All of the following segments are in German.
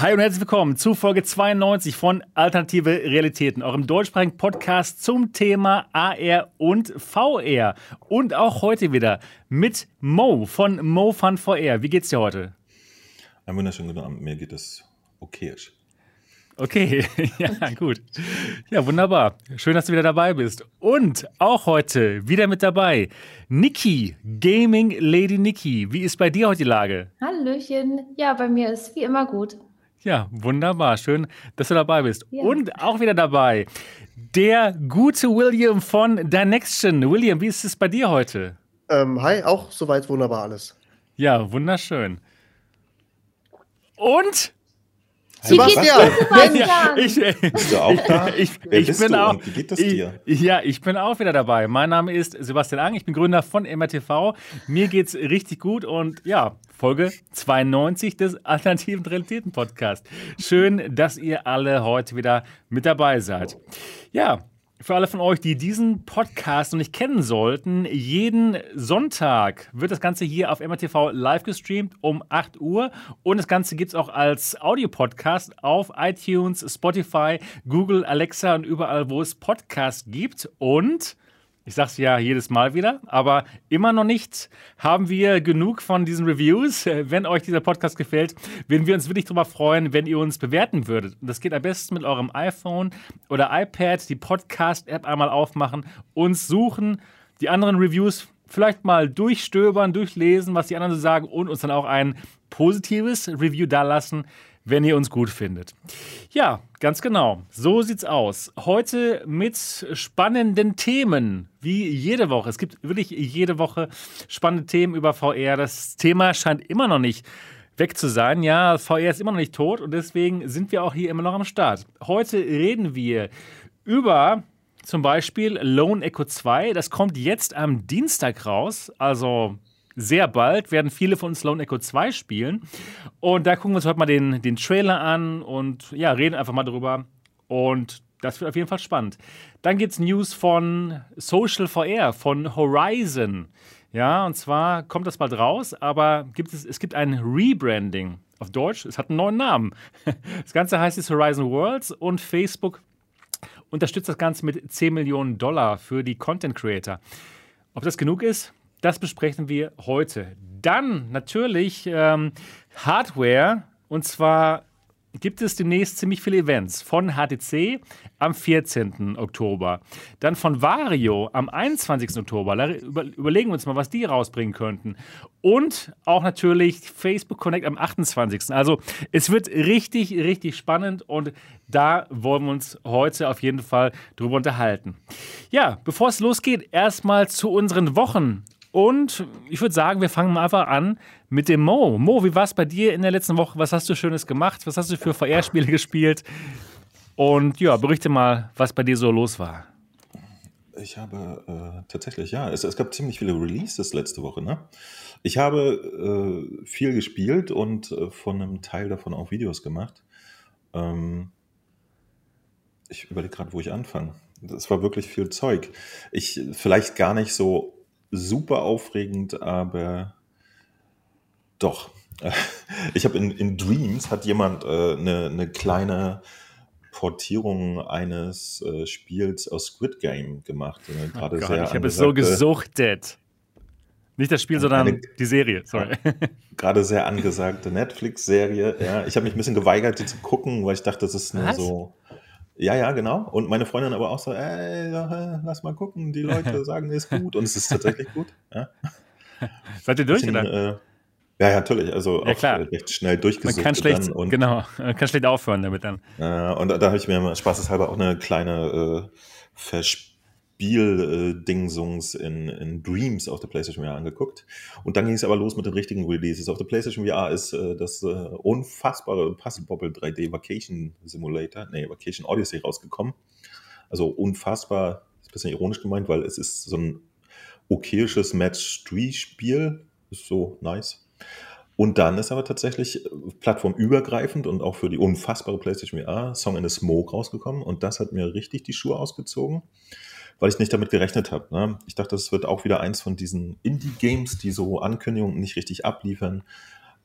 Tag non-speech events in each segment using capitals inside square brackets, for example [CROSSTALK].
Hi und herzlich willkommen zu Folge 92 von Alternative Realitäten, eurem deutschsprachigen Podcast zum Thema AR und VR. Und auch heute wieder mit Mo von Mo Fun VR. Wie geht's dir heute? Einen wunderschönen guten Abend. Mir geht es okayisch. Okay, [LAUGHS] ja, gut. Ja, wunderbar. Schön, dass du wieder dabei bist. Und auch heute wieder mit dabei Niki, Gaming Lady Niki. Wie ist bei dir heute die Lage? Hallöchen. Ja, bei mir ist wie immer gut. Ja, wunderbar. Schön, dass du dabei bist. Ja. Und auch wieder dabei der gute William von Dynexion. William, wie ist es bei dir heute? Ähm, hi, auch soweit wunderbar alles. Ja, wunderschön. Und Sebastian! Ja, ich, bist du auch da? [LAUGHS] Ich, Wer ich bist bin du auch, und wie geht es dir? Ich, ja, ich bin auch wieder dabei. Mein Name ist Sebastian Ang, ich bin Gründer von MRTV. Mir geht's richtig gut und ja, Folge 92 des Alternativen Realitäten Podcast. Schön, dass ihr alle heute wieder mit dabei seid. Ja, für alle von euch, die diesen Podcast noch nicht kennen sollten, jeden Sonntag wird das Ganze hier auf MRTV live gestreamt um 8 Uhr. Und das Ganze gibt es auch als Audiopodcast auf iTunes, Spotify, Google, Alexa und überall, wo es Podcasts gibt. Und ich sage es ja jedes Mal wieder, aber immer noch nicht haben wir genug von diesen Reviews. Wenn euch dieser Podcast gefällt, würden wir uns wirklich darüber freuen, wenn ihr uns bewerten würdet. Das geht am besten mit eurem iPhone oder iPad, die Podcast-App einmal aufmachen, uns suchen, die anderen Reviews vielleicht mal durchstöbern, durchlesen, was die anderen so sagen und uns dann auch ein positives Review dalassen wenn ihr uns gut findet. Ja, ganz genau. So sieht's aus. Heute mit spannenden Themen, wie jede Woche. Es gibt wirklich jede Woche spannende Themen über VR. Das Thema scheint immer noch nicht weg zu sein. Ja, VR ist immer noch nicht tot und deswegen sind wir auch hier immer noch am Start. Heute reden wir über zum Beispiel Lone Echo 2. Das kommt jetzt am Dienstag raus, also sehr bald werden viele von uns Lone Echo 2 spielen. Und da gucken wir uns heute mal den, den Trailer an und ja, reden einfach mal drüber. Und das wird auf jeden Fall spannend. Dann gibt es News von Social VR, von Horizon. Ja, und zwar kommt das bald raus, aber gibt es, es gibt ein Rebranding auf Deutsch. Es hat einen neuen Namen. [LAUGHS] Das Ganze heißt jetzt Horizon Worlds und Facebook unterstützt das Ganze mit 10 Millionen Dollar für die Content Creator. Ob das genug ist, das besprechen wir heute. Dann natürlich ähm, Hardware. Und zwar gibt es demnächst ziemlich viele Events. Von HTC am 14. Oktober. Dann von Vario am 21. Oktober. Überlegen wir uns mal, was die rausbringen könnten. Und auch natürlich Facebook Connect am 28. Also es wird richtig, richtig spannend und da wollen wir uns heute auf jeden Fall drüber unterhalten. Ja, bevor es losgeht, erstmal zu unseren Wochen. Und ich würde sagen, wir fangen mal einfach an mit dem Mo. Mo, wie war es bei dir in der letzten Woche? Was hast du Schönes gemacht? Was hast du für VR-Spiele [LAUGHS] gespielt? Und ja, berichte mal, was bei dir so los war. Ich habe äh, tatsächlich, ja, es, es, gab ziemlich viele Releases letzte Woche. Ne? Ich habe äh, viel gespielt und äh, von einem Teil davon auch Videos gemacht. Ähm, ich überlege gerade, wo ich anfange. Das war wirklich viel Zeug. Ich vielleicht gar nicht so super aufregend, aber doch. [LAUGHS] Ich habe in, in Dreams hat jemand äh, eine, eine kleine Portierung eines äh, Spiels aus Squid Game gemacht. Äh, oh Gott, ich habe es so gesuchtet. Nicht das Spiel, sondern eine, die Serie. Sorry. Gerade sehr angesagte Netflix-Serie. Ja, ich habe mich ein bisschen geweigert, die zu gucken, weil ich dachte, das ist nur Was? so ja, ja, genau. Und meine Freundin aber auch so, ey, lass mal gucken, die Leute [LAUGHS] sagen, ist gut und es ist tatsächlich gut. Ja. [LAUGHS] Seid ihr durch, oder? Äh, ja, ja, natürlich. Also ja, klar. recht schnell durchgesucht. Man kann schlecht, und, genau, man kann schlecht aufhören damit dann. Äh, und da, da habe ich mir spaßeshalber auch eine kleine äh, Verspielung Spiel-Dingsungs in, in Dreams auf der PlayStation VR angeguckt. Und dann ging es aber los mit den richtigen Releases. Auf der PlayStation VR ist äh, das äh, unfassbare Puzzle Bobble 3D Vacation Simulator, nee, Vacation Odyssey rausgekommen. Also unfassbar, ist ein bisschen ironisch gemeint, weil es ist so ein okayisches Match-3-Spiel. Ist so nice. Und dann ist aber tatsächlich plattformübergreifend und auch für die unfassbare PlayStation VR Song in the Smoke rausgekommen. Und das hat mir richtig die Schuhe ausgezogen weil ich nicht damit gerechnet habe. Ne? Ich dachte, das wird auch wieder eins von diesen Indie-Games, die so Ankündigungen nicht richtig abliefern.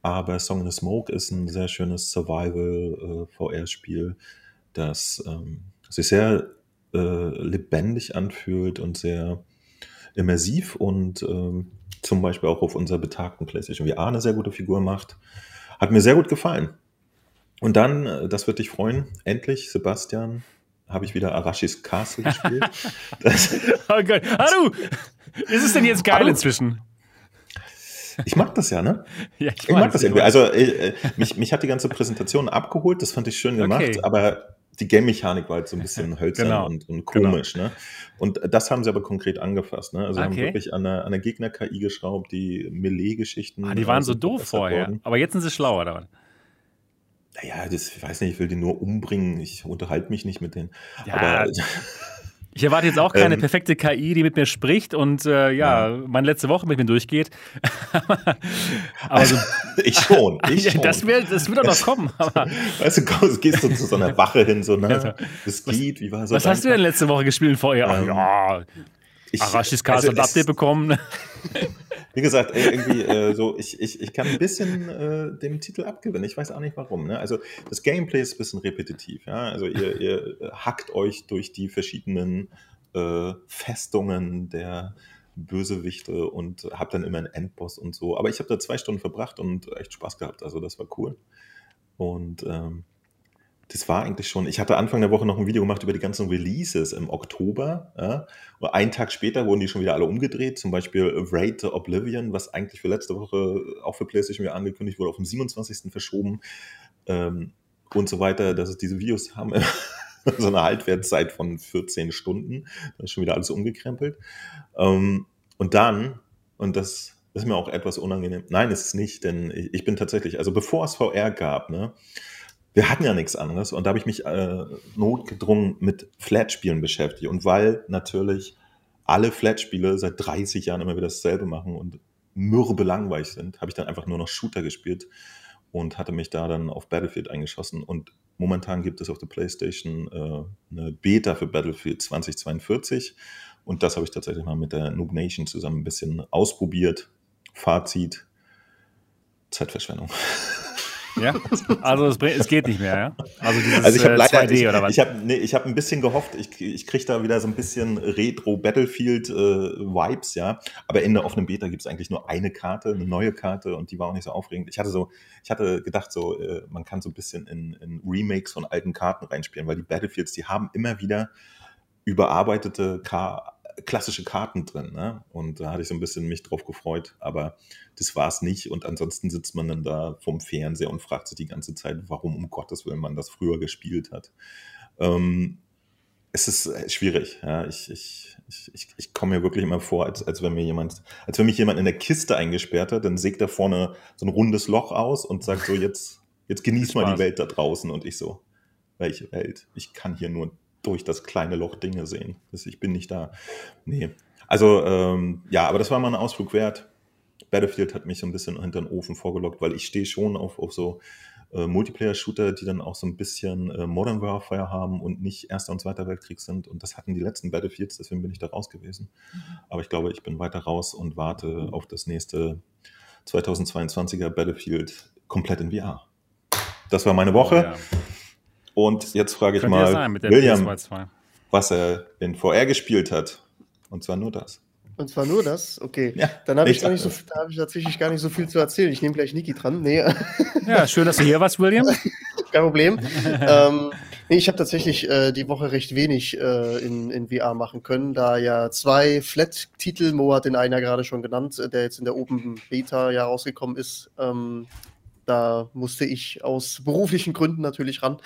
aber Song in the Smoke ist ein sehr schönes Survival-VR-Spiel, das ähm, sich sehr äh, lebendig anfühlt und sehr immersiv und ähm, zum Beispiel auch auf unserer betagten PlayStation VR eine sehr gute Figur macht. Hat mir sehr gut gefallen. Und dann, äh, das wird dich freuen, endlich, Sebastian, habe ich wieder Arashis Castle [LAUGHS] gespielt. oh Gott. Hallo! Ist es denn jetzt geil Hallo. inzwischen? Ich mag das ja, ne? [LAUGHS] Ja, ich, ich mag das irgendwie. Also äh, mich, mich hat die ganze Präsentation abgeholt, das fand ich schön gemacht, okay. aber die Game-Mechanik war halt so ein bisschen [LAUGHS] hölzern genau. und, und, genau. komisch. Genau. Ne? Und das haben sie aber konkret angefasst. Ne? Also okay. haben wirklich an der, an der Gegner-KI geschraubt, die Melee-Geschichten. Ah, die waren so doof vorher. Worden. Aber jetzt sind sie schlauer daran. Naja, das, ich weiß nicht, ich will die nur umbringen. Ich unterhalte mich nicht mit denen. Ja, aber, [LAUGHS] ich erwarte jetzt auch keine ähm, perfekte KI, die mit mir spricht und äh, ja, ja, meine letzte Woche mit mir durchgeht. [LAUGHS] aber so, [LAUGHS] ich schon, ich schon. Das, wird, das wird doch noch kommen. Aber. Weißt du, komm, gehst du zu so einer Wache hin, so, ne? Das geht, wie war so Was hast du denn letzte Woche gespielt vorher? Ähm, ja, ich, Arashis Cast also Update bekommen. [LAUGHS] Wie gesagt, irgendwie äh, so, ich, ich, ich kann ein bisschen äh, dem Titel abgewinnen. Ich weiß auch nicht warum. Ne? Also das Gameplay ist ein bisschen repetitiv. Ja? Also ihr, ihr hackt euch durch die verschiedenen äh, Festungen der Bösewichte und habt dann immer einen Endboss und so. Aber ich habe da zwei Stunden verbracht und echt Spaß gehabt. Also das war cool. Und ähm, das war eigentlich schon, ich hatte Anfang der Woche noch ein Video gemacht über die ganzen Releases im Oktober. Ja? Und einen Tag später wurden die schon wieder alle umgedreht. Zum Beispiel Raid the Oblivion, was eigentlich für letzte Woche auch für PlayStation wieder angekündigt wurde, auf den 27. verschoben ähm, und so weiter. Dass es diese Videos haben [LAUGHS] so eine Haltwertzeit von 14 Stunden. Da ist schon wieder alles umgekrempelt. Ähm, und dann, und das ist mir auch etwas unangenehm. Nein, ist es nicht, denn ich bin tatsächlich, also bevor es VR gab, ne, wir hatten ja nichts anderes und da habe ich mich äh, notgedrungen mit Flat-Spielen beschäftigt. Und weil natürlich alle Flat-Spiele seit 30 Jahren immer wieder dasselbe machen und mürbe langweilig sind, habe ich dann einfach nur noch Shooter gespielt und hatte mich da dann auf Battlefield eingeschossen. Und momentan gibt es auf der PlayStation äh, eine Beta für Battlefield 2042. Und das habe ich tatsächlich mal mit der Noob Nation zusammen ein bisschen ausprobiert. Fazit: Zeitverschwendung. [LAUGHS] Ja, also es, es, geht nicht mehr, ja? Also dieses also ich äh, leider, 2D ich, oder was? Ich habe nee, hab ein bisschen gehofft, ich, ich kriege da wieder so ein bisschen Retro-Battlefield-Vibes, äh, ja. Aber in der offenen Beta gibt es eigentlich nur eine Karte, eine neue Karte und die war auch nicht so aufregend. Ich hatte so, ich hatte gedacht, so, äh, man kann so ein bisschen in, in Remakes von alten Karten reinspielen, weil die Battlefields, die haben immer wieder überarbeitete Karten klassische Karten drin. Ne? Und da hatte ich so ein bisschen mich drauf gefreut, aber das war es nicht. Und ansonsten sitzt man dann da vom Fernseher und fragt sich die ganze Zeit, warum um Gottes Willen man das früher gespielt hat. Ähm, es ist äh, schwierig. Ja? Ich, ich, ich, ich, ich komme mir wirklich immer vor, als, als wenn mir jemand, als wenn mich jemand in der Kiste eingesperrt hat, dann sägt er vorne so ein rundes Loch aus und sagt so, jetzt, jetzt genieß mal die Welt da draußen. Und ich so, welche Welt? Ich kann hier nur durch das kleine Loch Dinge sehen. Ich bin nicht da. Nee. Also, ähm, ja, aber das war mal ein Ausflug wert. Battlefield hat mich so ein bisschen hinter den Ofen vorgelockt, weil ich stehe schon auf, auf so äh, Multiplayer-Shooter, die dann auch so ein bisschen äh, Modern Warfare haben und nicht Erster und Zweiter Weltkrieg sind. Und das hatten die letzten Battlefields, deswegen bin ich da raus gewesen. Mhm. Aber ich glaube, ich bin weiter raus und warte auf das nächste 2022er Battlefield komplett in VR. Das war meine Woche. Oh, ja. Und jetzt frage ich mal sein, William, was er in VR gespielt hat. Und zwar nur das. Und zwar nur das? Okay. Ja, Dann habe ich, gar nicht so, da hab ich tatsächlich gar nicht so viel zu erzählen. Ich nehme gleich Niki dran. Nee. [LAUGHS] Ja, schön, dass du hier warst, William. [LAUGHS] Kein Problem. ähm, nee, ich habe tatsächlich äh, die Woche recht wenig äh, in, in VR machen können, da ja zwei Flat-Titel, Mo hat den einen ja gerade schon genannt, äh, der jetzt in der Open Beta ja rausgekommen ist, ähm, da musste ich aus beruflichen Gründen natürlich ran.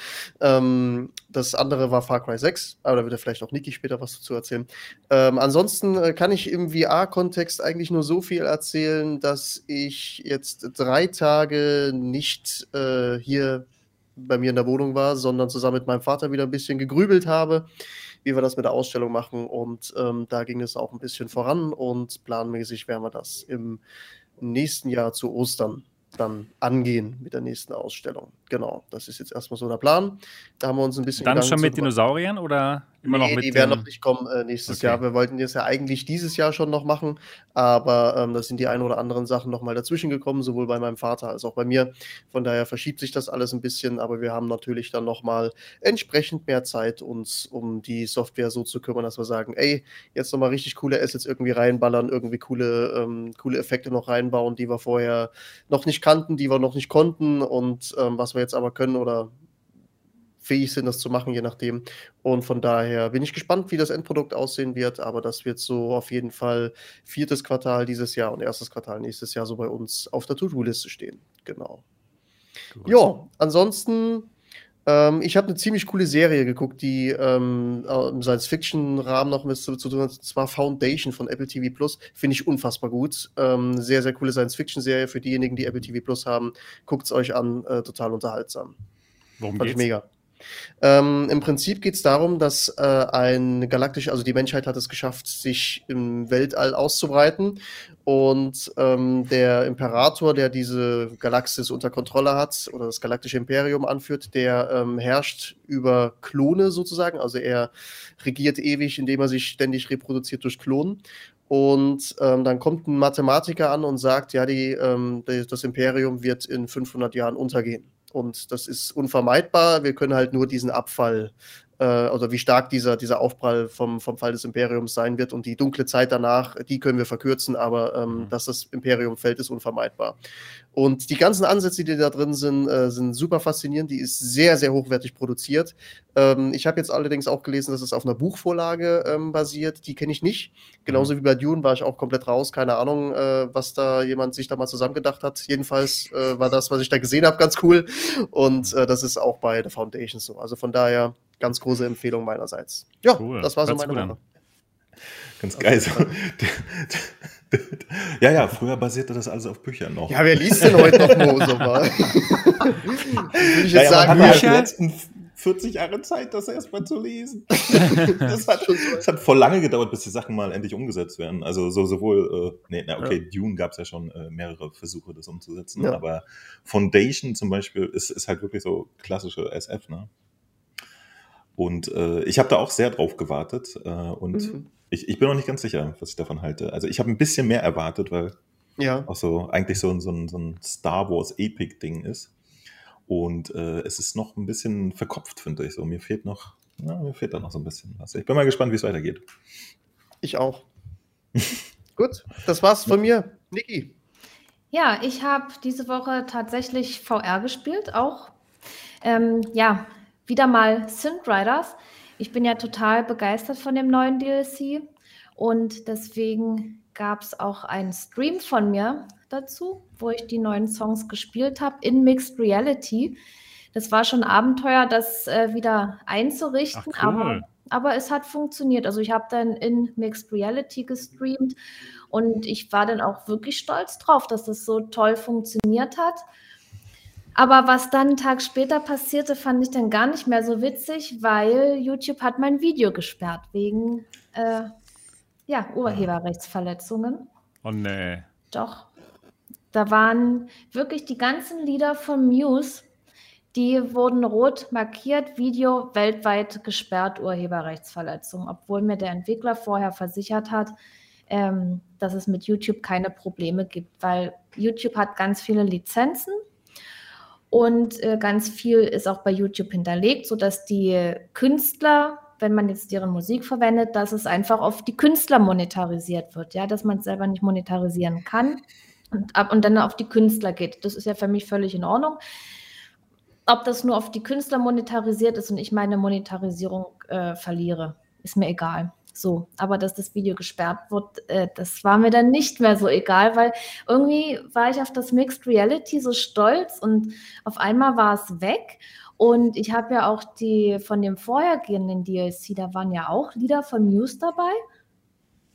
Ähm, das andere war Far Cry 6, aber da wird ja vielleicht auch Niki später was dazu erzählen. Ähm, ansonsten äh, kann ich im VR-Kontext eigentlich nur so viel erzählen, dass ich jetzt drei Tage nicht äh, hier bei mir in der Wohnung war, sondern zusammen mit meinem Vater wieder ein bisschen gegrübelt habe, wie wir das mit der Ausstellung machen. Und ähm, da ging es auch ein bisschen voran und planmäßig werden wir das im nächsten Jahr zu Ostern dann angehen mit der nächsten Ausstellung. Genau, das ist jetzt erstmal so der Plan. Da haben wir uns ein bisschen. Dann Gedanken schon mit Dinosauriern oder immer nee, noch mit die werden noch nicht kommen äh, nächstes Okay. Jahr. Wir wollten das ja eigentlich dieses Jahr schon noch machen, aber ähm, da sind die ein oder anderen Sachen nochmal dazwischen gekommen, sowohl bei meinem Vater als auch bei mir. Von daher verschiebt sich das alles ein bisschen, aber wir haben natürlich dann nochmal entsprechend mehr Zeit, uns um die Software so zu kümmern, dass wir sagen, ey, jetzt nochmal richtig coole Assets irgendwie reinballern, irgendwie coole, ähm, coole Effekte noch reinbauen, die wir vorher noch nicht kannten, die wir noch nicht konnten und ähm, was wir jetzt aber können oder fähig sind, das zu machen, je nachdem. Und von daher bin ich gespannt, wie das Endprodukt aussehen wird, aber das wird so auf jeden Fall viertes Quartal dieses Jahr und erstes Quartal nächstes Jahr so bei uns auf der To-Do-Liste stehen. Genau. Gut. Ja, ansonsten, ähm, ich habe eine ziemlich coole Serie geguckt, die ähm, im Science-Fiction-Rahmen noch mit zu, zu tun hat. Und zwar Foundation von Apple TV Plus. Finde ich unfassbar gut. Ähm, sehr, sehr coole Science-Fiction-Serie für diejenigen, die Apple TV Plus haben. Guckt es euch an, äh, total unterhaltsam. Worum Fand ich geht's? mega. Ähm, Im Prinzip geht es darum, dass äh, ein galaktisch, also die Menschheit hat es geschafft, sich im Weltall auszubreiten. Und ähm, der Imperator, der diese Galaxis unter Kontrolle hat, oder das galaktische Imperium anführt, der ähm, herrscht über Klone sozusagen. Also er regiert ewig, indem er sich ständig reproduziert durch Klonen. Und ähm, dann kommt ein Mathematiker an und sagt, ja, die, ähm, das Imperium wird in 500 Jahren untergehen. Und das ist unvermeidbar. Wir können halt nur diesen Abfall, äh, oder wie stark dieser, dieser Aufprall vom, vom Fall des Imperiums sein wird und die dunkle Zeit danach, die können wir verkürzen, aber ähm, Mhm. dass das Imperium fällt, ist unvermeidbar. Und die ganzen Ansätze, die da drin sind, äh, sind super faszinierend. Die ist sehr, sehr hochwertig produziert. Ähm, ich habe jetzt allerdings auch gelesen, dass es auf einer Buchvorlage ähm, basiert. Die kenne ich nicht. Genauso wie bei Dune war ich auch komplett raus. Keine Ahnung, äh, was da jemand sich da mal zusammengedacht hat. Jedenfalls äh, war das, was ich da gesehen habe, ganz cool. Und äh, das ist auch bei The Foundation so. Also von daher ganz große Empfehlung meinerseits. Ja, Cool. das war so meine Woche. Ganz geil. So. [LAUGHS] ja, ja, früher basierte das alles auf Büchern noch. Ja, wer liest denn heute noch Mose? [LAUGHS] Würde ich Ja, jetzt ja, man sagen, hatte halt Bücher? letzten 40 Jahre Zeit, das erstmal zu lesen. [LAUGHS] Das hat, Schon so. das hat voll lange gedauert, bis die Sachen mal endlich umgesetzt werden. Also so sowohl, äh, nee, na okay, Dune gab es ja schon äh, mehrere Versuche, das umzusetzen, Ja. aber Foundation zum Beispiel ist, ist halt wirklich so klassische SF, ne? Und äh, ich habe da auch sehr drauf gewartet äh, und Mhm. ich, ich bin noch nicht ganz sicher, was ich davon halte. Also ich habe ein bisschen mehr erwartet, weil Ja. auch so eigentlich so, ein- so, ein, so ein Star Wars Epic-Ding ist. Und äh, es ist noch ein bisschen verkopft, finde ich. So, mir fehlt noch, na, mir fehlt da noch so ein bisschen was. Ich bin mal gespannt, wie es weitergeht. Ich auch. [LAUGHS] Gut, das war's von mir. Niki. Ja, ich habe diese Woche tatsächlich VR gespielt, auch. Ähm, ja, wieder mal Synth Riders. Ich bin ja total begeistert von dem neuen DLC und deswegen gab es auch einen Stream von mir dazu, wo ich die neuen Songs gespielt habe in Mixed Reality. Das war schon Abenteuer, das äh, wieder einzurichten, Ach, cool. aber, aber es hat funktioniert. Also ich habe dann in Mixed Reality gestreamt und ich war dann auch wirklich stolz drauf, dass das so toll funktioniert hat. Aber was dann einen Tag später passierte, fand ich dann gar nicht mehr so witzig, weil YouTube hat mein Video gesperrt wegen äh, ja, Urheberrechtsverletzungen. Oh nee. Doch. Da waren wirklich die ganzen Lieder von Muse, die wurden rot markiert, Video weltweit gesperrt, Urheberrechtsverletzung, obwohl mir der Entwickler vorher versichert hat, ähm, dass es mit YouTube keine Probleme gibt, weil YouTube hat ganz viele Lizenzen und äh, ganz viel ist auch bei YouTube hinterlegt, sodass die Künstler, wenn man jetzt deren Musik verwendet, dass es einfach auf die Künstler monetarisiert wird, ja, dass man es selber nicht monetarisieren kann und, ab, und dann auf die Künstler geht. Das ist ja für mich völlig in Ordnung. Ob das nur auf die Künstler monetarisiert ist und ich meine Monetarisierung äh, verliere, ist mir egal. So, aber dass das Video gesperrt wird, äh, das war mir dann nicht mehr so egal, weil irgendwie war ich auf das Mixed Reality so stolz und auf einmal war es weg. Und ich habe ja auch die von dem vorhergehenden DLC, da waren ja auch Lieder von Muse dabei,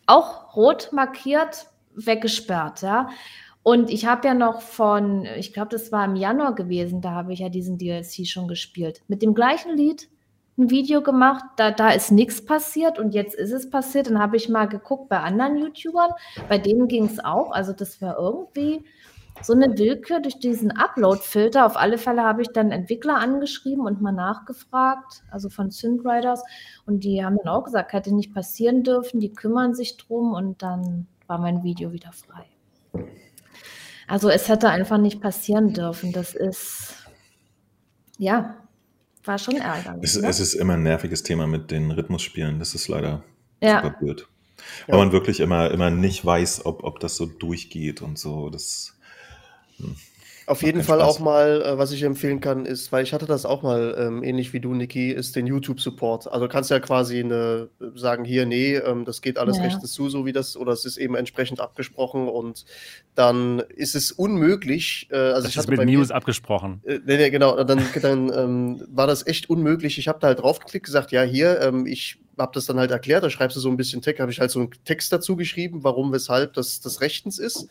auch rot markiert, weggesperrt, ja. Und ich habe ja noch von, ich glaube, das war im Januar gewesen, da habe ich ja diesen DLC schon gespielt. Mit dem gleichen Lied ein Video gemacht, da, da ist nichts passiert und jetzt ist es passiert. Dann habe ich mal geguckt bei anderen YouTubern, bei denen ging es auch. Also das war irgendwie so eine Willkür durch diesen Upload-Filter. Auf alle Fälle habe ich dann Entwickler angeschrieben und mal nachgefragt, also von Synthriders. Und die haben dann auch gesagt, hätte nicht passieren dürfen, die kümmern sich drum und dann war mein Video wieder frei. Also es hätte einfach nicht passieren dürfen. Das ist, ja, war schon ärgerlich. Es, ne? es ist immer ein nerviges Thema mit den Rhythmusspielen. Das ist leider Ja. super blöd. Ja. Weil man wirklich immer, immer nicht weiß, ob, ob das so durchgeht und so. Das, Auf jeden Fall Spaß. auch mal, äh, was ich empfehlen kann, ist, weil ich hatte das auch mal ähm, ähnlich wie du, Niki, ist den YouTube-Support. Also kannst ja quasi eine, sagen, hier, nee, ähm, das geht alles Ja. rechtens zu, so wie das, oder es ist eben entsprechend abgesprochen und dann ist es unmöglich, äh, also Das ich ist hatte mit bei mir, News abgesprochen. äh, nee, nee, genau, dann, dann ähm, war das echt unmöglich. Ich habe da halt draufgeklickt, gesagt, ja, hier, ähm, ich habe das dann halt erklärt, da schreibst du so ein bisschen Text, habe ich halt so einen Text dazu geschrieben, warum, weshalb das, das rechtens ist.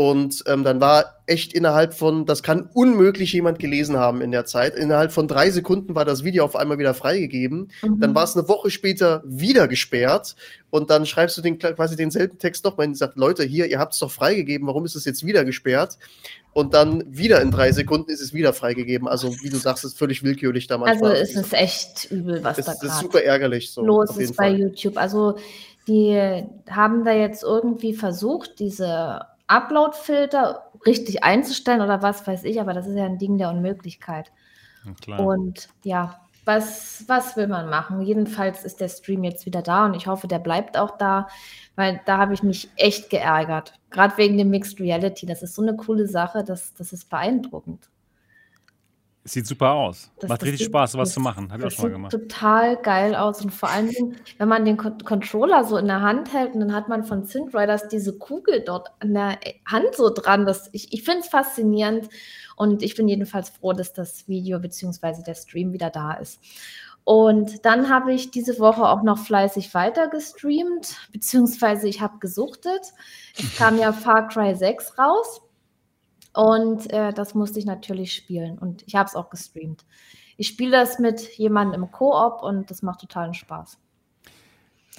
Und ähm, dann war echt innerhalb von, das kann unmöglich jemand gelesen haben in der Zeit. Innerhalb von drei Sekunden war das Video auf einmal wieder freigegeben. Mhm. Dann war es eine Woche später wieder gesperrt. Und dann schreibst du den, quasi denselben Text nochmal und sagst, Leute, hier, ihr habt es doch freigegeben, warum ist es jetzt wieder gesperrt? Und dann wieder in drei Sekunden ist es wieder freigegeben. Also, wie du sagst, ist völlig willkürlich da Also es ist echt übel, was es, da es ist gerade super ärgerlich. So, los ist bei Fall. YouTube. Also die haben da jetzt irgendwie versucht, diese Upload-Filter richtig einzustellen oder was weiß ich, aber das ist ja ein Ding der Unmöglichkeit. Und ja, was, was will man machen? Jedenfalls ist der Stream jetzt wieder da und ich hoffe, der bleibt auch da, weil da habe ich mich echt geärgert. Gerade wegen dem Mixed Reality. Das ist so eine coole Sache, das, das ist beeindruckend. Sieht super aus. Das- Macht das richtig sieht- Spaß, sowas zu machen. Habe ich auch Das schon mal sieht gemacht. total geil aus und vor allen Dingen, wenn man den Con Controller so in der Hand hält und dann hat man von Synthriders diese Kugel dort an der Hand so dran. Das, ich ich finde es faszinierend und ich bin jedenfalls froh, dass das Video bzw. der Stream wieder da ist. Und dann habe ich diese Woche auch noch fleißig weiter gestreamt, beziehungsweise ich habe gesuchtet. Es kam ja Far Cry 6 raus. Und äh, das musste ich natürlich spielen. Und ich habe es auch gestreamt. Ich spiele das mit jemandem im Koop und das macht totalen Spaß.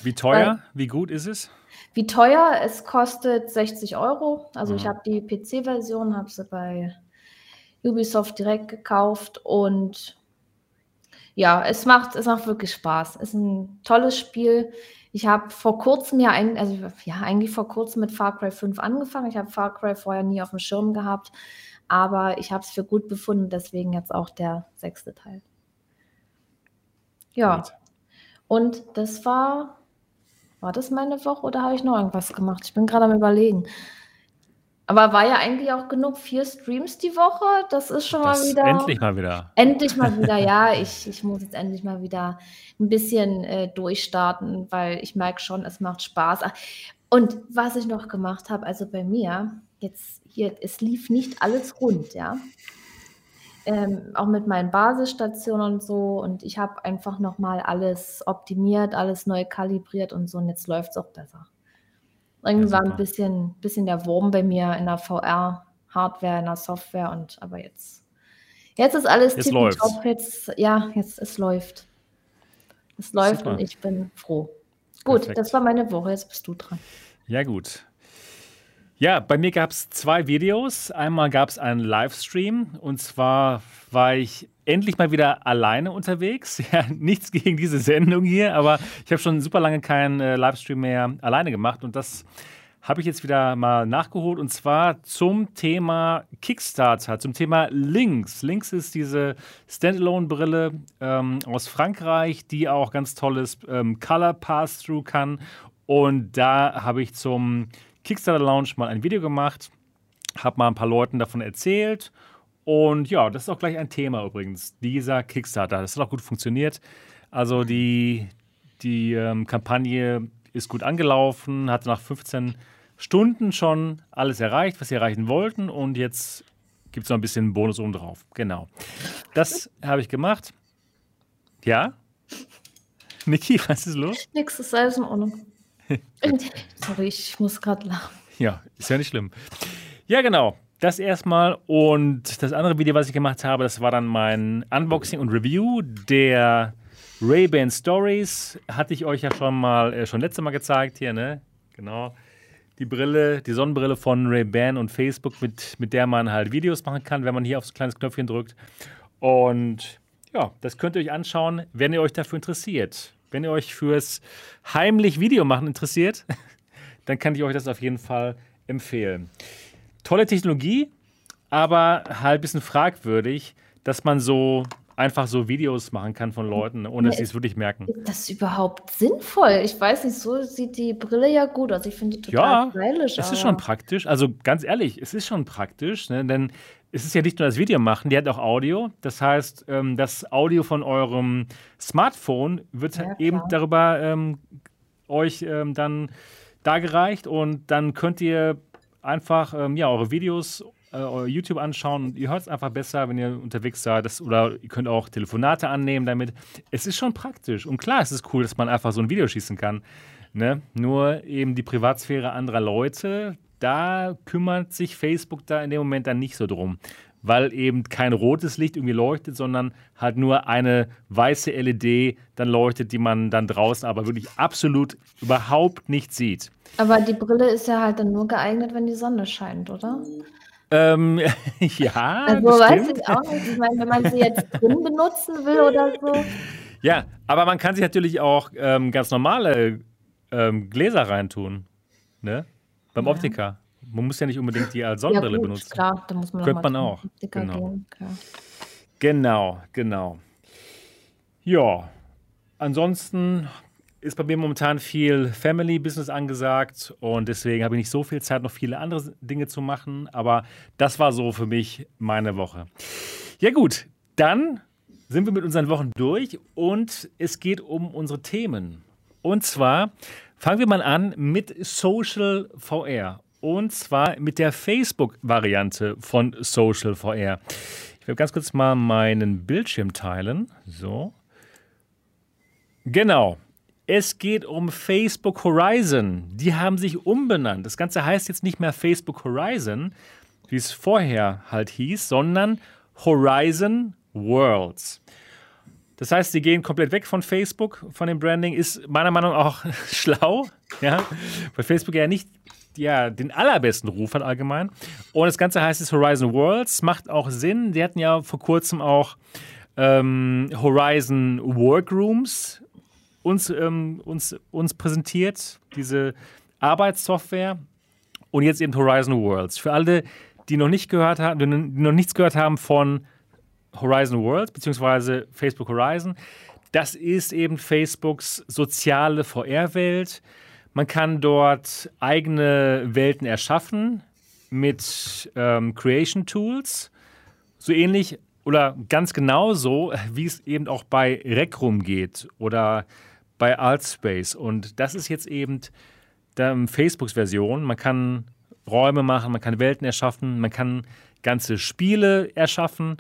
Wie teuer? Wie gut ist es? Wie teuer? Es kostet 60 Euro. Also ich Mhm. habe die PC-Version, habe sie bei Ubisoft direkt gekauft und ja, es macht, es macht wirklich Spaß. Es ist ein tolles Spiel. Ich habe vor kurzem ja, ein, also ja, eigentlich vor kurzem mit Far Cry 5 angefangen. Ich habe Far Cry vorher nie auf dem Schirm gehabt, aber ich habe es für gut befunden, deswegen jetzt auch der sechste Teil. Ja, und das war, war das meine Woche oder habe ich noch irgendwas gemacht? Ich bin gerade am Überlegen. Aber war ja eigentlich auch genug, vier Streams die Woche. Das ist schon Das mal wieder. endlich mal wieder. Endlich mal wieder, ja. [LAUGHS] Ich, ich muss jetzt endlich mal wieder ein bisschen äh, durchstarten, weil ich merke schon, es macht Spaß. Ach, Und was ich noch gemacht habe, also bei mir, jetzt hier, es lief nicht alles rund, ja. Ähm, auch mit meinen Basisstationen und so. Und ich habe einfach nochmal alles optimiert, alles neu kalibriert und so. Und jetzt läuft es auch besser. Irgendwie Ja, war ein bisschen, bisschen der Wurm bei mir in der VR-Hardware, in der Software und aber jetzt, jetzt ist alles Jetzt läuft's. Jetzt, ja, jetzt es läuft. Es läuft Super. und ich bin froh. Gut, Perfekt. das war meine Woche. Jetzt bist du dran. Ja, gut. Ja, bei mir gab es zwei Videos. Einmal gab es einen Livestream und zwar war ich endlich mal wieder alleine unterwegs. [LAUGHS] Ja, nichts gegen diese Sendung hier, aber ich habe schon super lange keinen äh, Livestream mehr alleine gemacht und das habe ich jetzt wieder mal nachgeholt und zwar zum Thema Kickstarter, zum Thema Lynx. Lynx ist diese Standalone-Brille ähm, aus Frankreich, die auch ganz tolles ähm, Color Pass-Through kann. Und da habe ich zum Kickstarter-Launch mal ein Video gemacht, habe mal ein paar Leuten davon erzählt. Und ja, das ist auch gleich ein Thema übrigens, dieser Kickstarter. Das hat auch gut funktioniert. Also die, die ähm, Kampagne ist gut angelaufen, hat nach 15 Stunden schon alles erreicht, was sie erreichen wollten. Und jetzt gibt es noch ein bisschen Bonus oben drauf. Genau. Das [LAUGHS] habe ich gemacht. Ja? Niki, [LAUGHS] was ist los? Nix, ist alles in Ordnung. [LAUGHS] Sorry, ich muss gerade lachen. Ja, ist ja nicht schlimm. Ja, genau. Das erstmal. Und das andere Video, was ich gemacht habe, das war dann mein Unboxing und Review der Ray-Ban Stories. Hatte ich euch ja schon mal, äh, schon letztes Mal gezeigt hier, ne? Genau. die Brille, die Sonnenbrille von Ray-Ban und Facebook, mit, mit der man halt Videos machen kann, wenn man hier auf so ein kleines Knöpfchen drückt. Und ja, das könnt ihr euch anschauen, wenn ihr euch dafür interessiert. Wenn ihr euch fürs heimlich Video machen interessiert, [LAUGHS] dann kann ich euch das auf jeden Fall empfehlen. Tolle Technologie, aber halt ein bisschen fragwürdig, dass man so einfach so Videos machen kann von Leuten, ohne dass sie es wirklich merken. Ist das überhaupt sinnvoll? Ich weiß nicht, so sieht die Brille ja gut aus. Ich finde die total ja, stylisch. Es ist schon praktisch. Also ganz ehrlich, es ist schon praktisch, ne? denn es ist ja nicht nur das Video machen, die hat auch Audio. Das heißt, ähm, das Audio von eurem Smartphone wird ja, eben darüber ähm, euch ähm, dann dargereicht und dann könnt ihr einfach ähm, ja, eure Videos äh, YouTube anschauen und ihr hört es einfach besser, wenn ihr unterwegs seid. Das, oder ihr könnt auch Telefonate annehmen damit. Es ist schon praktisch. Und klar, es ist cool, dass man einfach so ein Video schießen kann. Ne? Nur eben die Privatsphäre anderer Leute, da kümmert sich Facebook da in dem Moment dann nicht so drum. Weil eben kein rotes Licht irgendwie leuchtet, sondern halt nur eine weiße LED dann leuchtet, die man dann draußen aber wirklich absolut überhaupt nicht sieht. Aber die Brille ist ja halt dann nur geeignet, wenn die Sonne scheint, oder? Ähm, [LAUGHS] ja. Also weiß ich auch nicht. Ich meine, wenn man sie jetzt drin benutzen will oder so. Ja, aber man kann sich natürlich auch ähm, ganz normale ähm, Gläser reintun. Ne? Beim ja. Optiker. Man muss ja nicht unbedingt die als Sonnenbrille ja, gut, benutzen. Klar, da muss man Könnte man auch. Genau. Gehen, genau, genau. Ja, ansonsten ist bei mir momentan viel Family Business angesagt und deswegen habe ich nicht so viel Zeit, noch viele andere Dinge zu machen. Aber das war so für mich meine Woche. Ja, gut, dann sind wir mit unseren Wochen durch und es geht um unsere Themen. Und zwar fangen wir mal an mit Social VR. Und zwar mit der Facebook-Variante von Social VR. Ich will ganz kurz mal meinen Bildschirm teilen. So. Genau. Es geht um Facebook Horizon. Die haben sich umbenannt. Das Ganze heißt jetzt nicht mehr Facebook Horizon, wie es vorher halt hieß, sondern Horizon Worlds. Das heißt, sie gehen komplett weg von Facebook, von dem Branding. Ist meiner Meinung nach auch [LAUGHS] schlau, ja, weil Facebook ja nicht ja, den allerbesten Ruf hat allgemein. Und das Ganze heißt jetzt Horizon Worlds, macht auch Sinn. Die hatten ja vor kurzem auch ähm, Horizon Workrooms uns, ähm, uns, uns präsentiert, diese Arbeitssoftware und jetzt eben Horizon Worlds. Für alle, die noch nicht gehört haben, die noch nichts gehört haben von Horizon Worlds beziehungsweise Facebook Horizon, das ist eben Facebooks soziale VR-Welt. Man kann dort eigene Welten erschaffen mit ähm, Creation Tools, so ähnlich oder ganz genau so, wie es eben auch bei Rec Room geht oder bei Altspace. Und das ist jetzt eben Facebooks Version. Man kann Räume machen, man kann Welten erschaffen, man kann ganze Spiele erschaffen.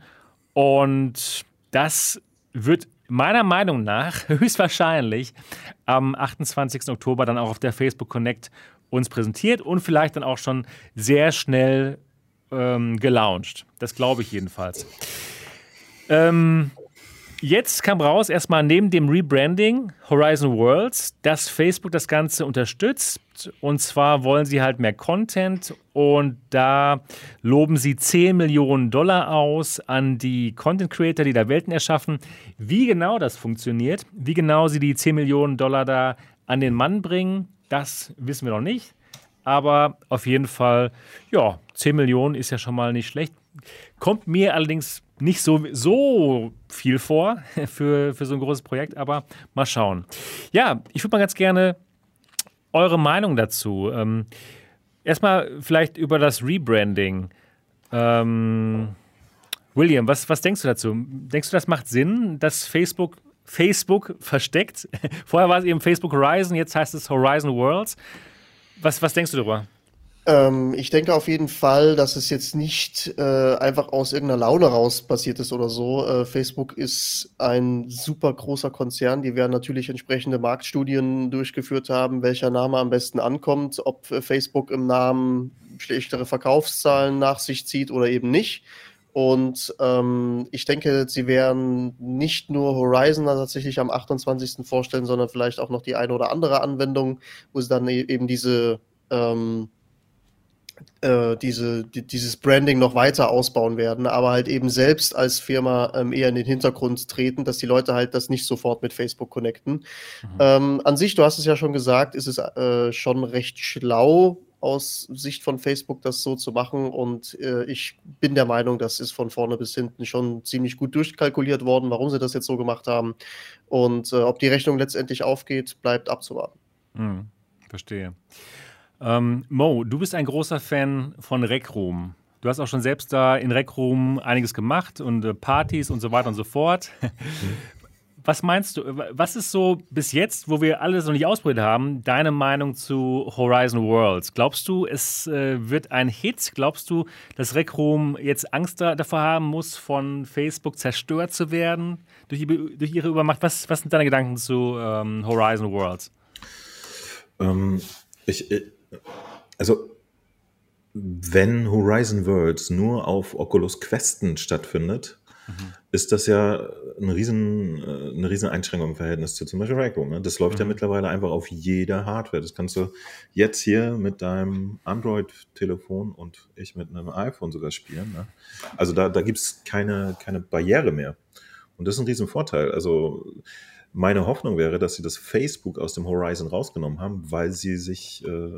Und das wird meiner Meinung nach [LAUGHS] höchstwahrscheinlich am 28. Oktober dann auch auf der Facebook Connect uns präsentiert und vielleicht dann auch schon sehr schnell ähm, gelauncht. Das glaube ich jedenfalls. Ähm, Jetzt kam raus, erstmal neben dem Rebranding Horizon Worlds, dass Facebook das Ganze unterstützt. Und zwar wollen sie halt mehr Content und da loben sie 10 Millionen Dollar aus an die Content Creator, die da Welten erschaffen. Wie genau das funktioniert, wie genau sie die 10 Millionen Dollar da an den Mann bringen, das wissen wir noch nicht. Aber auf jeden Fall, ja, 10 Millionen ist ja schon mal nicht schlecht. Kommt mir allerdings nicht so, so viel vor [LAUGHS] für, für so ein großes Projekt, aber mal schauen. Ja, ich würde mal ganz gerne eure Meinung dazu. Ähm, erstmal vielleicht über das Rebranding. Ähm, William, was, was denkst du dazu? Denkst du, das macht Sinn, dass Facebook Facebook versteckt? [LAUGHS] Vorher war es eben Facebook Horizon, jetzt heißt es Horizon Worlds. Was, was denkst du darüber? Ähm, ich denke auf jeden Fall, dass es jetzt nicht äh, einfach aus irgendeiner Laune raus passiert ist oder so. Äh, Facebook ist ein super großer Konzern. Die werden natürlich entsprechende Marktstudien durchgeführt haben, welcher Name am besten ankommt, ob äh, Facebook im Namen schlechtere Verkaufszahlen nach sich zieht oder eben nicht. Und ähm, ich denke, sie werden nicht nur Horizon tatsächlich am 28. vorstellen, sondern vielleicht auch noch die eine oder andere Anwendung, wo sie dann e-, eben diese ähm, äh, diese, die, dieses Branding noch weiter ausbauen werden, aber halt eben selbst als Firma ähm, eher in den Hintergrund treten, dass die Leute halt das nicht sofort mit Facebook connecten. Mhm. Ähm, an sich, du hast es ja schon gesagt, ist es äh, schon recht schlau aus Sicht von Facebook, das so zu machen. Und äh, ich bin der Meinung, das ist von vorne bis hinten schon ziemlich gut durchkalkuliert worden, warum sie das jetzt so gemacht haben. Und äh, ob die Rechnung letztendlich aufgeht, bleibt abzuwarten. Hm, verstehe. Ähm, Mo, du bist ein großer Fan von Rec Room. Du hast auch schon selbst da in Rec Room einiges gemacht und äh, Partys und so weiter und so fort. [LAUGHS] Was meinst du, was ist so bis jetzt, wo wir alles noch nicht ausprobiert haben, deine Meinung zu Horizon Worlds? Glaubst du, es äh, wird ein Hit? Glaubst du, dass Rec Room jetzt Angst da, davor haben muss, von Facebook zerstört zu werden durch, durch ihre Übermacht? Was, was sind deine Gedanken zu ähm, Horizon Worlds? Ähm, ich, ich, also wenn Horizon Worlds nur auf Oculus Questen stattfindet, mhm. ist das ja eine riesen, äh, eine riesen Einschränkung im Verhältnis zu zum Beispiel Raccoon. Ne? Das läuft mhm. ja mittlerweile einfach auf jeder Hardware. Das kannst du jetzt hier mit deinem Android-Telefon und ich mit einem iPhone sogar spielen. Ne? Also da, da gibt es keine, keine Barriere mehr. Und das ist ein riesen Vorteil. Also meine Hoffnung wäre, dass sie das Facebook aus dem Horizon rausgenommen haben, weil sie sich äh,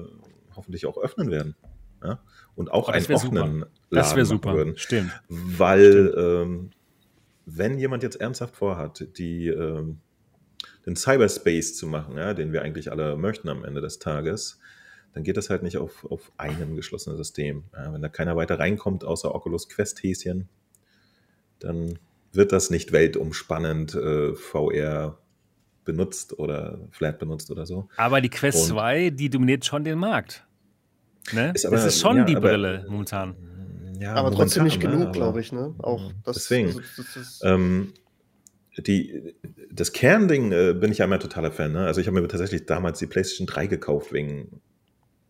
hoffentlich auch öffnen werden. Ja? Und auch oh, einen offenen super. Das wäre super. Würden. Stimmt. Weil, Stimmt. Ähm, wenn jemand jetzt ernsthaft vorhat, die, ähm, den Cyberspace zu machen, ja, den wir eigentlich alle möchten am Ende des Tages, dann geht das halt nicht auf, auf einem geschlossenen System. Ja, wenn da keiner weiter reinkommt, außer Oculus Quest-Häschen, dann wird das nicht weltumspannend äh, VR benutzt oder Flat benutzt oder so. Aber die Quest Und 2, die dominiert schon den Markt. Ne? Ist aber, das ist schon ja, die Brille aber, momentan. Ja, aber trotzdem nicht genug, ne? glaube ich. Ne? Auch das, deswegen. Also, das, das ähm, die, das Kernding äh, bin ich ja immer totaler Fan. Ne? Also ich habe mir tatsächlich damals die PlayStation 3 gekauft wegen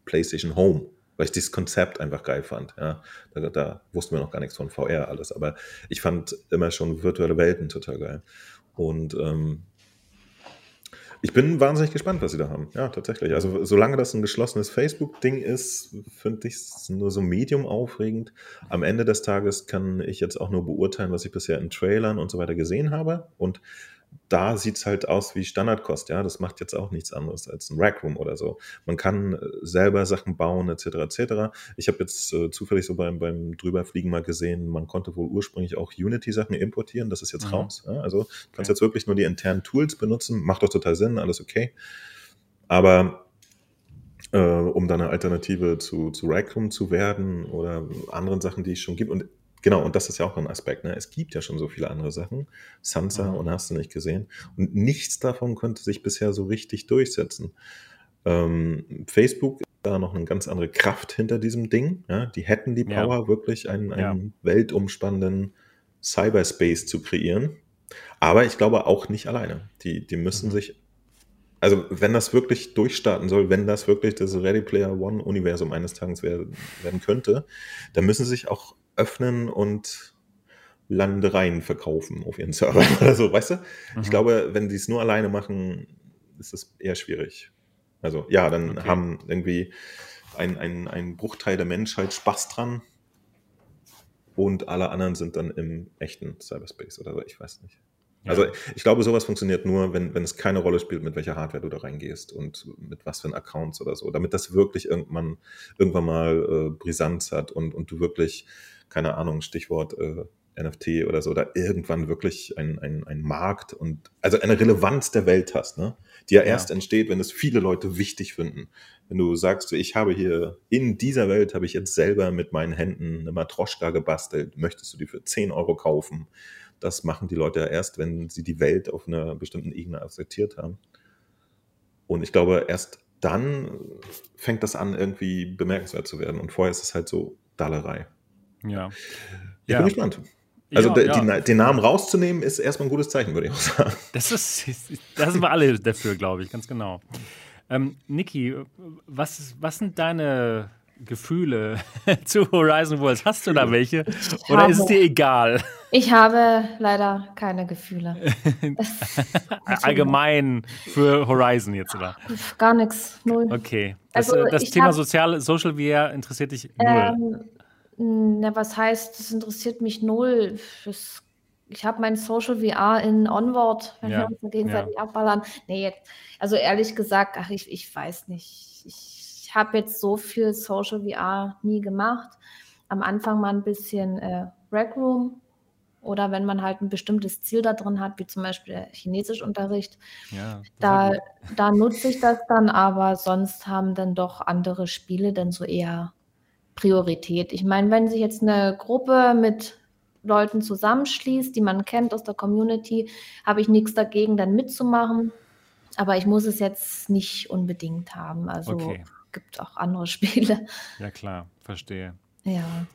PlayStation Home, weil ich dieses Konzept einfach geil fand. Ja? Da, da wussten wir noch gar nichts von VR alles, aber ich fand immer schon virtuelle Welten total geil. Und ähm, ich bin wahnsinnig gespannt, was sie da haben. Ja, tatsächlich. Also, solange das ein geschlossenes Facebook-Ding ist, finde ich es nur so medium aufregend. Am Ende des Tages kann ich jetzt auch nur beurteilen, was ich bisher in Trailern und so weiter gesehen habe. Und da sieht es halt aus wie Standardkost, ja. Das macht jetzt auch nichts anderes als ein Rackroom oder so. Man kann äh, selber Sachen bauen, etc. etc. Ich habe jetzt äh, zufällig so beim, beim Drüberfliegen mal gesehen, man konnte wohl ursprünglich auch Unity-Sachen importieren, das ist jetzt mhm. raus. Ja? Also du kannst okay. jetzt wirklich nur die internen Tools benutzen, macht doch total Sinn, alles okay. Aber äh, um dann eine Alternative zu, zu Rackroom zu werden oder anderen Sachen, die es schon gibt. Und Genau, und das ist ja auch ein Aspekt. Ne? Es gibt ja schon so viele andere Sachen. Sansa mhm. und hast du nicht gesehen. Und nichts davon konnte sich bisher so richtig durchsetzen. Ähm, Facebook da noch eine ganz andere Kraft hinter diesem Ding. Ja? Die hätten die Power, ja. wirklich einen, einen ja. weltumspannenden Cyberspace zu kreieren. Aber ich glaube auch nicht alleine. Die, die müssen mhm. sich also wenn das wirklich durchstarten soll, wenn das wirklich das Ready Player One Universum eines Tages werden, werden könnte, dann müssen sie sich auch öffnen und Landereien verkaufen auf ihren Servern [LAUGHS] oder so, weißt du? Mhm. Ich glaube, wenn sie es nur alleine machen, ist das eher schwierig. Also ja, dann okay. haben irgendwie ein, ein, ein Bruchteil der Menschheit Spaß dran und alle anderen sind dann im echten Cyberspace oder so, ich weiß nicht. Ja. Also ich glaube, sowas funktioniert nur, wenn, wenn es keine Rolle spielt, mit welcher Hardware du da reingehst und mit was für ein Accounts oder so, damit das wirklich irgendwann, irgendwann mal äh, Brisanz hat und, und du wirklich keine Ahnung, Stichwort äh, NFT oder so, da irgendwann wirklich ein, ein, ein Markt und also eine Relevanz der Welt hast, ne? die ja, ja erst entsteht, wenn es viele Leute wichtig finden. Wenn du sagst, ich habe hier in dieser Welt habe ich jetzt selber mit meinen Händen eine Matroschka gebastelt, möchtest du die für 10 Euro kaufen? Das machen die Leute ja erst, wenn sie die Welt auf einer bestimmten Ebene akzeptiert haben. Und ich glaube, erst dann fängt das an, irgendwie bemerkenswert zu werden. Und vorher ist es halt so Dallerei. Ja. Ich ja. bin gespannt. Also ja, de, ja. Die, den Namen rauszunehmen, ist erstmal ein gutes Zeichen, würde ich auch sagen. Das ist, da sind wir alle dafür, glaube ich, ganz genau. Ähm, Niki, was, was sind deine Gefühle [LAUGHS] zu Horizon Worlds? Hast du da welche? Oder ist es dir egal? Ich habe leider keine Gefühle. [LAUGHS] Allgemein für Horizon jetzt, oder? Gar nichts, null. Okay. Das, also, das Thema hab, Sozial, Social VR interessiert dich null? Ähm, na, was heißt, das interessiert mich null? Das, ich habe mein Social VR in Onward, wenn ja, wir uns gegenseitig ja. abballern. Nee, jetzt, also ehrlich gesagt, ach, ich, ich weiß nicht. Ich habe jetzt so viel Social VR nie gemacht. Am Anfang mal ein bisschen äh, Rec Room, oder wenn man halt ein bestimmtes Ziel da drin hat, wie zum Beispiel Chinesischunterricht, ja, da, da nutze ich das dann, aber sonst haben dann doch andere Spiele dann so eher Priorität. Ich meine, wenn sich jetzt eine Gruppe mit Leuten zusammenschließt, die man kennt aus der Community, habe ich nichts dagegen, dann mitzumachen. Aber ich muss es jetzt nicht unbedingt haben. Also okay. gibt auch andere [LAUGHS] Spiele. Ja, klar, verstehe. Ja.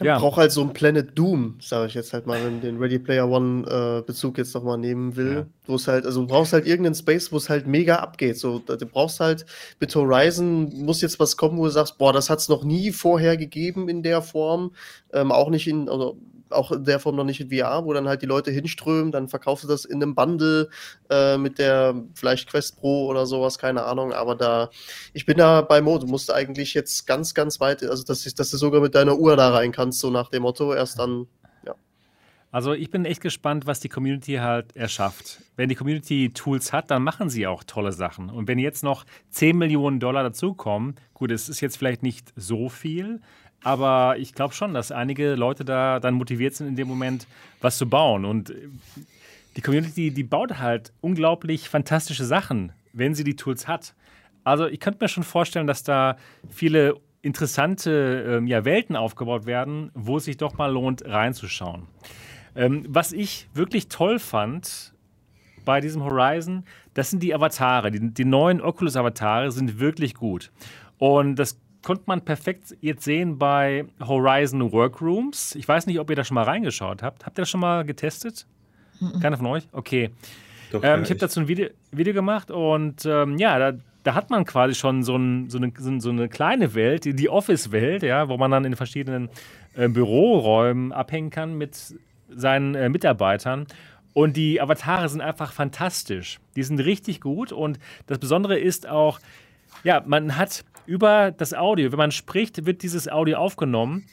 Ja. braucht halt so ein Planet Doom, sage ich jetzt halt mal, wenn den Ready Player One äh, Bezug jetzt nochmal nehmen will. Ja. Wo es halt, also du brauchst halt irgendeinen Space, wo es halt mega abgeht. So, du brauchst halt mit Horizon muss jetzt was kommen, wo du sagst, boah, das hat es noch nie vorher gegeben in der Form. Ähm, auch nicht in, also auch in der Form noch nicht in VR, wo dann halt die Leute hinströmen, dann verkaufst du das in einem Bundle äh, mit der vielleicht Quest Pro oder sowas, keine Ahnung, aber da, ich bin da bei Mo, du musst eigentlich jetzt ganz, ganz weit, also dass, dass du sogar mit deiner Uhr da rein kannst, so nach dem Motto, erst dann, ja. Also ich bin echt gespannt, was die Community halt erschafft. Wenn die Community Tools hat, dann machen sie auch tolle Sachen. Und wenn jetzt noch 10 Millionen Dollar dazukommen, gut, es ist jetzt vielleicht nicht so viel, aber ich glaube schon, dass einige Leute da dann motiviert sind, in dem Moment was zu bauen. Und die Community, die baut halt unglaublich fantastische Sachen, wenn sie die Tools hat. Also ich könnte mir schon vorstellen, dass da viele interessante ähm, ja, Welten aufgebaut werden, wo es sich doch mal lohnt, reinzuschauen. Ähm, was ich wirklich toll fand bei diesem Horizon, das sind die Avatare. Die, die neuen Oculus-Avatare sind wirklich gut. Und das konnte man perfekt jetzt sehen bei Horizon Workrooms. Ich weiß nicht, ob ihr da schon mal reingeschaut habt. Habt ihr das schon mal getestet? Mhm. Keiner von euch? Okay. Doch, ähm, ich habe dazu ein Video, Video gemacht und ähm, ja, da, da, hat man quasi schon so, ein, so, eine, so eine, kleine Welt, die Office-Welt, ja, wo man dann in verschiedenen äh, Büroräumen abhängen kann mit seinen äh, Mitarbeitern. Und die Avatare sind einfach fantastisch. Die sind richtig gut und das Besondere ist auch, ja, man hat über das Audio, wenn man spricht, wird dieses Audio aufgenommen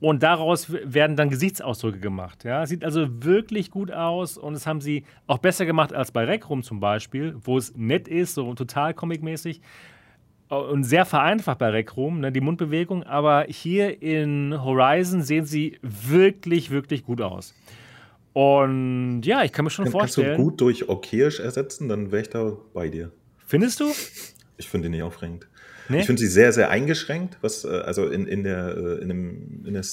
und daraus werden dann Gesichtsausdrücke gemacht. Ja? Sieht also wirklich gut aus und das haben sie auch besser gemacht als bei Rec Room zum Beispiel, wo es nett ist, so total comicmäßig und sehr vereinfacht bei Rec Room, ne, die Mundbewegung. Aber hier in Horizon sehen sie wirklich, wirklich gut aus. Und ja, ich kann mir schon Kann, vorstellen. Kannst du gut durch okayisch ersetzen, dann wäre ich da bei dir. Findest du? Ich finde ihn nicht aufregend. Nee? Ich finde sie sehr, sehr eingeschränkt, was äh, also in, in der äh, in dem, in der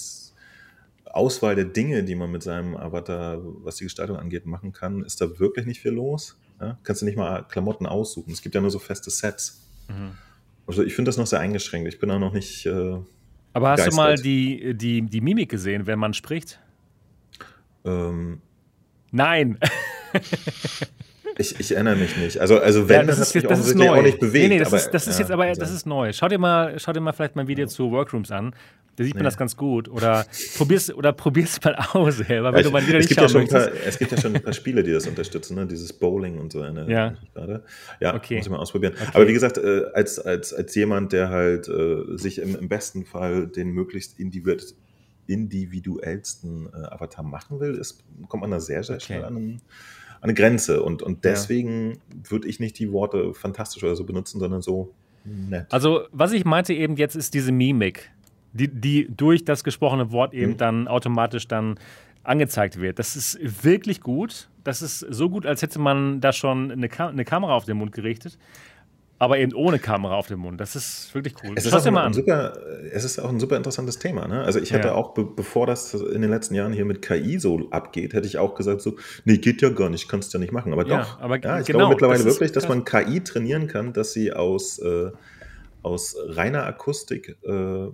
Auswahl der Dinge, die man mit seinem Avatar, was die Gestaltung angeht, machen kann, ist da wirklich nicht viel los. Ja? Kannst du nicht mal Klamotten aussuchen. Es gibt ja nur so feste Sets. Mhm. Also ich finde das noch sehr eingeschränkt. Ich bin auch noch nicht. Äh, Aber hast du mal die, die, die Mimik gesehen, wenn man spricht? Ähm, Nein. [LAUGHS] Ich, ich erinnere mich nicht. Also, also wenn, ja, das, ist, jetzt, das ist neu. auch nicht bewegt. Nee, nee, das, aber, ist, das ist ja, jetzt aber, das ist neu. Schau dir mal, schau dir mal vielleicht mein Video ja. zu Workrooms an. Da sieht man das ganz gut. Oder probier's, oder probier's mal aus selber, wenn ich, du mal wieder nicht schauen ja paar, Es gibt ja schon ein paar Spiele, die das unterstützen, ne? dieses Bowling und so. Eine, ja. Gerade. Ja, okay. muss ich mal ausprobieren. Okay. Aber wie gesagt, äh, als, als, als jemand, der halt äh, sich im, im besten Fall den möglichst individuellsten äh, Avatar machen will, ist, kommt man da sehr, sehr okay. schnell an eine Grenze. Und, und deswegen ja. würde ich nicht die Worte fantastisch oder so benutzen, sondern so nett. Also, was ich meinte eben jetzt, ist diese Mimik, die, die durch das gesprochene Wort eben mhm. dann automatisch dann angezeigt wird. Das ist wirklich gut. Das ist so gut, als hätte man da schon eine, Ka eine Kamera auf den Mund gerichtet aber eben ohne Kamera auf dem Mund. Das ist wirklich cool. Es ist, auch ein, super, es ist auch ein super interessantes Thema. Ne? Also ich hätte ja. auch, be bevor das in den letzten Jahren hier mit KI so abgeht, hätte ich auch gesagt so, nee, geht ja gar nicht, kannst ja nicht machen. Aber ja, doch, aber ja, ich genau, glaube mittlerweile das wirklich, dass man KI trainieren kann, dass sie aus, äh, aus reiner Akustik äh,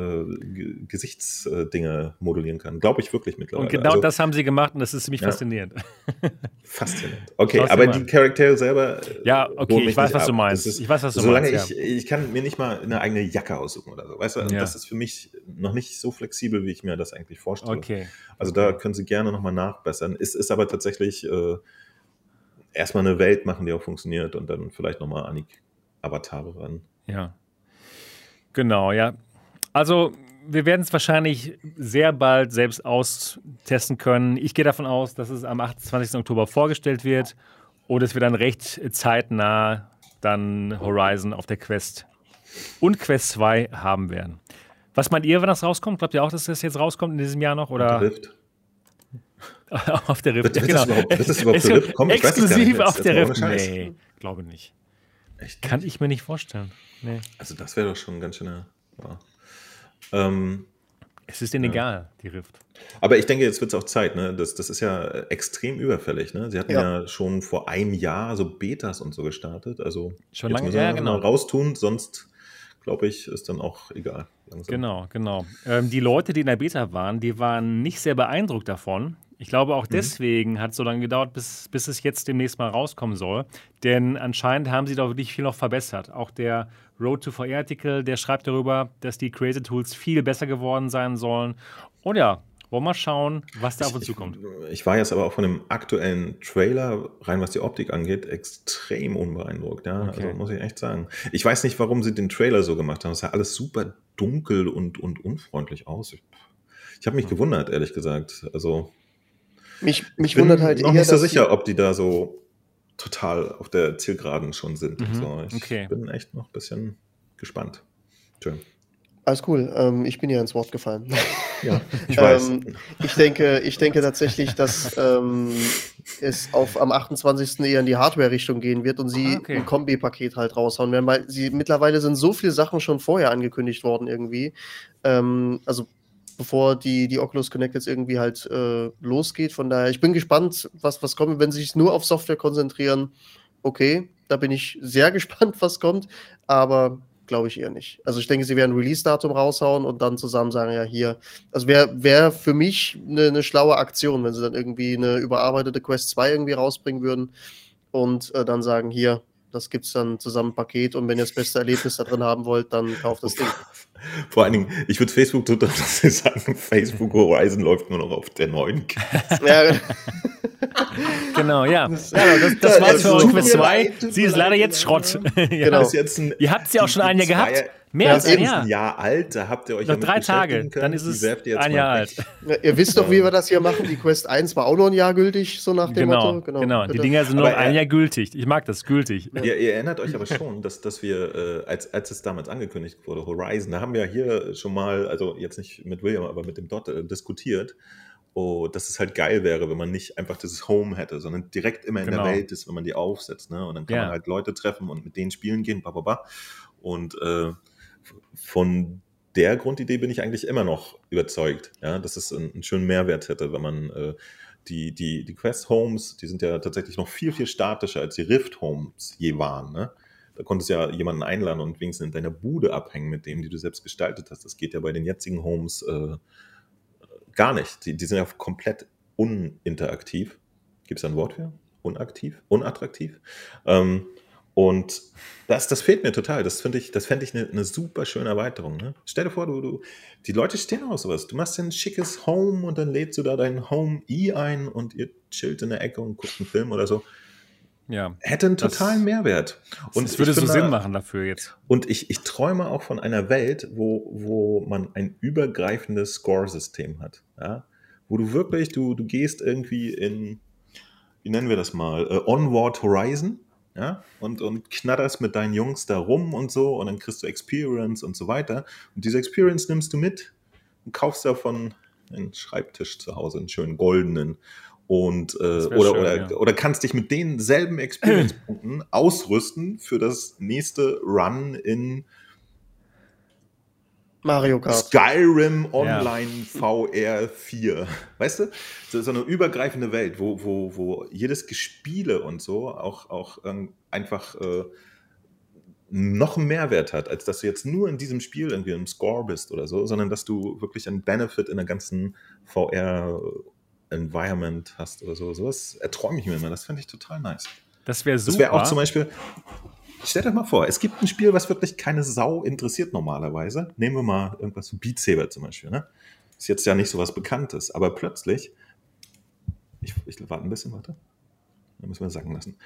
äh, Gesichtsdinge modellieren kann. Glaube ich wirklich mittlerweile. Und genau also, das haben sie gemacht und das ist ziemlich ja. faszinierend. [LAUGHS] Faszinierend. Okay, aber die Charaktere selber. Äh, ja, okay, ich weiß, was ab. du meinst. Ist, ich weiß, was du solange meinst. Solange ich, ja. ich kann mir nicht mal eine eigene Jacke aussuchen oder so. Weißt du, ja. das ist für mich noch nicht so flexibel, wie ich mir das eigentlich vorstelle. Okay. Also da können sie gerne nochmal nachbessern. Es ist aber tatsächlich äh, erstmal eine Welt machen, die auch funktioniert und dann vielleicht nochmal Anik Avatare ran. Ja. Genau, ja. Also wir werden es wahrscheinlich sehr bald selbst austesten können. Ich gehe davon aus, dass es am 28. Oktober vorgestellt wird und dass wir dann recht zeitnah dann Horizon auf der Quest und Quest 2 haben werden. Was meint ihr, wenn das rauskommt? Glaubt ihr auch, dass das jetzt rauskommt in diesem Jahr noch? Oder? Auf der Rift. [LAUGHS] auf der Rift, wird, ja, genau. Wird das überhaupt, wird Rift kommen? Exklusiv auf der Rift. Nee, glaube nicht. Echt? Kann ich mir nicht vorstellen. Nee. Also das wäre doch schon ein ganz schöner... Ja. Ähm, es ist denen ja. egal, die Rift. Aber ich denke, jetzt wird es auch Zeit, ne? Das, das ist ja extrem überfällig, ne? Sie hatten ja. ja schon vor einem Jahr so Betas und so gestartet. Also schon lange ja, genau. mal raustun, sonst glaube ich, ist dann auch egal. Langsam. Genau, genau. Ähm, die Leute, die in der Beta waren, die waren nicht sehr beeindruckt davon. Ich glaube, auch mhm. deswegen mhm. hat es so lange gedauert, bis, bis es jetzt demnächst mal rauskommen soll. Denn anscheinend haben sie da wirklich viel noch verbessert. Auch der Road to VR-Artikel, der schreibt darüber, dass die Creative Tools viel besser geworden sein sollen. Und ja, wollen wir mal schauen, was da auf uns zukommt. Ich, ich war jetzt aber auch von dem aktuellen Trailer, rein was die Optik angeht, extrem unbeeindruckt. Ja? Okay. Also muss ich echt sagen. Ich weiß nicht, warum sie den Trailer so gemacht haben. Es sah alles super dunkel und, und unfreundlich aus. Ich, ich habe mich mhm. gewundert, ehrlich gesagt. Also mich, mich wundert halt eher, nicht so sicher, ob die da so total auf der Zielgeraden schon sind. Mhm, so, ich okay. bin echt noch ein bisschen gespannt. Schön. Alles cool. Ähm, ich bin ja ins Wort gefallen. [LAUGHS] Ja, ich weiß. ähm, ich, denke, ich denke tatsächlich, dass ähm, es auf, am 28. eher in die Hardware-Richtung gehen wird und sie ah, okay. ein Kombi-Paket halt raushauen werden, weil sie mittlerweile sind so viele Sachen schon vorher angekündigt worden irgendwie. Ähm, also bevor die, die Oculus Connect jetzt irgendwie halt äh, losgeht. Von daher, ich bin gespannt, was, was kommt. Wenn sie sich nur auf Software konzentrieren, okay, da bin ich sehr [LAUGHS] gespannt, was kommt, aber glaube ich eher nicht. Also ich denke, sie werden Release-Datum raushauen und dann zusammen sagen, ja, hier. Also wäre wär für mich eine, eine schlaue Aktion, wenn sie dann irgendwie eine überarbeitete Quest 2 irgendwie rausbringen würden und äh, dann sagen, hier, das gibt es dann zusammen ein Paket und wenn ihr das beste Erlebnis da drin haben wollt, dann kauft das Ding. [LAUGHS] Vor allen Dingen, ich würde Facebook total sagen, Facebook Horizon läuft nur noch auf der neuen. [LAUGHS] ja, [LAUGHS] genau, ja. Das, ja, das, das war's für euch Quest 2. Sie ist leider jetzt Schrott. ja. Genau. Jetzt ein, Ihr habt sie auch schon ein Jahr gehabt. Mehr als ein Jahr. ein Jahr alt, da habt ihr euch Noch drei Tage, können. dann ist es ein Jahr alt. Ja, ihr wisst doch, wie wir das hier machen. Die Quest 1 war auch noch ein Jahr gültig, so nach dem genau, Motto. Genau, genau. die Dinger sind nur noch ein Jahr gültig. Ich mag das, gültig. Ihr, ihr erinnert euch aber schon, dass, dass wir, äh, als, als es damals angekündigt wurde, Horizon, da haben wir hier schon mal, also jetzt nicht mit William, aber mit dem Dot äh, diskutiert, oh, dass es halt geil wäre, wenn man nicht einfach dieses Home hätte, sondern direkt immer in genau. der Welt ist, wenn man die aufsetzt. Ne? Und dann kann ja. man halt Leute treffen und mit denen spielen gehen, bla, bla, bla. Und äh, von der Grundidee bin ich eigentlich immer noch überzeugt, ja, dass es einen, schönen Mehrwert hätte, wenn man äh, die, die, die Quest Homes, die sind ja tatsächlich noch viel, viel statischer als die Rift Homes je waren. Ne? Da konntest du ja jemanden einladen und wenigstens in deiner Bude abhängen mit dem, die du selbst gestaltet hast. Das geht ja bei den jetzigen Homes äh, gar nicht. Die, die sind ja komplett uninteraktiv. Gibt es ein Wort für? Unaktiv? Unattraktiv? Ähm, und das, das fehlt mir total. Das finde ich, das fände ich eine, eine super schöne Erweiterung. Ne? Stell dir vor, du, du, die Leute stehen auf sowas. Du machst ein schickes Home und dann lädst du da dein Home E ein und ihr chillt in der Ecke und guckt einen Film oder so. Ja. Hätte einen totalen das, Mehrwert. Und es würde so Sinn machen dafür jetzt. Und ich, ich träume auch von einer Welt, wo, wo man ein übergreifendes Score-System hat. Ja? Wo du wirklich, du, du gehst irgendwie in, wie nennen wir das mal, uh, Onward Horizon ja, und, und knatterst mit deinen Jungs da rum und so und dann kriegst du Experience und so weiter. Und diese Experience nimmst du mit und kaufst davon einen Schreibtisch zu Hause, einen schönen goldenen. Und, äh, oder, schön, oder, ja. oder kannst dich mit denselben Experience-Punkten [CLEARS THROAT] ausrüsten für das nächste Run in Mario Kart. Skyrim Online ja. VR 4. Weißt du? So, so, eine übergreifende Welt, wo, wo, wo jedes Gespiele und so auch, auch ähm, einfach äh, noch einen Mehrwert hat, als dass du jetzt nur in diesem Spiel irgendwie im Score bist oder so, sondern dass du wirklich einen Benefit in der ganzen VR-Environment hast oder so. Sowas erträume ich mir immer. Das fände ich total nice. Das wäre super. Das wäre auch zum Beispiel. Stellt euch mal vor, es gibt ein Spiel, was wirklich keine Sau interessiert normalerweise. Nehmen wir mal irgendwas wie Beat Saber zum Beispiel. Ne? Ist jetzt ja nicht so was Bekanntes, aber plötzlich. Ich, ich warte ein bisschen, warte. Da müssen wir sagen lassen.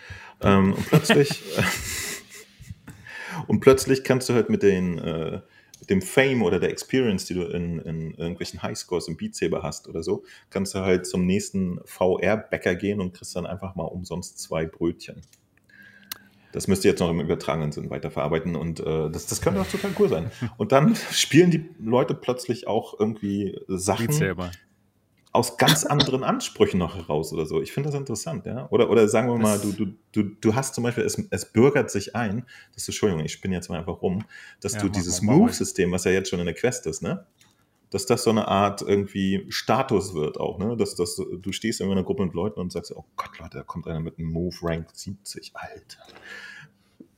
Ähm, und plötzlich. [LAUGHS] Und plötzlich kannst du halt mit, den, äh, dem Fame oder der Experience, die du in, in irgendwelchen Highscores im Beat Saber hast oder so, kannst du halt zum nächsten VR-Bäcker gehen und kriegst dann einfach mal umsonst zwei Brötchen. Das müsst ihr jetzt noch im übertragenen Sinn weiterverarbeiten und äh, das, das könnte auch total cool sein. Und dann [LAUGHS] spielen die Leute plötzlich auch irgendwie Sachen, aus ganz anderen Ansprüchen noch heraus oder so. Ich finde das interessant, ja. Oder, oder sagen wir mal, du, du, du, du hast zum Beispiel, es, es bürgert sich ein, dass du, Entschuldigung, ich spinne jetzt mal einfach rum, dass Ja, du dieses. Move-System, was ja jetzt schon in der Quest ist, ne? Dass das so eine Art irgendwie Status wird auch, ne? Dass, dass du stehst in einer Gruppe mit Leuten und sagst, oh Gott, Leute, da kommt einer mit einem Move Rank 70, Alter.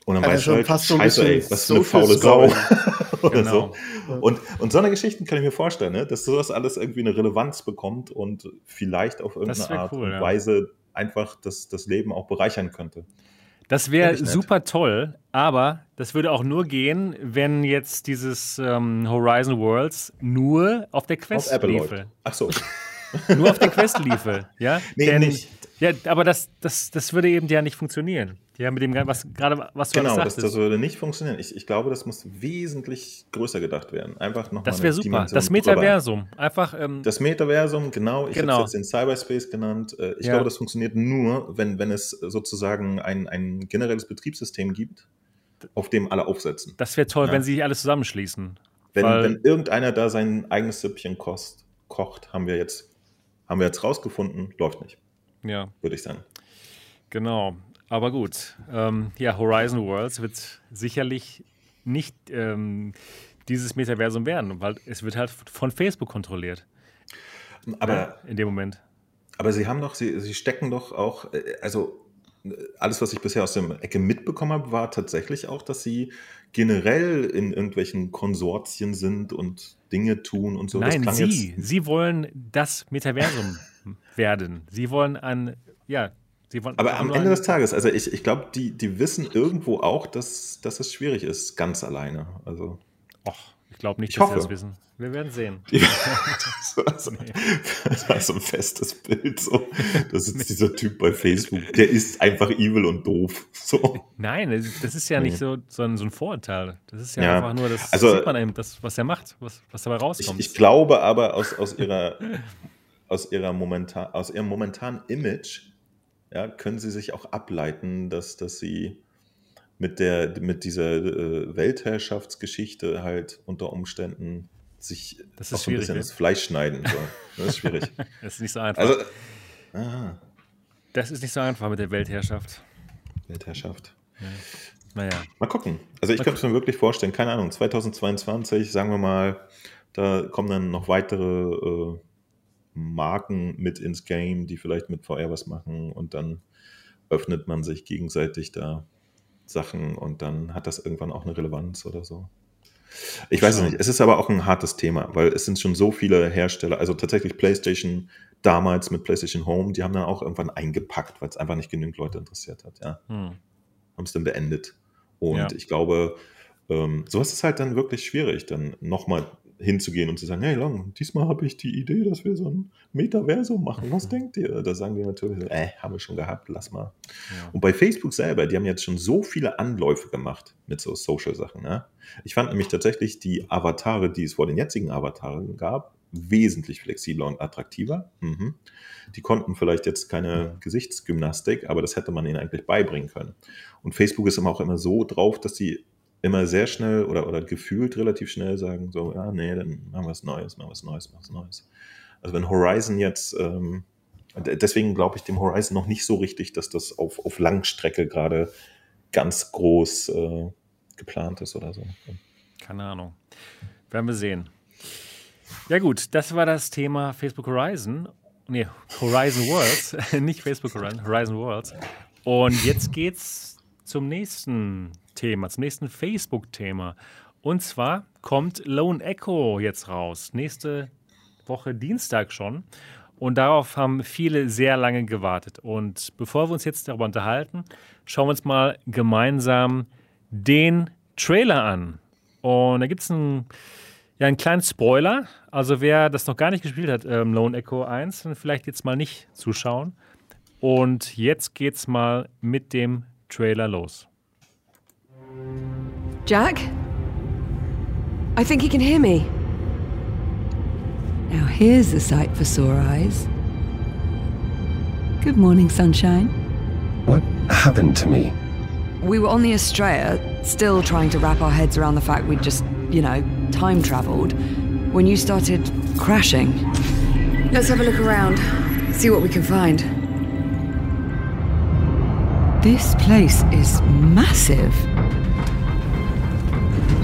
Und dann Also weißt du halt, fast so scheiße, ey, was für eine faule Sau. [LAUGHS] Oder Genau. so. Und, und so eine Geschichten kann ich mir vorstellen, ne? dass sowas alles irgendwie eine Relevanz bekommt und vielleicht auf irgendeine Art cool, und ja. Weise einfach das, das Leben auch bereichern könnte. Das wäre super toll, aber das würde auch nur gehen, wenn jetzt dieses ähm, Horizon Worlds nur auf der Quest Auf liefe. Ach so. Nur auf der Quest liefe, ja? Nee, nicht. Ja, aber das, das, das würde eben ja nicht funktionieren. Ja, mit dem, was gerade, was du Genau, das, das würde nicht funktionieren. Ich, ich glaube, das muss wesentlich größer gedacht werden. Einfach noch Das wäre super. Dimension Das. Metaversum. Einfach, ähm, Das Metaversum, genau. Ich Genau. habe es jetzt den Cyberspace genannt. Äh, Ich Ja. glaube, das funktioniert nur, wenn, wenn es sozusagen ein, ein generelles Betriebssystem gibt, auf dem alle aufsetzen. das wäre toll, Ja. wenn sie alles zusammenschließen. Wenn, wenn irgendeiner da sein eigenes Süppchen kost, kocht, haben wir jetzt, haben wir jetzt rausgefunden, läuft nicht, Ja, würde ich sagen. genau. Aber gut. Ähm, ja, Horizon Worlds wird sicherlich nicht ähm, dieses Metaversum werden, weil es wird halt von Facebook kontrolliert. Aber, ja, in dem Moment. aber sie haben doch, sie, sie stecken doch auch, äh, also äh, alles, was ich bisher aus der Ecke mitbekommen habe, war tatsächlich auch, dass sie generell in irgendwelchen Konsortien sind und Dinge tun und so. Nein, sie. jetzt- Sie wollen das Metaversum werden. Sie wollen ein, ja, sie wollen. Aber am Ende des Tages, also ich, ich glaube, die, die wissen irgendwo auch, dass, dass es schwierig ist, ganz alleine. Also Och, ich glaube nicht, Ich dass sie das wissen. Wir werden sehen. das, [LAUGHS] war so, das war so ein festes Bild. So. Das ist dieser Typ bei Facebook, der ist einfach evil und doof. So. Nein, das ist ja nicht so, so, ein, so ein Vorurteil. Das ist ja, Ja. einfach nur, das Also- sieht man eben, das, was er macht, was, was dabei Ich, rauskommt. ich glaube aber aus, aus, ihrer, [LAUGHS] aus, ihrer momentan, aus ihrem momentanen Image ja, können sie sich auch ableiten, dass, dass sie mit, der, mit dieser äh, Weltherrschaftsgeschichte halt unter Umständen sich Das ist auch so ein bisschen ne? ins Fleisch schneiden. So. Das ist schwierig. [LAUGHS] das ist nicht so einfach. Also, ah, das ist nicht so einfach mit der Weltherrschaft. Weltherrschaft. Naja. Mal gucken. Also ich könnte es mir wirklich vorstellen, keine Ahnung, 2022, sagen wir mal, da kommen dann noch weitere äh, Marken mit ins Game, die vielleicht mit VR was machen und dann öffnet man sich gegenseitig da Sachen und dann hat das irgendwann auch eine Relevanz oder so. Ich weiß es nicht. Es ist aber auch ein hartes Thema, weil es sind schon so viele Hersteller, also tatsächlich PlayStation damals mit PlayStation Home, die haben dann auch irgendwann eingepackt, weil es einfach nicht genügend Leute interessiert hat, ja Hm. haben es dann beendet. Und Ja. ich glaube, ähm, sowas ist halt dann wirklich schwierig, dann nochmal hinzugehen und zu sagen, hey Long, diesmal habe ich die Idee, dass wir so ein Metaversum machen. Was denkt ihr? Da sagen die natürlich, äh, haben wir schon gehabt, lass mal. Ja. Und bei Facebook selber, die haben jetzt schon so viele Anläufe gemacht mit so Social-Sachen. Ja? Ich fand nämlich tatsächlich die Avatare, die es vor den jetzigen Avataren gab, wesentlich flexibler und attraktiver. Mhm. Die konnten vielleicht jetzt keine Gesichtsgymnastik, aber das hätte man ihnen eigentlich beibringen können. Und Facebook ist immer auch immer so drauf, dass sie immer sehr schnell oder, oder gefühlt relativ schnell sagen, so, ja, nee, dann machen wir was Neues, machen wir was Neues, machen wir was Neues. Also wenn Horizon jetzt, ähm, deswegen glaube ich dem Horizon noch nicht so richtig, dass das auf, auf Langstrecke gerade ganz groß äh, geplant ist oder so. Keine Ahnung. Werden wir sehen. Ja, gut, das war das Thema Facebook Horizon. Nee, Horizon Worlds, [LAUGHS] nicht Facebook Horizon, Horizon Worlds. Und jetzt geht's zum nächsten Thema, zum nächsten Facebook-Thema. Und zwar kommt Lone Echo jetzt raus. Nächste Woche Dienstag schon. Und darauf haben viele sehr lange gewartet. Und bevor wir uns jetzt darüber unterhalten, schauen wir uns mal gemeinsam den Trailer an. Und da gibt es einen, ja, einen kleinen Spoiler. Also wer das noch gar nicht gespielt hat, ähm, Lone Echo 1, dann vielleicht jetzt mal nicht zuschauen. Und jetzt geht's mal mit dem Trailer los. Jack? I think he can hear me. Now here's a sight for sore eyes. Good morning, sunshine. What happened to me? We were on the Estrella, still trying to wrap our heads around the fact we'd just, you know, time traveled, when you started crashing. Let's have a look around, see what we can find. This place is massive.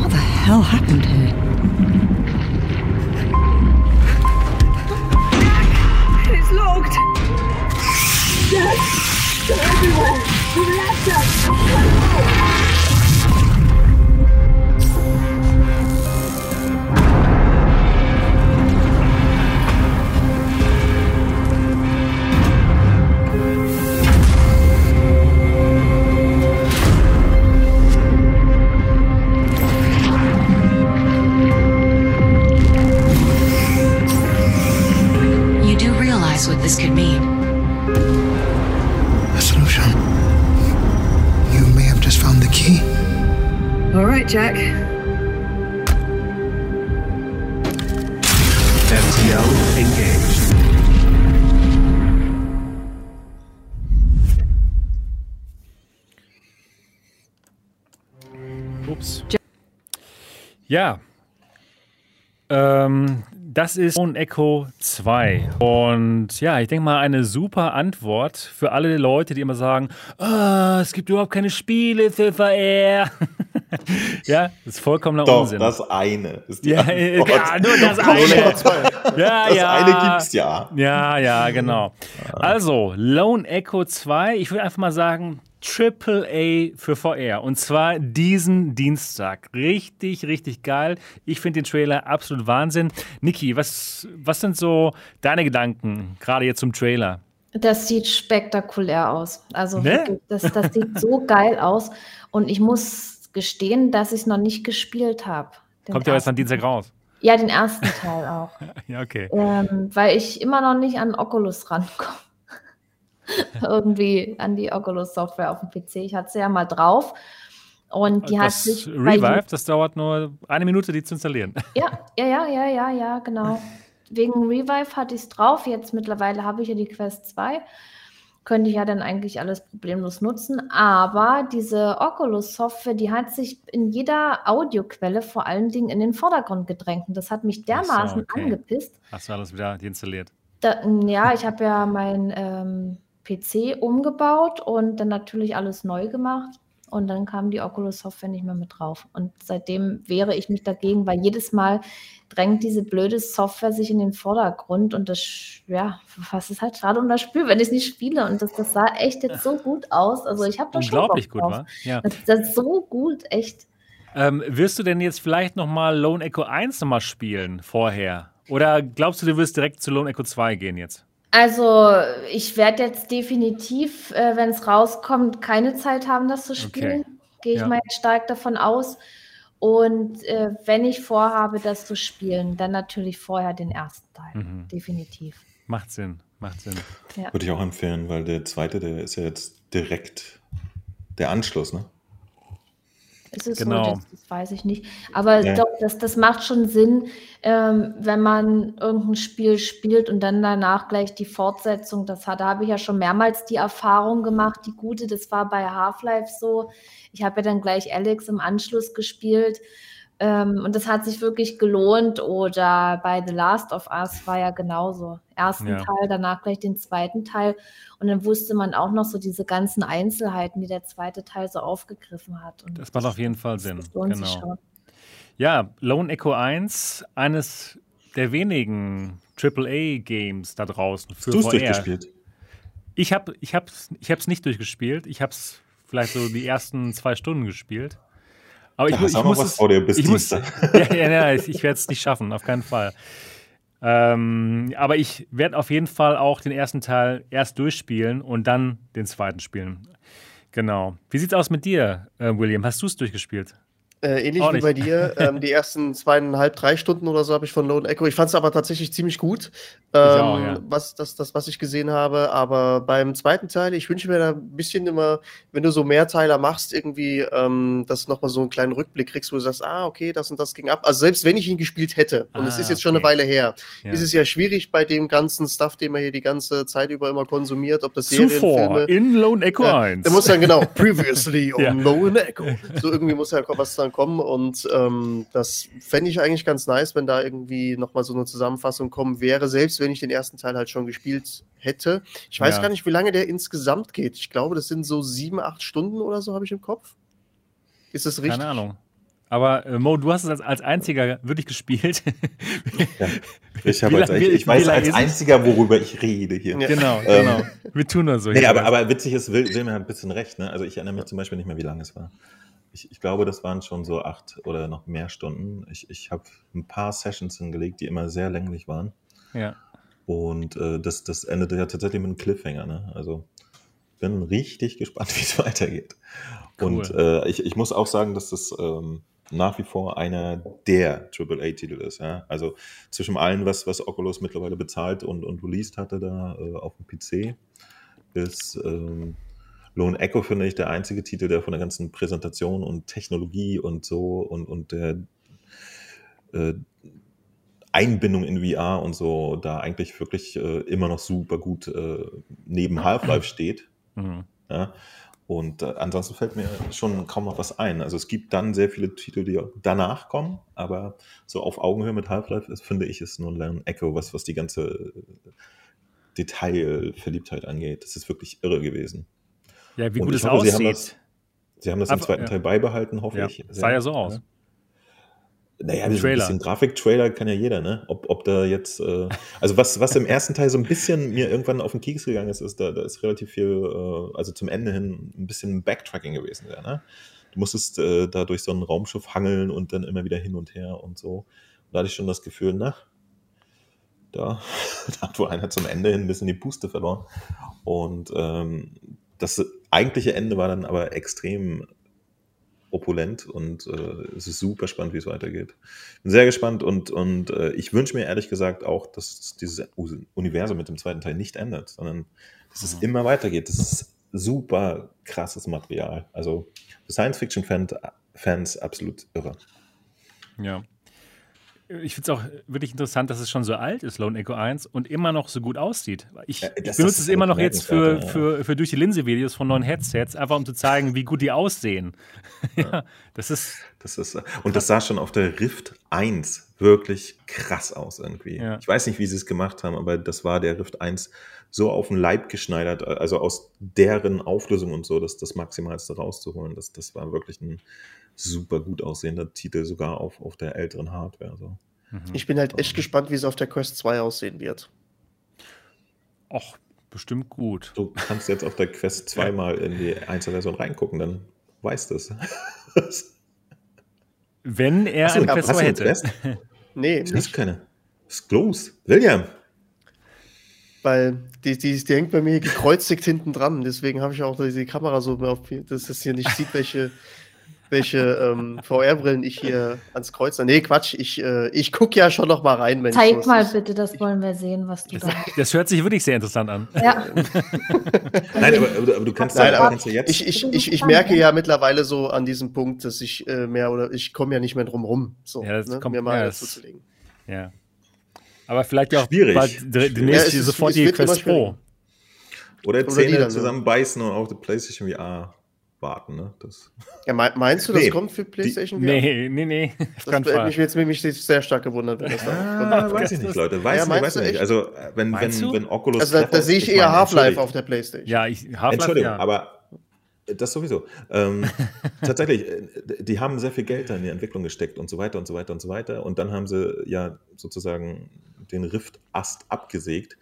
What the hell happened here? It's locked! You right, Jack. FTL engaged. Ups. Ja. Ähm, das ist Lone Echo 2. Und ja, ich denke mal, eine super Antwort für alle Leute, die immer sagen, "Ah, es gibt überhaupt keine Spiele für VR. [LAUGHS] [LAUGHS] ja, das ist vollkommener Doch, Unsinn. das eine ist die ja, Antwort. [LAUGHS] ja, nur das eine. Echo 2. Ja, Das ja. eine gibt's ja. Ja, ja, genau. Also, Lone Echo 2, ich würde einfach mal sagen, Triple A für VR. Und zwar diesen Dienstag. Richtig, richtig geil. Ich finde den Trailer absolut Wahnsinn. Niki, was, was sind so deine Gedanken, gerade jetzt zum Trailer? Das sieht spektakulär aus. Also Ne? das, das sieht so geil aus. Und ich muss gestehen, dass ich es noch nicht gespielt habe. Kommt ja jetzt am Dienstag raus. Ja, den ersten Teil auch. [LAUGHS] Ja, okay. ähm, weil ich immer noch nicht an Oculus rankomme. [LAUGHS] Irgendwie an die Oculus-Software auf dem PC. Ich hatte sie ja mal drauf. Und die hat das sich. bei Revive, das dauert nur eine Minute, die zu installieren. [LAUGHS] Ja, ja, ja, ja, ja, ja, genau. Wegen Revive hatte ich es drauf. Jetzt mittlerweile habe ich ja die Quest 2. Könnte ich ja dann eigentlich alles problemlos nutzen. Aber diese Oculus-Software, die hat sich in jeder Audioquelle vor allen Dingen in den Vordergrund gedrängt. Und das hat mich Ach so, dermaßen okay. angepisst. Hast du alles wieder deinstalliert? Da, ja, ich habe ja mein ähm, PC umgebaut und dann natürlich alles neu gemacht. Und dann kam die Oculus-Software nicht mehr mit drauf. Und seitdem wehre ich mich dagegen, weil jedes Mal drängt diese blöde Software sich in den Vordergrund. Und das, ja, was ist halt schade um das Spiel, wenn ich es nicht spiele. Und das, das sah echt jetzt so gut aus. Also ich habe da schon Unglaublich Bock gut, drauf. Ja. Das, das ist so gut, echt. Ähm, wirst du denn jetzt vielleicht nochmal Lone Echo 1 nochmal spielen vorher? Oder glaubst du, du wirst direkt zu Lone Echo 2 gehen jetzt? Also, ich werde jetzt definitiv, äh, wenn es rauskommt, keine Zeit haben, das zu spielen. Gehe ich Ja. mal jetzt stark davon aus. Und äh, wenn ich vorhabe, das zu spielen, dann natürlich vorher den ersten Teil. Mhm. Definitiv. Macht Sinn, macht Sinn. Würde ich auch empfehlen, weil der zweite, der ist ja jetzt direkt der Anschluss, ne? Ist es Genau. so, das, das weiß ich nicht. Aber Ja. doch, das, das macht schon Sinn, ähm, wenn man irgendein Spiel spielt und dann danach gleich die Fortsetzung das hat. Da habe ich ja schon mehrmals die Erfahrung gemacht, die gute, das war bei Half-Life so. Ich habe ja dann gleich Alex im Anschluss gespielt. Ähm, und das hat sich wirklich gelohnt. Oder bei The Last of Us war ja genauso. Ersten Ja. Teil, danach gleich den zweiten Teil. Und dann wusste man auch noch so diese ganzen Einzelheiten, die der zweite Teil so aufgegriffen hat. Und Das macht auf jeden Fall Sinn. Genau. Ja, Lone Echo 1, eines der wenigen AAA-Games da draußen für Du hast VR. durchgespielt. Ich habe ich hab's, ich hab's nicht durchgespielt. Ich habe es vielleicht so die ersten zwei Stunden gespielt. Aber ich, ich noch muss es, vor dir bis ich muss, [LAUGHS] ja, ja, ja, ich, ich werde es nicht schaffen, auf keinen Fall. Ähm, aber ich werde auf jeden Fall auch den ersten Teil erst durchspielen und dann den zweiten spielen. Genau. Wie sieht's aus mit dir, äh, William? Hast du es durchgespielt? Äh, ähnlich Auch wie nicht. bei dir. [LAUGHS] Ähm, die ersten zweieinhalb, drei Stunden oder so habe ich von Lone Echo. Ich fand es aber tatsächlich ziemlich gut, ähm, auch, ja. was, das, das, was ich gesehen habe. Aber beim zweiten Teil, ich wünsche mir da ein bisschen immer, wenn du so Mehrteiler machst, irgendwie, ähm, dass du nochmal so einen kleinen Rückblick kriegst, wo du sagst, ah, okay, das und das ging ab. Also selbst wenn ich ihn gespielt hätte, und es Ah, ist jetzt schon eine okay. Weile her, Ja. ist es ja schwierig bei dem ganzen Stuff, den man hier die ganze Zeit über immer konsumiert, ob das Zuvor Serienfilme, in Lone Echo ja, 1. Da muss dann genau, [LAUGHS] previously on Ja. Lone Echo. So irgendwie muss ja was dann kommen und ähm, das fände ich eigentlich ganz nice, wenn da irgendwie nochmal so eine Zusammenfassung kommen wäre, selbst wenn ich den ersten Teil halt schon gespielt hätte. Ich weiß Ja. gar nicht, wie lange der insgesamt geht. Ich glaube, das sind so sieben, acht Stunden oder so, habe ich im Kopf. Ist das richtig? Keine Ahnung. Aber äh, Mo, du hast es als, als einziger wirklich gespielt. [LAUGHS] Ja. [LAUGHS] Ich, als, ich, ich weiß als einziger, worüber ich rede hier. Ja. genau, Ähm, genau. Wir tun das so. Nee, aber, aber witzig ist, Will, Will mir hat ein bisschen recht. Ne? Also ich erinnere mich zum Beispiel nicht mehr, wie lange es war. Ich, ich glaube, das waren schon so acht oder noch mehr Stunden. Ich, ich habe ein paar Sessions hingelegt, die immer sehr länglich waren. ja. Und äh, das, das endete ja tatsächlich mit einem Cliffhanger. Ne? Also bin richtig gespannt, [LAUGHS] wie es weitergeht. Cool. Und äh, ich, ich muss auch sagen, dass das ähm, nach wie vor einer der AAA-Titel ist. Ja? Also zwischen allem, was, was Oculus mittlerweile bezahlt und, und released hatte da äh, auf dem PC, ist ähm, Lone Echo, finde ich, der einzige Titel, der von der ganzen Präsentation und Technologie und so und, und der äh, Einbindung in VR und so da eigentlich wirklich äh, immer noch super gut äh, neben Half-Life steht. Mhm. Ja? Und äh, ansonsten fällt mir schon kaum noch was ein. Also es gibt dann sehr viele Titel, die danach kommen, aber so auf Augenhöhe mit Half-Life ist, finde ich, ist nur ein Echo, was, was die ganze äh, Detailverliebtheit angeht. Das ist wirklich irre gewesen. ja, wie Und gut es hoffe, Sie haben aussieht. das, Sie haben das im Aber- zweiten ja. Teil beibehalten, hoffe Ja, ich. sah ja so aus. Naja, ein Trailer. bisschen Grafik-Trailer kann ja jeder, ne? Ob, ob da jetzt, äh, also was, was im ersten Teil so ein bisschen mir irgendwann auf den Keks gegangen ist, ist, da, da ist relativ viel, äh, also zum Ende hin ein bisschen Backtracking gewesen, ja, ne? Du musstest äh, da durch so ein Raumschiff hangeln und dann immer wieder hin und her und so. Und da hatte ich schon das Gefühl, na, da, [LAUGHS] da hat wohl einer zum Ende hin ein bisschen die Puste verloren. Und ähm, das eigentliche Ende war dann aber extrem opulent und äh, es ist super spannend, wie es weitergeht. Bin sehr gespannt und, und äh, ich wünsche mir ehrlich gesagt auch, dass dieses Universum mit dem zweiten Teil nicht ändert, sondern dass es immer weitergeht. Das ist super krasses Material. Also Science-Fiction-Fans Fans absolut irre. Ja. Ich finde es auch wirklich interessant, dass es schon so alt ist, Lone Echo 1, und immer noch so gut aussieht. Ich, Ja, das- benutze das es immer noch jetzt für, bemerkenswert, für, für durch die Linse-Videos von neuen Headsets, einfach um zu zeigen, wie gut die aussehen. [LAUGHS] ja, das ist, Das ist, äh, und das sah schon auf der Rift 1 wirklich krass aus irgendwie. Ja. Ich weiß nicht, wie sie es gemacht haben, aber das war der Rift 1 so auf den Leib geschneidert, äh, also aus deren Auflösung und so, dass das Maximalste rauszuholen. Das, das war wirklich ein super gut aussehender Titel, sogar auf, auf der älteren Hardware. So. Ich bin halt echt gespannt, wie es auf der Quest 2 aussehen wird. auch bestimmt gut. Du kannst jetzt auf der Quest zweimal in die Einzelversion reingucken, dann weißt du es. [LAUGHS] Wenn er Hast du- eine Quest hast du 2 eine hätte. Quest? [LAUGHS] Nee, Ich nicht, keine. Was ist los? William! weil die, die, die hängt bei mir gekreuzigt [LAUGHS] hinten dran. Deswegen habe ich auch die Kamera so auf, dass es hier nicht sieht, welche, welche ähm, VR-Brillen ich hier ans Kreuz. Nee, Quatsch, ich, äh, ich gucke ja schon noch mal rein, wenn Zeig ich mal bitte, das wollen wir sehen, was du Das, da das hört sich wirklich sehr interessant an. Ja, [LAUGHS] Nein, aber, aber, aber du kannst Nein, ja, aber kannst ja jetzt. Ich, ich, ich, ich merke ja. mittlerweile so an diesem Punkt, dass ich äh, mehr oder ich komme ja nicht mehr drum rum, so Ja, das ne, kommt- mir mal ja, dazu das- zu legen. Ja. Aber vielleicht ja auch Schwierig. bald demnächst Ja, sofort es die Quest Pro. Oder Zähne ja. zusammenbeißen und auch die PlayStation VR warten. Ne? Das, Ja, mei- meinst du, das Nee, kommt für PlayStation VR? Nee, nee, nee. Das [LAUGHS] hätte mich jetzt nämlich sehr stark gewundert, wenn das da ah, weiß ich nicht, Leute. Weiß Ja, nicht, weiß du nicht. Also, äh, wenn, wenn, du? wenn Oculus. Also da, da sehe ist, ich eher Half-Life Entschuldigung. auf der PlayStation. Ja, ich Half-Life, Entschuldigung, ja. aber das sowieso. Ähm, [LAUGHS] tatsächlich, äh, die haben sehr viel Geld da in die Entwicklung gesteckt und so weiter und so weiter und so weiter. Und dann haben sie ja sozusagen den Rift-Ast abgesägt.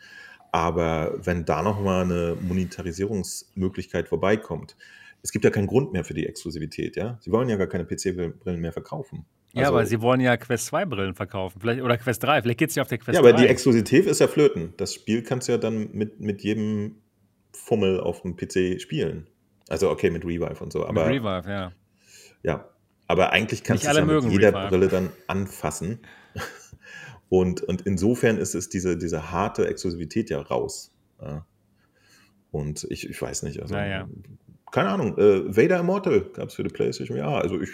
Aber wenn da nochmal eine Monetarisierungsmöglichkeit vorbeikommt, es gibt ja keinen Grund mehr für die Exklusivität, ja. Sie wollen ja gar keine PC-Brillen mehr verkaufen. Ja, Also- aber sie wollen ja Quest 2 Brillen verkaufen. Vielleicht, oder Quest 3. Vielleicht geht es ja auf der Quest Ja, aber 3. die Exklusivität ist ja flöten. Das Spiel kannst du ja dann mit, mit jedem Fummel auf dem PC spielen. Also okay, mit Revive und so. Mit Aber Revive, ja. ja, aber eigentlich kannst du es ja mit jeder Revive. Brille dann anfassen. [LAUGHS] Und, und insofern ist es diese, diese harte Exklusivität ja raus. Ja. Und ich, ich weiß nicht, also Naja. Keine Ahnung, äh, Vader Immortal gab es für die PlayStation, ja, also ich,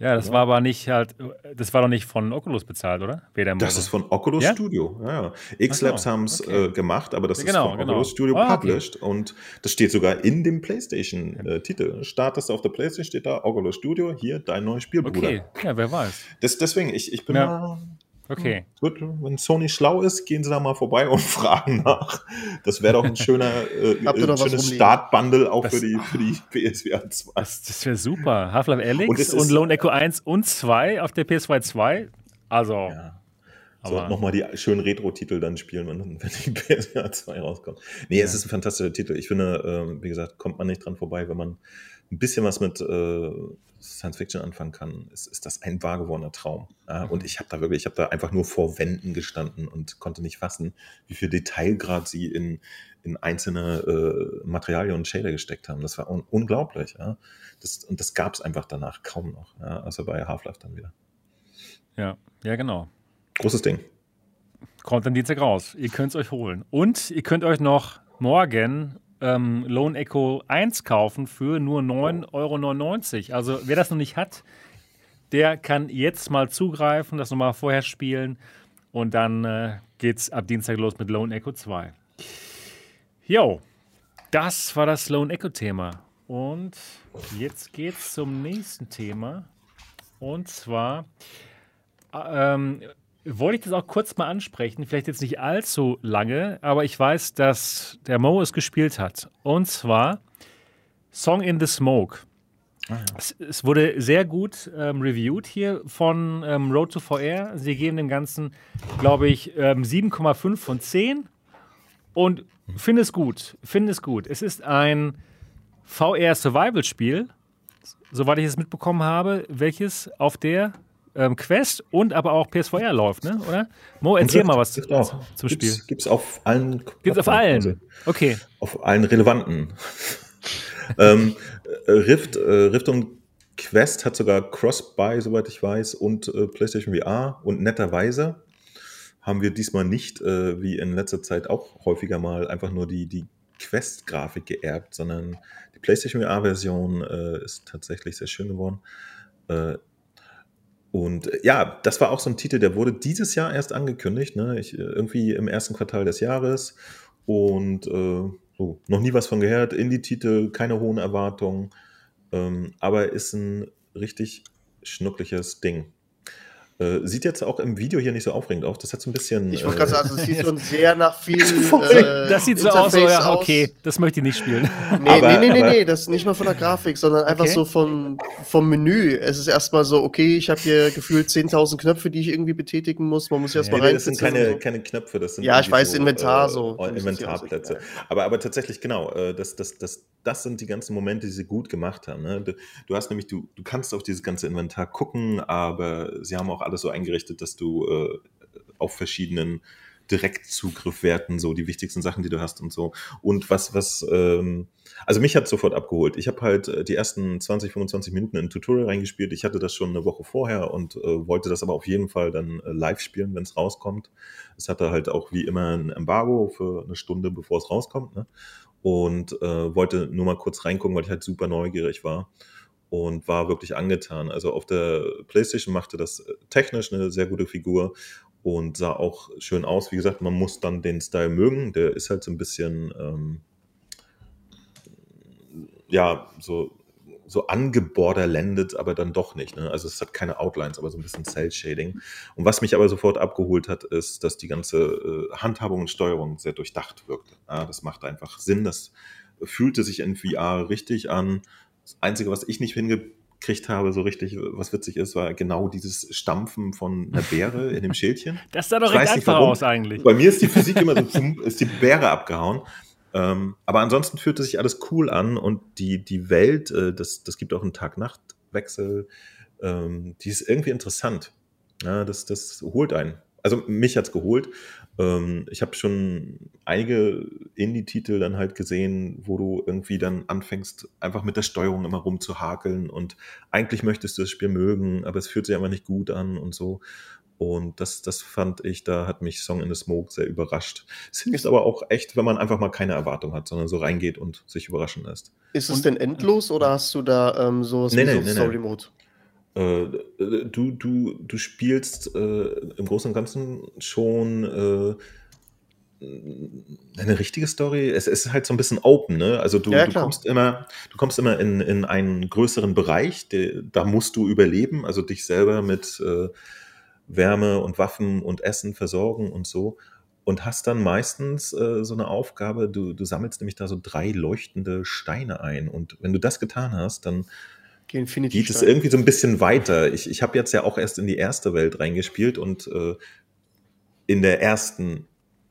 Ja, das Ja. war aber nicht halt, das war doch nicht von Oculus bezahlt, oder? Weder im das ist von Oculus Ja? Studio. Ja, ja. X-Labs so, haben es okay. äh, gemacht, aber das Ja, ist genau, von genau. Oculus Studio Ah, okay. published und das steht sogar in dem PlayStation-Titel. Startest du auf der PlayStation, steht da Oculus Studio, hier dein neues Spiel, Bruder. Okay, ja, wer weiß. Das, deswegen, ich, ich bin Ja. mal. Okay. es Wird, wenn Sony schlau ist, gehen sie da mal vorbei und [LAUGHS] fragen nach. Das wäre doch ein schöner äh, [LAUGHS] äh, schönes? Startbundle auch Das- für die, für die [LAUGHS] PSVR 2. Das, das wäre super. Half-Life Alyx Und und, Lone Echo 1 und 2 auf der PS2 2. Also, Ja. So, nochmal die schönen Retro-Titel dann spielen, wenn, wenn die PSVR 2 rauskommt. Nee, es ist ein fantastischer Titel. Ich finde, ähm, wie gesagt, kommt man nicht dran vorbei, wenn man ein bisschen was mit äh, Science Fiction anfangen kann, ist, ist das ein wahr gewordener Traum. Ja, Mhm. Und ich habe da wirklich, ich habe da einfach nur vor Wänden gestanden und konnte nicht fassen, wie viel Detailgrad sie in, in einzelne äh, Materialien und Shader gesteckt haben. Das war un unglaublich. Ja. Das, und das gab es einfach danach kaum noch. Ja. Also bei Half-Life dann wieder. ja, ja, genau. Großes Ding. Kommt am Dienstag raus. Ihr könnt es euch holen. Und ihr könnt euch noch morgen ähm, Lone Echo 1 kaufen für nur 9,99 Euro. Also wer das noch nicht hat, der kann jetzt mal zugreifen, das nochmal vorher spielen und dann äh, geht's ab Dienstag los mit Lone Echo 2. Jo, das war das Lone Echo Thema. Und jetzt geht's zum nächsten Thema. Und zwar ähm, wollte ich das auch kurz mal ansprechen, vielleicht jetzt nicht allzu lange, aber ich weiß, dass der Mo es gespielt hat. Und zwar Song in the Smoke. Es, es wurde sehr gut ähm, reviewed hier von ähm, Road to VR. Sie geben dem Ganzen, glaube ich, ähm, 7,5 von 10 und finde es gut. Finde es gut. Es ist ein VR-Survival-Spiel, soweit ich es mitbekommen habe, welches auf der ähm, Quest und aber auch PSVR läuft, ne? oder? Mo, erzähl mal was Gibt's auch. zum Gibt's- Spiel. Gibt's auf allen. Gibt's auf Plattformen, also allen? Okay. auf allen relevanten. [LAUGHS] ähm, äh, Rift, äh, Rift und Quest hat sogar Cross-Buy, soweit ich weiß, und äh, PlayStation VR. Und netterweise haben wir diesmal nicht, äh, wie in letzter Zeit auch häufiger mal, einfach nur die, die Quest-Grafik geerbt, sondern die PlayStation VR-Version äh, ist tatsächlich sehr schön geworden. Äh, und äh, ja, das war auch so ein Titel, der wurde dieses Jahr erst angekündigt, ne? ich, äh, irgendwie im ersten Quartal des Jahres. Und äh, so, noch nie was von gehört. Indie-Titel, keine hohen Erwartungen, ähm, aber ist ein richtig schnuckliches Ding. Äh, sieht jetzt auch im Video hier nicht so aufregend aus. Das hat so ein bisschen. Ich wollte äh, gerade sagen, es sieht schon [LAUGHS] sehr nach viel. äh, das sieht so aus, so, ja, okay, das möchte ich nicht spielen. Nee, Aber- nee, nee, nee, nee, das ist nicht mal von der Grafik, sondern einfach Okay. so von, vom Menü. Es ist erstmal so, okay, ich habe hier gefühlt 10.000 Knöpfe, die ich irgendwie betätigen muss. Man muss erstmal Nee, rein. das sind keine, keine Knöpfe, das sind Ja, ich weiß, Inventar so. äh, Inventarplätze. Aber, aber tatsächlich, genau, äh, das, das, das, das sind die ganzen Momente, die sie gut gemacht haben. Ne? Du, du hast nämlich, du, du kannst auf dieses ganze Inventar gucken, aber sie haben auch alles so eingerichtet, dass du äh, auf verschiedenen Direktzugriffwerten so die wichtigsten Sachen, die du hast und so. Und was, was, ähm, also mich hat sofort abgeholt. Ich habe halt äh, die ersten 20, 25 Minuten in ein Tutorial reingespielt. Ich hatte das schon eine Woche vorher und äh, wollte das aber auf jeden Fall dann äh, live spielen, wenn es rauskommt. Es hatte halt auch wie immer ein Embargo für eine Stunde, bevor es rauskommt. Ne? Und äh, wollte nur mal kurz reingucken, weil ich halt super neugierig war und war wirklich angetan. Also auf der PlayStation machte das äh, technisch eine sehr gute Figur und sah auch schön aus. Wie gesagt, man muss dann den Style mögen. Der ist halt so ein bisschen, ähm, ja, so, so angeborderlandet, aber dann doch nicht. Ne? Also es hat keine Outlines, aber so ein bisschen Cell-Shading. Und was mich aber sofort abgeholt hat, ist, dass die ganze äh, Handhabung und Steuerung sehr durchdacht wirkte. Ja, das macht einfach Sinn. Das fühlte sich in VR richtig an. Das Einzige, was ich nicht hingekriegt habe, so richtig, was witzig ist, war genau dieses Stampfen von einer Beere in dem Schildchen. [LAUGHS] Das sah doch recht einfach warum. aus eigentlich. Bei mir ist die Physik immer so, ist die Beere abgehauen. Ähm, aber ansonsten fühlte sich alles cool an und die, die Welt, äh, das, das gibt auch einen Tag-Nacht-Wechsel, ähm, die ist irgendwie interessant. Ja, das, das holt einen. Also mich hat's geholt. Ähm, ich habe schon einige Indie-Titel dann halt gesehen, wo du irgendwie dann anfängst, einfach mit der Steuerung immer rumzuhakeln und eigentlich möchtest du das Spiel mögen, aber es fühlt sich einfach nicht gut an und so. Und das, das fand ich, da hat mich Song in the Smoke sehr überrascht. Es hilft aber auch echt, wenn man einfach mal keine Erwartung hat, sondern so reingeht und sich überraschen lässt. Ist es denn endlos oder hast du da ähm, sowas Nee, wie nee, so nee, nee. Story Mode? Äh, du, du, du spielst äh, im Großen und Ganzen schon äh, eine richtige Story. Es, es ist halt so ein bisschen open, ne? Also du, Ja, du kommst immer, du kommst immer in, in einen größeren Bereich, der, da musst du überleben, also dich selber mit äh, Wärme und Waffen und Essen versorgen und so. Und hast dann meistens äh, so eine Aufgabe, du, du sammelst nämlich da so drei leuchtende Steine ein. Und wenn du das getan hast, dann geht es irgendwie so ein bisschen weiter. Ich, ich habe jetzt ja auch erst in die erste Welt reingespielt und äh, in der ersten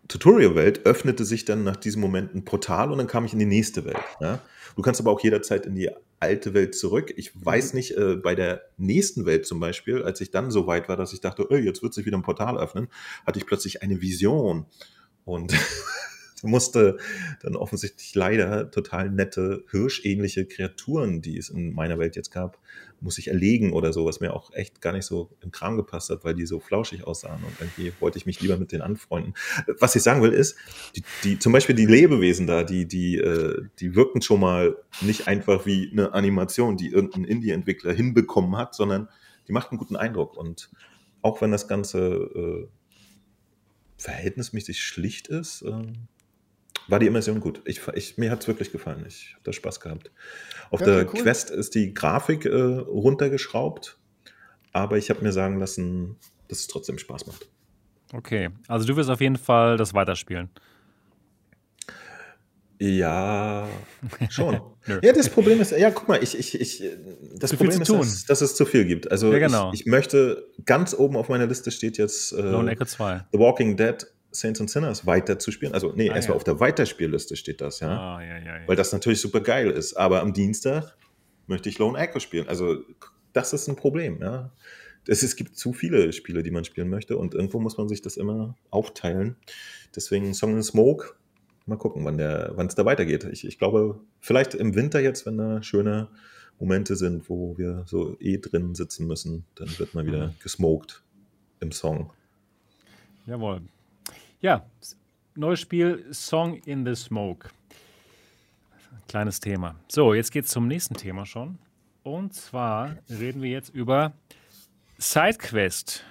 Tutorial-Welt öffnete sich dann nach diesem Moment ein Portal und dann kam ich in die nächste Welt. Ja? Du kannst aber auch jederzeit in die alte Welt zurück. Ich weiß nicht, äh, bei der nächsten Welt zum Beispiel, als ich dann so weit war, dass ich dachte, oh, jetzt wird sich wieder ein Portal öffnen, hatte ich plötzlich eine Vision und [LAUGHS] musste dann offensichtlich leider total nette, hirschähnliche Kreaturen, die es in meiner Welt jetzt gab, muss ich erlegen oder so, was mir auch echt gar nicht so im Kram gepasst hat, weil die so flauschig aussahen und irgendwie wollte ich mich lieber mit denen anfreunden. Was ich sagen will ist, die, die zum Beispiel die Lebewesen da, die, die, äh, die wirken schon mal nicht einfach wie eine Animation, die irgendein Indie-Entwickler hinbekommen hat, sondern die macht einen guten Eindruck und auch wenn das Ganze äh, verhältnismäßig schlicht ist, ähm, war die Immersion gut. Ich, ich, mir hat es wirklich gefallen. Ich habe da Spaß gehabt. Auf Ja, der cool. Quest ist die Grafik äh, runtergeschraubt, aber ich habe mir sagen lassen, dass es trotzdem Spaß macht. Okay, also du wirst auf jeden Fall das weiterspielen. Ja, [LAUGHS] schon. Ja, das Problem ist, ja, guck mal, ich, ich, ich, das Zu Problem zu ist, tun. dass, dass es zu viel gibt. Also Ja, genau. ich, ich möchte, ganz oben auf meiner Liste steht jetzt äh, Lone Echo 2. The Walking Dead Saints and Sinners weiter zu spielen. Also, nee, Ah, erstmal ja. auf der Weiterspielliste steht das, ja. Ah, ja, ja. Weil das natürlich super geil ist. Aber am Dienstag möchte ich Lone Echo spielen. Also, das ist ein Problem, ja. Es, es gibt zu viele Spiele, die man spielen möchte und irgendwo muss man sich das immer aufteilen. Deswegen Song the Smoke. Mal gucken, wann es da weitergeht. Ich, ich glaube, vielleicht im Winter jetzt, wenn da schöne Momente sind, wo wir so eh drin sitzen müssen, dann wird mal wieder gesmoked im Song. Jawohl. Ja, neues Spiel Song in the Smoke. Kleines Thema. So, jetzt geht's zum nächsten Thema schon. Und zwar reden wir jetzt über SideQuest.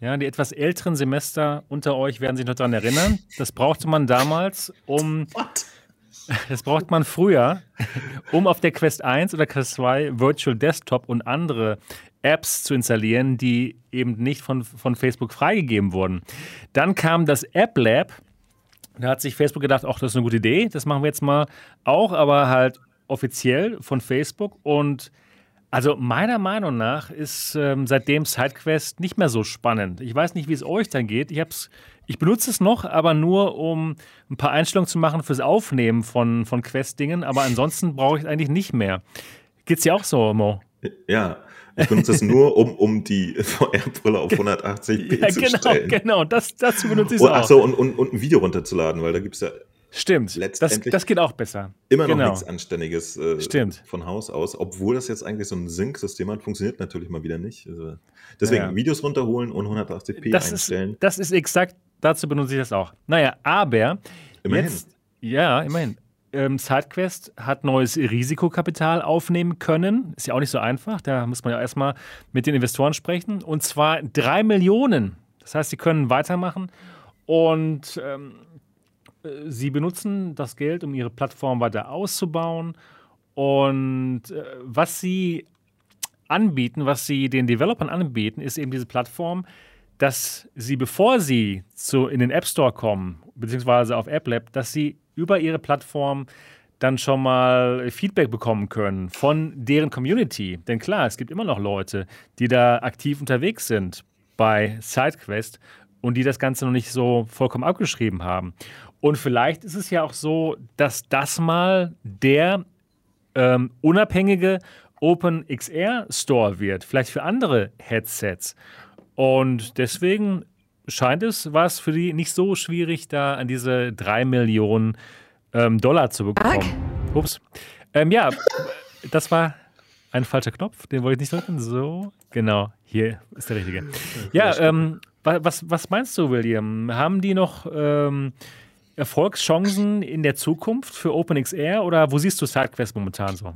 Ja, die etwas älteren Semester unter euch werden sich noch daran erinnern. Das brauchte man damals, um. [LAUGHS] Das braucht man früher, um auf der Quest 1 oder Quest 2 Virtual Desktop und andere Apps zu installieren, die eben nicht von, von Facebook freigegeben wurden. Dann kam das App Lab. Da hat sich Facebook gedacht, ach, das ist eine gute Idee, das machen wir jetzt mal auch, aber halt offiziell von Facebook. Und also meiner Meinung nach ist ähm, seitdem SideQuest nicht mehr so spannend. Ich weiß nicht, wie es euch dann geht. Ich, hab's, ich benutze es noch, aber nur, um ein paar Einstellungen zu machen fürs Aufnehmen von, von Quest-Dingen. Aber ansonsten brauche ich es eigentlich nicht mehr. Geht's dir auch so, Mo? Ja, ich benutze es nur, um, um die VR-Brille auf 180p Ja, zu genau, stellen. genau. Das, dazu benutze ich es auch. ach so, und, und, und ein Video runterzuladen, weil da gibt es ja Stimmt. Das, das geht auch besser. immer noch genau. nichts Anständiges äh, Stimmt. von Haus aus. Obwohl das jetzt eigentlich so ein Sync-System hat, funktioniert natürlich mal wieder nicht. Also, deswegen Ja. Videos runterholen und 180p Das ist, einstellen. das ist exakt, dazu benutze ich das auch. Naja, aber Immerhin. jetzt, ja, immerhin. Ähm, SideQuest hat neues Risikokapital aufnehmen können. Ist ja auch nicht so einfach. Da muss man ja erstmal mit den Investoren sprechen. Und zwar drei Millionen. Das heißt, sie können weitermachen und ähm, äh, sie benutzen das Geld, um ihre Plattform weiter auszubauen. Und äh, was sie anbieten, was sie den Developern anbieten, ist eben diese Plattform, dass sie, bevor sie zu, in den App Store kommen, beziehungsweise auf AppLab, dass sie über ihre Plattform dann schon mal Feedback bekommen können von deren Community. Denn klar, es gibt immer noch Leute, die da aktiv unterwegs sind bei SideQuest und die das Ganze noch nicht so vollkommen abgeschrieben haben. Und vielleicht ist es ja auch so, dass das mal der ähm, unabhängige OpenXR Store wird, vielleicht für andere Headsets. Und deswegen scheint es, war es für die nicht so schwierig, da an diese 3 Millionen ähm, Dollar zu bekommen. Ups. Ähm, ja, [LAUGHS] das war ein falscher Knopf, den wollte ich nicht drücken. So, genau, hier ist der richtige. Ja, ähm, was, was meinst du, William? Haben die noch ähm, Erfolgschancen in der Zukunft für OpenXR oder wo siehst du SideQuest momentan so?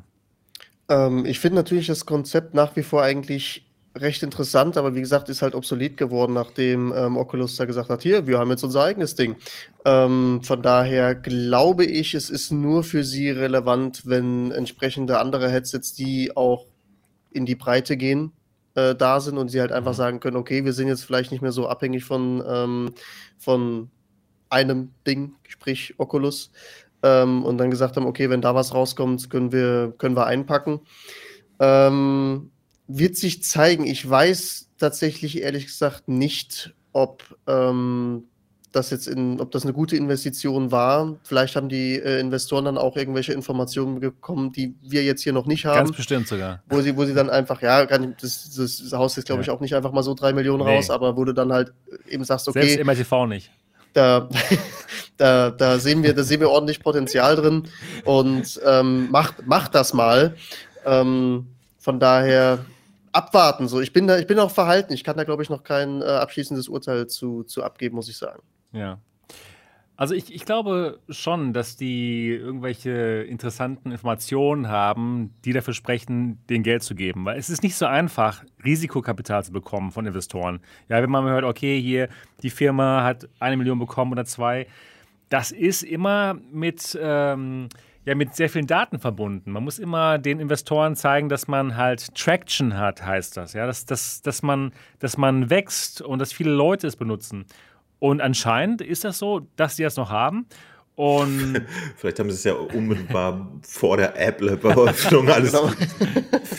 Ähm, ich finde natürlich das Konzept nach wie vor eigentlich recht interessant, aber wie gesagt, ist halt obsolet geworden, nachdem ähm, Oculus da gesagt hat, hier, wir haben jetzt unser eigenes Ding. Ähm, von daher glaube ich, es ist nur für sie relevant, wenn entsprechende andere Headsets, die auch in die Breite gehen, äh, da sind und sie halt einfach mhm. sagen können, okay, wir sind jetzt vielleicht nicht mehr so abhängig von, ähm, von einem Ding, sprich Oculus, ähm, und dann gesagt haben, okay, wenn da was rauskommt, können wir, können wir einpacken. Ähm, wird sich zeigen. Ich weiß tatsächlich ehrlich gesagt nicht, ob ähm, das jetzt in, ob das eine gute Investition war. Vielleicht haben die äh, Investoren dann auch irgendwelche Informationen bekommen, die wir jetzt hier noch nicht haben. Ganz bestimmt sogar. Wo sie, wo sie dann einfach, ja, das, das Haus jetzt, glaube ich, auch nicht einfach mal so drei Millionen nee. raus, aber wo du dann halt eben sagst, okay. Selbst MRTV nicht. Da, [LAUGHS] da, da sehen wir, da sehen wir ordentlich Potenzial drin und ähm, macht, macht das mal. Ähm, von daher, abwarten. So, ich bin da, ich bin auch verhalten. Ich kann da, glaube ich, noch kein äh, abschließendes Urteil zu, zu abgeben, muss ich sagen. Ja. Also ich, ich glaube schon, dass die irgendwelche interessanten Informationen haben, die dafür sprechen, den Geld zu geben. Weil es ist nicht so einfach, Risikokapital zu bekommen von Investoren. Ja, wenn man hört, okay, hier, die Firma hat eine Million bekommen oder zwei, das ist immer mit ähm, ja mit sehr vielen Daten verbunden. Man muss immer den Investoren zeigen, dass man halt Traction hat, heißt das. Ja, dass, dass, dass, man, dass man wächst und dass viele Leute es benutzen. Und anscheinend ist das so, dass sie das noch haben. Und [LAUGHS] Vielleicht haben sie es ja unmittelbar vor der Apple-Eröffnung [LAUGHS] alles.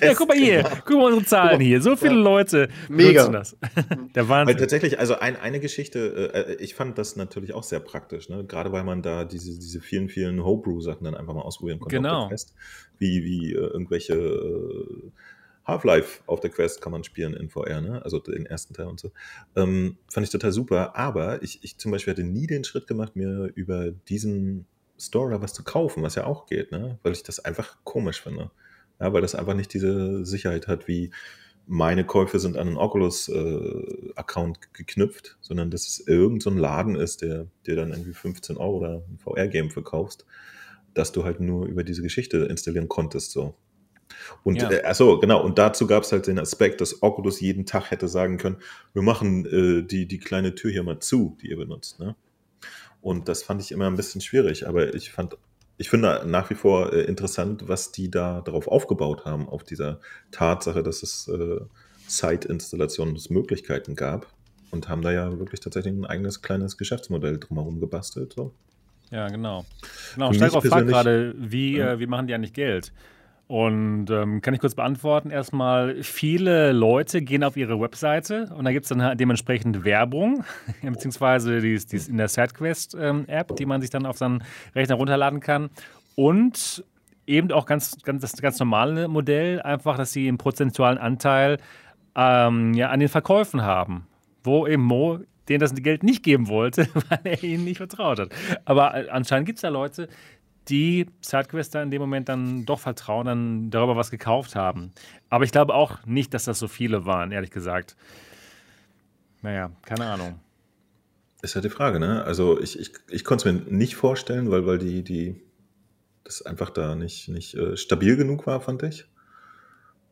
Ja, guck mal hier, guck mal unsere Zahlen hier. So viele ja. Leute Mega. das. [LAUGHS] der Wahnsinn. Weil tatsächlich, also ein, eine Geschichte, äh, ich fand das natürlich auch sehr praktisch, ne? gerade weil man da diese, diese vielen, vielen Homebrew-Sachen dann einfach mal ausprobieren konnte. Genau. wie, wie äh, irgendwelche äh, Half-Life auf der Quest kann man spielen in VR, ne? also den ersten Teil und so. Ähm, fand ich total super, aber ich, ich zum Beispiel hatte nie den Schritt gemacht, mir über diesen Store was zu kaufen, was ja auch geht, ne? weil ich das einfach komisch finde. Ja, weil das einfach nicht diese Sicherheit hat, wie meine Käufe sind an einen Oculus-Account äh, geknüpft, sondern dass es irgendein so Laden ist, der dir dann irgendwie 15 Euro oder ein VR-Game verkaufst, dass du halt nur über diese Geschichte installieren konntest. So. Und ja. äh, achso, genau, und dazu gab es halt den Aspekt, dass Oculus jeden Tag hätte sagen können, wir machen äh, die, die kleine Tür hier mal zu, die ihr benutzt. Ne? Und das fand ich immer ein bisschen schwierig, aber ich fand, ich finde nach wie vor äh, interessant, was die da darauf aufgebaut haben, auf dieser Tatsache, dass es äh, Site-Installationsmöglichkeiten gab und haben da ja wirklich tatsächlich ein eigenes kleines Geschäftsmodell drumherum gebastelt. So. Ja, genau. Genau, Steig auf fragt gerade, wie, ja. äh, wie machen die eigentlich Geld? Und ähm, kann ich kurz beantworten? Erstmal, viele Leute gehen auf ihre Webseite und da gibt es dann halt dementsprechend Werbung, [LAUGHS] beziehungsweise die ist, die ist in der SideQuest-App, ähm, die man sich dann auf seinen Rechner runterladen kann. Und eben auch ganz, ganz, das ganz normale Modell, einfach, dass sie einen prozentualen Anteil ähm, ja, an den Verkäufen haben. Wo eben Mo denen das Geld nicht geben wollte, [LAUGHS] weil er ihnen nicht vertraut hat. Aber äh, anscheinend gibt es da Leute, die Sidequester in dem Moment dann doch vertrauen, dann darüber was gekauft haben. Aber ich glaube auch nicht, dass das so viele waren, ehrlich gesagt. Naja, keine Ahnung. Ist halt die Frage, ne? Also ich, ich, ich konnte es mir nicht vorstellen, weil, weil die, die das einfach da nicht, nicht äh, stabil genug war, fand ich.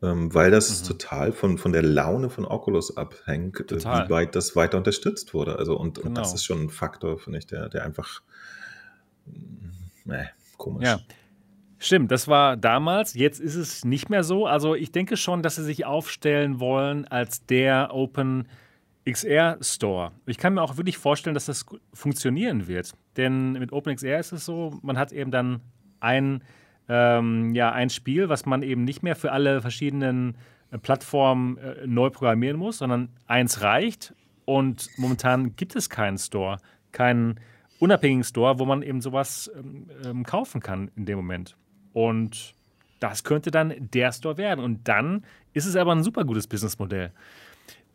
Ähm, weil das mhm. total von, von der Laune von Oculus abhängt, äh, total. wie weit das weiter unterstützt wurde. Also und, genau. und das genau. ist schon ein Faktor, finde ich, der, der einfach. Nee. Komisch. Ja. Stimmt, das war damals. Jetzt ist es nicht mehr so. Also ich denke schon, dass sie sich aufstellen wollen als der Open XR Store. Ich kann mir auch wirklich vorstellen, dass das funktionieren wird. Denn mit OpenXR ist es so, man hat eben dann ein, ähm, ja, ein Spiel, was man eben nicht mehr für alle verschiedenen äh, Plattformen äh, neu programmieren muss, sondern eins reicht Und momentan gibt es keinen Store, keinen unabhängigen Store, wo man eben sowas ähm, ähm, kaufen kann in dem Moment. Und das könnte dann der Store werden. Und dann ist es aber ein super gutes Businessmodell.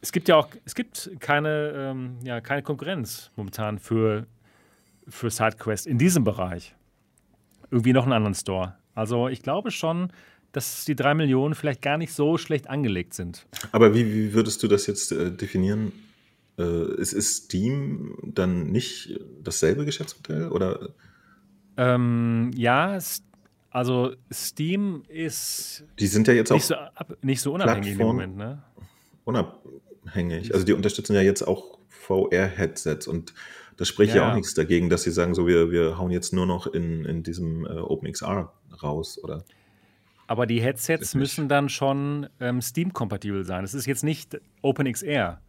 Es gibt ja auch, es gibt keine, ähm, ja, keine Konkurrenz momentan für, für SideQuest in diesem Bereich. Irgendwie noch einen anderen Store. Also ich glaube schon, dass die drei Millionen vielleicht gar nicht so schlecht angelegt sind. Aber wie, wie würdest du das jetzt äh, definieren? Äh, ist, ist Steam dann nicht dasselbe Geschäftsmodell? Oder? Ähm, ja, also Steam ist Die sind ja jetzt auch nicht so, ab, nicht so unabhängig im Plattform- Moment. Ne? unabhängig. Also die unterstützen ja jetzt auch VR-Headsets und das spricht ja. Ja. auch nichts dagegen, dass sie sagen, so wir, wir hauen jetzt nur noch in, in diesem äh, OpenXR raus, oder? Aber die Headsets müssen dann schon ähm, Steam-kompatibel sein. Das ist jetzt nicht OpenXR.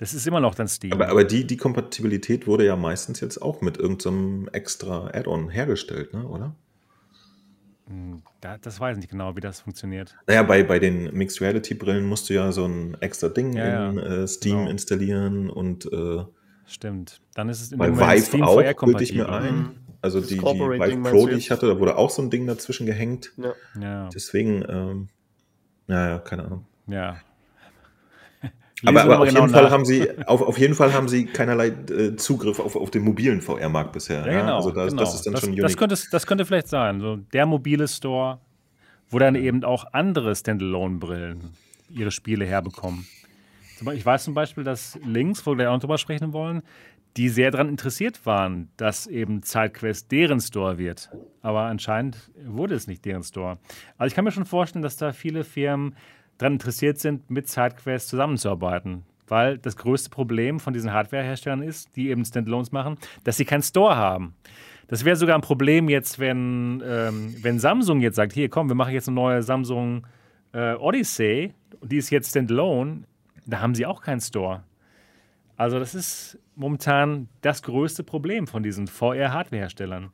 Das ist immer noch dann Steam. Aber, aber die, die Kompatibilität wurde ja meistens jetzt auch mit irgendeinem extra Add-on hergestellt, ne, oder? da, das weiß ich nicht genau, wie das funktioniert. Naja, bei, bei den Mixed Reality Brillen musst du ja so ein extra Ding Ja, in ja, äh, Steam genau. installieren und äh, Stimmt. Dann ist es in bei Vive auch, bilde ich mir ein. Also Das die, die Vive Pro, die ich hatte, da wurde auch so ein Ding dazwischen gehängt. Ja. Ja, Deswegen, ähm, naja, keine Ahnung. ja. Aber, aber auf, genau jeden Fall haben sie, auf, auf jeden Fall haben sie keinerlei äh, Zugriff auf, auf den mobilen VR-Markt bisher. Ja, genau. Also das, genau. das ist dann das, schon das unique. könnte, das könnte vielleicht sein. So der mobile Store, wo dann eben auch andere Standalone-Brillen ihre Spiele herbekommen. Ich weiß zum Beispiel, dass Links, wo wir auch noch drüber sprechen wollen, die sehr daran interessiert waren, dass eben ZeitQuest deren Store wird. Aber anscheinend wurde es nicht deren Store. Also ich kann mir schon vorstellen, dass da viele Firmen daran interessiert sind, mit ZeitQuest zusammenzuarbeiten. Weil das größte Problem von diesen Hardware-Herstellern ist, die eben Standalones machen, dass sie keinen Store haben. Das wäre sogar ein Problem jetzt, wenn, ähm, wenn Samsung jetzt sagt, hier komm, wir machen jetzt eine neue Samsung äh, Odyssey, die ist jetzt Standalone, da haben sie auch keinen Store. Also das ist momentan das größte Problem von diesen VR-Hardware-Herstellern.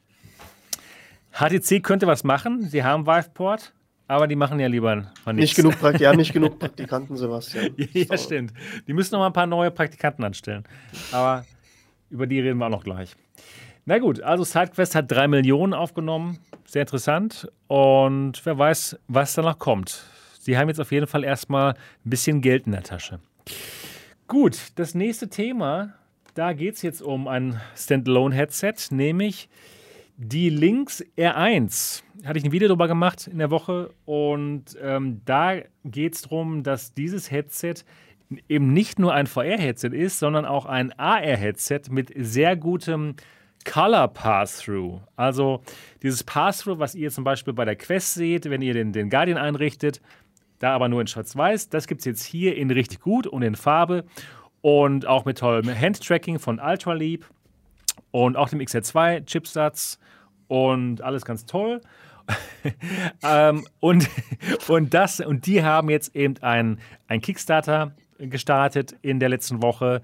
HTC könnte was machen, sie haben Viveport, aber die machen ja lieber mal nichts. Nicht genug, Prakt ja, nicht genug [LAUGHS] Praktikanten, Sebastian. [LAUGHS] ja, stimmt. Die müssen noch mal ein paar neue Praktikanten anstellen. Aber über die reden wir auch noch gleich. Na gut, also SideQuest hat drei Millionen aufgenommen. Sehr interessant. Und wer weiß, was danach kommt. Sie haben jetzt auf jeden Fall erstmal ein bisschen Geld in der Tasche. Gut, das nächste Thema, da geht es jetzt um ein Standalone-Headset, nämlich die Lynx R1. Hatte ich ein Video darüber gemacht in der Woche und ähm, da geht es darum, dass dieses Headset eben nicht nur ein VR-Headset ist, sondern auch ein AR-Headset mit sehr gutem Color Pass-Through. Also dieses Pass-Through, was ihr zum Beispiel bei der Quest seht, wenn ihr den, den Guardian einrichtet, da aber nur in Schwarz-Weiß, das gibt es jetzt hier in richtig gut und in Farbe und auch mit tollem Handtracking von Ultraleap und auch dem XR2-Chipsatz und alles ganz toll. [LAUGHS] ähm, und, und, das, und die haben jetzt eben ein, ein Kickstarter gestartet in der letzten Woche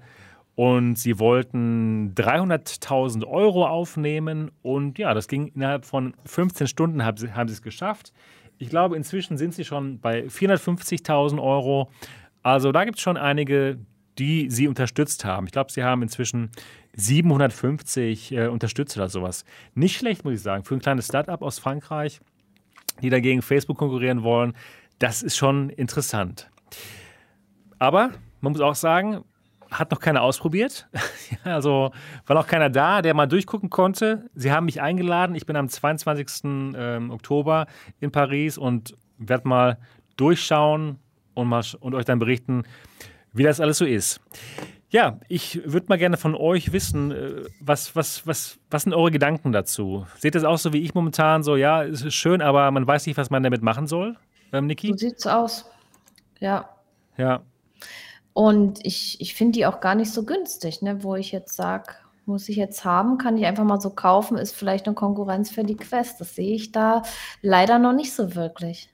und sie wollten 300.000 Euro aufnehmen und ja, das ging innerhalb von 15 Stunden, haben sie, haben sie es geschafft. Ich glaube, inzwischen sind sie schon bei 450.000 Euro. Also da gibt es schon einige, die sie unterstützt haben. Ich glaube, sie haben inzwischen 750 äh, Unterstützer oder sowas. Nicht schlecht, muss ich sagen, für ein kleines Startup aus Frankreich, die dagegen Facebook konkurrieren wollen. Das ist schon interessant. Aber man muss auch sagen, hat noch keiner ausprobiert. [LAUGHS] also war noch keiner da, der mal durchgucken konnte. Sie haben mich eingeladen. Ich bin am 22. Ähm, Oktober in Paris und werde mal durchschauen und, mal, und euch dann berichten, wie das alles so ist. Ja, ich würde mal gerne von euch wissen, äh, was, was, was, was sind eure Gedanken dazu? Seht ihr es auch so wie ich momentan? So, ja, es ist schön, aber man weiß nicht, was man damit machen soll, ähm, Niki? So sieht's aus. Ja. Ja. Und ich, ich finde die auch gar nicht so günstig, ne? wo ich jetzt sage, muss ich jetzt haben, kann ich einfach mal so kaufen, ist vielleicht eine Konkurrenz für die Quest. Das sehe ich da leider noch nicht so wirklich.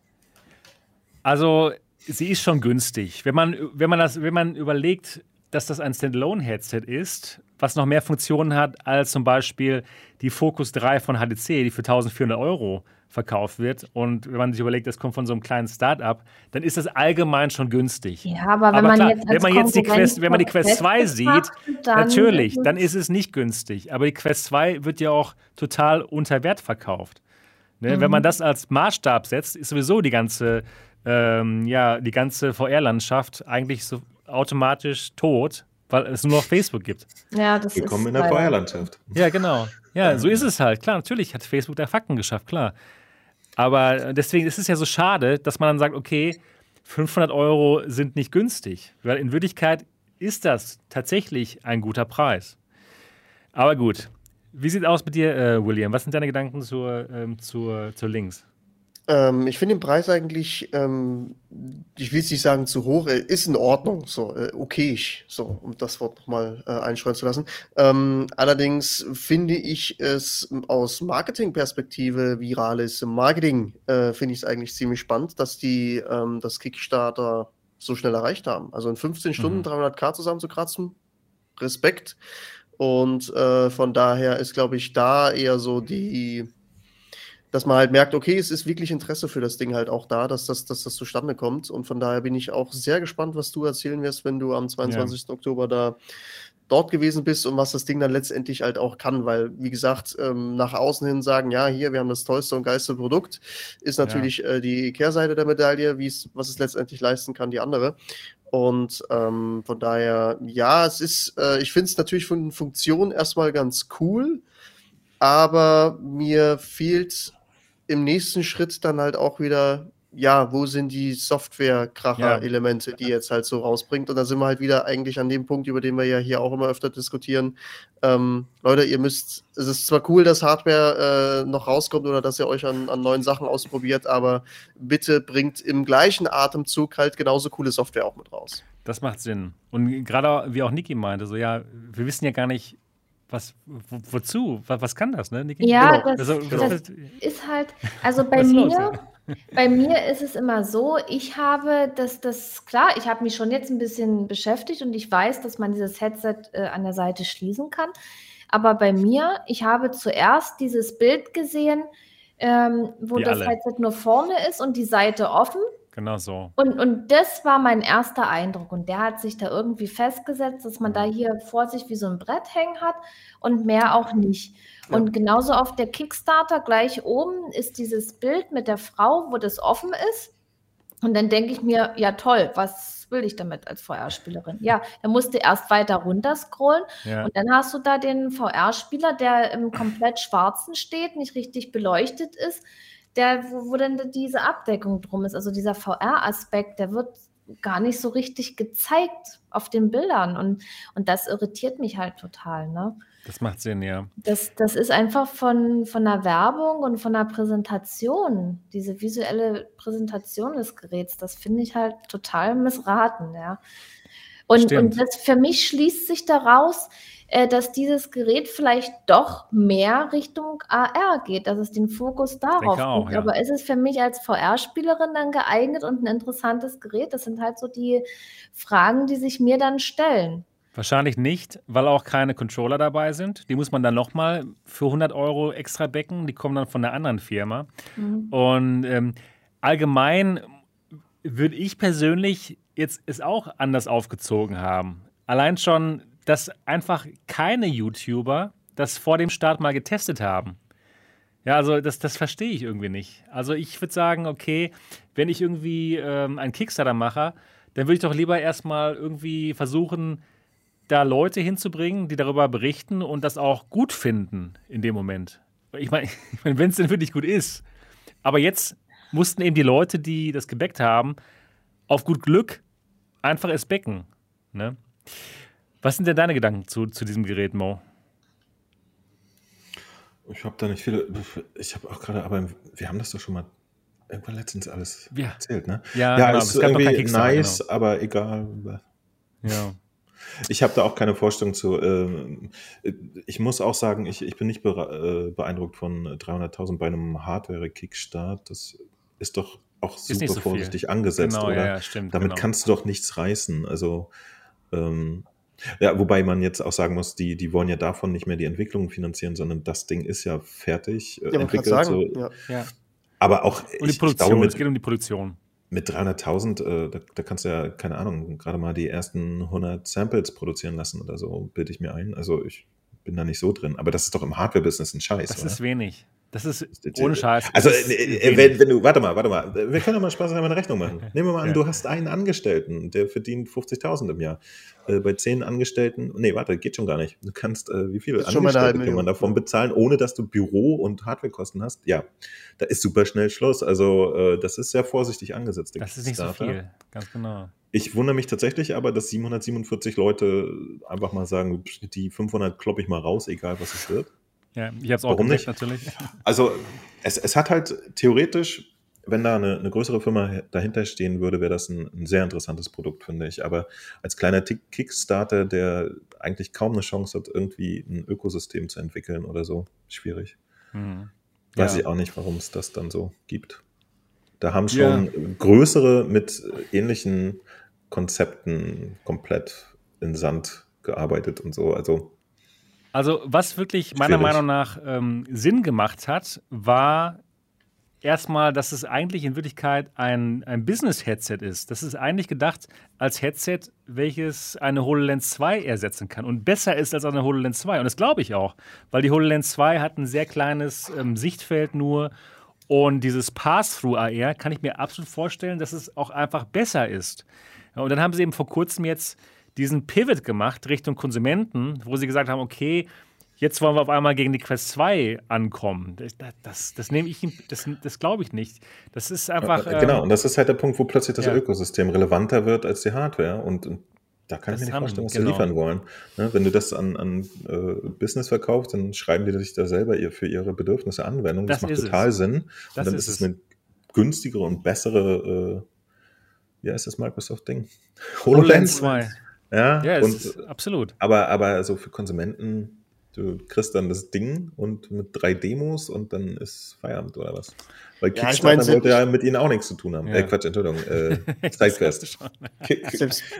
Also, sie ist schon günstig. Wenn man, wenn man, das, wenn man überlegt, dass das ein Standalone-Headset ist, was noch mehr Funktionen hat als zum Beispiel die Focus 3 von HTC, die für 1400 Euro verkauft wird und wenn man sich überlegt, das kommt von so einem kleinen Start-up, dann ist das allgemein schon günstig. Ja, aber wenn Aber man klar, jetzt als wenn man jetzt die Quest, wenn man die Quest 2 Quest sieht, dann natürlich, dann ist es nicht günstig. Aber die Quest 2 wird ja auch total unter Wert verkauft. Ne? Wenn Mhm. man das als Maßstab setzt, ist sowieso die ganze, ähm, ja, die ganze VR-Landschaft eigentlich so automatisch tot, weil es nur noch Facebook gibt. Ja, das ist Willkommen in der Feuerlandschaft. Ja, genau. Ja, so ist es halt. Klar, natürlich hat Facebook da Fakten geschafft, klar. Aber deswegen ist es ja so schade, dass man dann sagt, okay, 500 Euro sind nicht günstig, weil in Wirklichkeit ist das tatsächlich ein guter Preis. Aber gut. Wie sieht es aus mit dir, äh, William? Was sind deine Gedanken zur, ähm, zur, zur Links? Ähm, ich finde den Preis eigentlich, ähm, ich will es nicht sagen zu hoch, äh, ist in Ordnung, so, äh, okayisch, so, um das Wort nochmal äh, einstreuen zu lassen. Ähm, allerdings finde ich es aus Marketingperspektive, virales Marketing, äh, finde ich es eigentlich ziemlich spannend, dass die ähm, das Kickstarter so schnell erreicht haben. Also in 15 Stunden Mhm. 300k zusammenzukratzen, Respekt. Und äh, von daher ist, glaube ich, da eher so die, dass man halt merkt, okay, es ist wirklich Interesse für das Ding halt auch da, dass das, dass das zustande kommt. Und von daher bin ich auch sehr gespannt, was du erzählen wirst, wenn du am 22. Oktober da dort gewesen bist und was das Ding dann letztendlich halt auch kann, weil, wie gesagt, ähm, nach außen hin sagen, ja, hier, wir haben das tollste und geilste Produkt, ist natürlich äh, die Kehrseite der Medaille, wie es, was es letztendlich leisten kann, die andere. Und ähm, von daher, ja, es ist, äh, ich finde es natürlich von Funktion erstmal ganz cool, aber mir fehlt im nächsten Schritt dann halt auch wieder, ja, wo sind die Software-Kracher-Elemente, die jetzt halt so rausbringt? Und da sind wir halt wieder eigentlich an dem Punkt, über den wir ja hier auch immer öfter diskutieren. Ähm, Leute, ihr müsst, es ist zwar cool, dass Hardware äh, noch rauskommt oder dass ihr euch an, an neuen Sachen ausprobiert, aber bitte bringt im gleichen Atemzug halt genauso coole Software auch mit raus. Das macht Sinn. Und gerade wie auch Niki meinte, so ja, wir wissen ja gar nicht, was, wo, wozu, was, kann das, ne, Niki? Ja, Genau. das, Also, das was- ist halt, also bei mir, bei mir ist es immer so, ich habe das, das, klar, ich habe mich schon jetzt ein bisschen beschäftigt und ich weiß, dass man dieses Headset äh, an der Seite schließen kann. Aber bei mir, ich habe zuerst dieses Bild gesehen, ähm, wo Wie das alle. Headset nur vorne ist und die Seite offen. Genau so. Und, und das war mein erster Eindruck. Und der hat sich da irgendwie festgesetzt, dass man da hier vor sich wie so ein Brett hängen hat und mehr auch nicht. Ja. Und genauso auf der Kickstarter gleich oben ist dieses Bild mit der Frau, wo das offen ist. Und dann denke ich mir, ja toll, was will ich damit als VR-Spielerin? Ja, dann musst du erst weiter runter scrollen Ja. und dann hast du da den VR-Spieler, der im komplett Schwarzen steht, nicht richtig beleuchtet ist, der, wo, wo dann diese Abdeckung drum ist. Also dieser VR-Aspekt, der wird gar nicht so richtig gezeigt auf den Bildern. Und, und das irritiert mich halt total. Ne? Das macht Sinn, ja. Das, das ist einfach von, von der Werbung und von der Präsentation, diese visuelle Präsentation des Geräts, das finde ich halt total missraten, ja. Und, Stimmt. und das für mich schließt sich daraus, äh, dass dieses Gerät vielleicht doch mehr Richtung AR geht, dass es den Fokus darauf legt. ja. Aber ist es für mich als VR-Spielerin dann geeignet und ein interessantes Gerät? Das sind halt so die Fragen, die sich mir dann stellen. Wahrscheinlich nicht, weil auch keine Controller dabei sind. Die muss man dann nochmal für 100 Euro extra becken. Die kommen dann von einer anderen Firma. Mhm. Und ähm, allgemein würde ich persönlich jetzt es auch anders aufgezogen haben. Allein schon, dass einfach keine YouTuber das vor dem Start mal getestet haben. Ja, also das, das verstehe ich irgendwie nicht. Also ich würde sagen, okay, wenn ich irgendwie ähm, einen Kickstarter mache, dann würde ich doch lieber erstmal irgendwie versuchen, da Leute hinzubringen, die darüber berichten und das auch gut finden in dem Moment. Ich meine, [LAUGHS] ich mein, wenn es denn wirklich gut ist. Aber jetzt mussten eben die Leute, die das gebackt haben, auf gut Glück einfach es becken. Ne? Was sind denn deine Gedanken zu, zu diesem Gerät, Mo? Ich habe da nicht viele. Ich habe auch gerade, aber wir haben das doch schon mal irgendwann letztens alles Ja. erzählt, ne? Ja, ja genau, ist es gab irgendwie Kickstarter, nice, aber egal. Ja. Ich habe da auch keine Vorstellung zu. ähm, Ich muss auch sagen, ich, ich bin nicht bere- äh, beeindruckt von 300.000 bei einem Hardware-Kickstart. Das ist doch auch super so viel. vorsichtig angesetzt, Genau, oder? ja, ja, stimmt, Damit genau. kannst du doch nichts reißen. Also, ähm, ja, wobei man jetzt auch sagen muss, die, die wollen ja davon nicht mehr die Entwicklung finanzieren, sondern das Ding ist ja fertig äh, Ja, entwickelt. sagen, so, ja. ja. Aber auch Und die Produktion, glaube, es mit, geht um die Produktion. mit 300.000, äh, da, da kannst du ja, keine Ahnung, gerade mal die ersten 100 Samples produzieren lassen oder so, bilde ich mir ein. Also ich bin da nicht so drin. Aber das ist doch im Hardware-Business ein Scheiß, Das oder? ist wenig. Das ist ohne Scheiß. Also, äh, äh, wenn, wenn du, warte mal, warte mal, wir können doch mal Spaß an eine Rechnung machen. [LAUGHS] Nehmen wir mal an, Ja. du hast einen Angestellten, der verdient 50.000 im Jahr. Äh, bei zehn Angestellten, nee, warte, geht schon gar nicht. Du kannst, äh, wie viele Angestellte kann man davon bezahlen, ohne dass du Büro- und Hardwarekosten hast? Ja, da ist super schnell Schluss. Also, das ist sehr vorsichtig angesetzt. das ist nicht so viel. Ganz genau. Ich wundere mich tatsächlich aber, dass 747 Leute einfach mal sagen, die 500 klopp ich mal raus, egal was es wird. Ja, ich habe es auch Warum gemerkt, nicht? natürlich. Also es, es hat halt theoretisch, wenn da eine, eine größere Firma dahinter stehen würde, wäre das ein, ein sehr interessantes Produkt, finde ich. Aber als kleiner Kickstarter, der eigentlich kaum eine Chance hat, irgendwie ein Ökosystem zu entwickeln oder so, schwierig. Mhm. Weiß Ja. ich auch nicht, warum es das dann so gibt. Da haben Ja. schon größere mit ähnlichen Konzepten komplett in Sand gearbeitet und so. Also Also, was wirklich meiner Schwierig. Meinung nach ähm, Sinn gemacht hat, war erstmal, dass es eigentlich in Wirklichkeit ein, ein Business-Headset ist. Das ist eigentlich gedacht als Headset, welches eine HoloLens 2 ersetzen kann und besser ist als eine HoloLens 2. Und das glaube ich auch, weil die HoloLens 2 hat ein sehr kleines ähm, Sichtfeld nur und dieses Pass-Through-AR kann ich mir absolut vorstellen, dass es auch einfach besser ist. Und dann haben sie eben vor kurzem jetzt diesen Pivot gemacht Richtung Konsumenten, wo sie gesagt haben, okay, jetzt wollen wir auf einmal gegen die Quest 2 ankommen. Das, das, das nehme ich, das, das glaube ich nicht. Das ist einfach. Äh, genau, ähm, und das ist halt der Punkt, wo plötzlich das ja. Ökosystem relevanter wird als die Hardware. Und, und da kann ich mir nicht haben vorstellen, was die, sie genau. liefern wollen. Ne, wenn du das an, an äh, Business verkaufst, dann schreiben die sich da selber ihr, für ihre Bedürfnisse Anwendung. Das, Das macht ist total es. Sinn. Und dann ist ist es eine günstigere und bessere, äh, wie heißt das Microsoft-Ding? HoloLens. 2. Ja, Ja, es und, ist absolut. aber, aber so für Konsumenten, du kriegst dann das Ding und mit drei Demos und dann ist Feierabend oder was? Weil Ja, ich Kickstarter meine, wollte ja mit ihnen auch nichts zu tun haben. Ja. Äh, Quatsch, Entschuldigung, äh, [LAUGHS] Sidequest.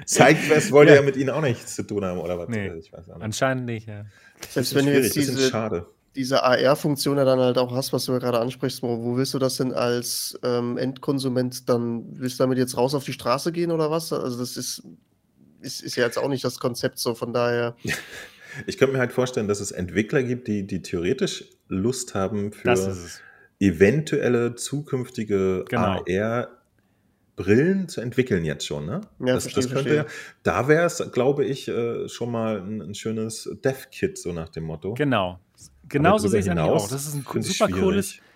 Sidequest wollte ja. Ja. mit ihnen auch nichts zu tun haben, oder was? Nee. Ich weiß nicht. Anscheinend nicht, ja. selbst wenn du jetzt diese, schade. diese AR-Funktion ja dann halt auch hast, was du ja gerade ansprichst, wo, wo willst du das denn als ähm, Endkonsument dann, willst du damit jetzt raus auf die Straße gehen oder was? Also das ist, ist, ist ja jetzt auch nicht das Konzept so, von daher. [LAUGHS] Ich könnte mir halt vorstellen, dass es Entwickler gibt, die, die theoretisch Lust haben für eventuelle zukünftige Genau. AR-Brillen zu entwickeln jetzt schon, ne? Ja, das, verstehe, das könnte ja, da wäre es, glaube ich, äh, schon mal ein, ein schönes Dev-Kit, so nach dem Motto. Genau. Genau so darüber sehe ich es eigentlich hinaus auch. Das ist ein super cooles, schwierig.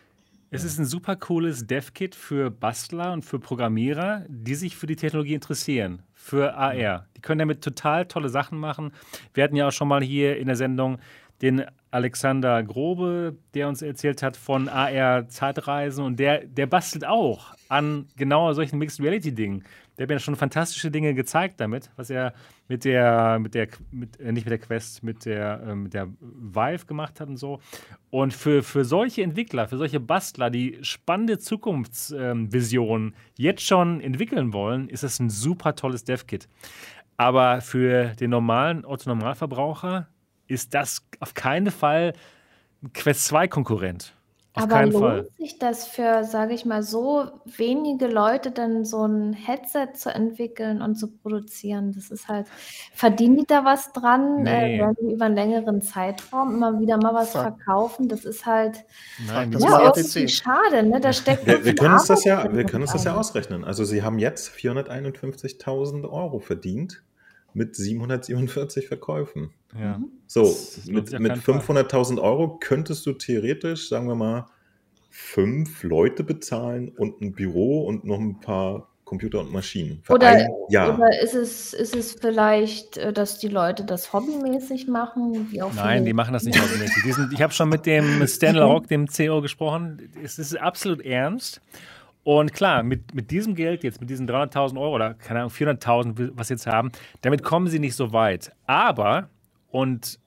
Es ist ein super cooles Dev-Kit für Bastler und für Programmierer, die sich für die Technologie interessieren, für AR. Die können damit total tolle Sachen machen. Wir hatten ja auch schon mal hier in der Sendung den Alexander Grobe, der uns erzählt hat von AR-Zeitreisen und der, der bastelt auch an genau solchen Mixed Reality-Dingen. Der hat mir schon fantastische Dinge gezeigt damit, was er mit der, mit der, mit, äh, nicht mit der Quest, mit der, äh, der Vive gemacht hat und so. Und für, für solche Entwickler, für solche Bastler, die spannende Zukunftsvisionen jetzt schon entwickeln wollen, ist das ein super tolles Dev-Kit. Aber für den normalen Otto-Normalverbraucher ist das auf keinen Fall ein Quest 2-Konkurrent. Auf Aber lohnt Fall. sich das für, sage ich mal, so wenige Leute dann so ein Headset zu entwickeln und zu produzieren? Das ist halt, verdienen die da was dran? Nee. Äh, werden die über einen längeren Zeitraum immer wieder mal was Fuck. verkaufen? Das ist halt Nein, das ja, irgendwie schade, ne? Da steckt Wir, wir können uns das ja, wir können uns das ja ausrechnen. Also sie haben jetzt 451.000 Euro verdient mit 747 Verkäufen. ja. So, Das lohnt mit, mit keinen Fall. 500.000 Euro könntest du theoretisch, sagen wir mal, fünf Leute bezahlen und ein Büro und noch ein paar Computer und Maschinen. Für Oder, ein Jahr. oder ist, es, ist es vielleicht, äh, dass die Leute das hobbymäßig machen? Wie auch Nein, viele- die machen das nicht [LAUGHS] hobbymäßig. Die sind, ich habe schon mit dem Stanley Rock, dem CEO, gesprochen. Es ist absolut ernst. Und klar, mit, mit diesem Geld jetzt, mit diesen 300.000 Euro oder keine Ahnung, 400.000, was sie jetzt haben, damit kommen sie nicht so weit. Aber, und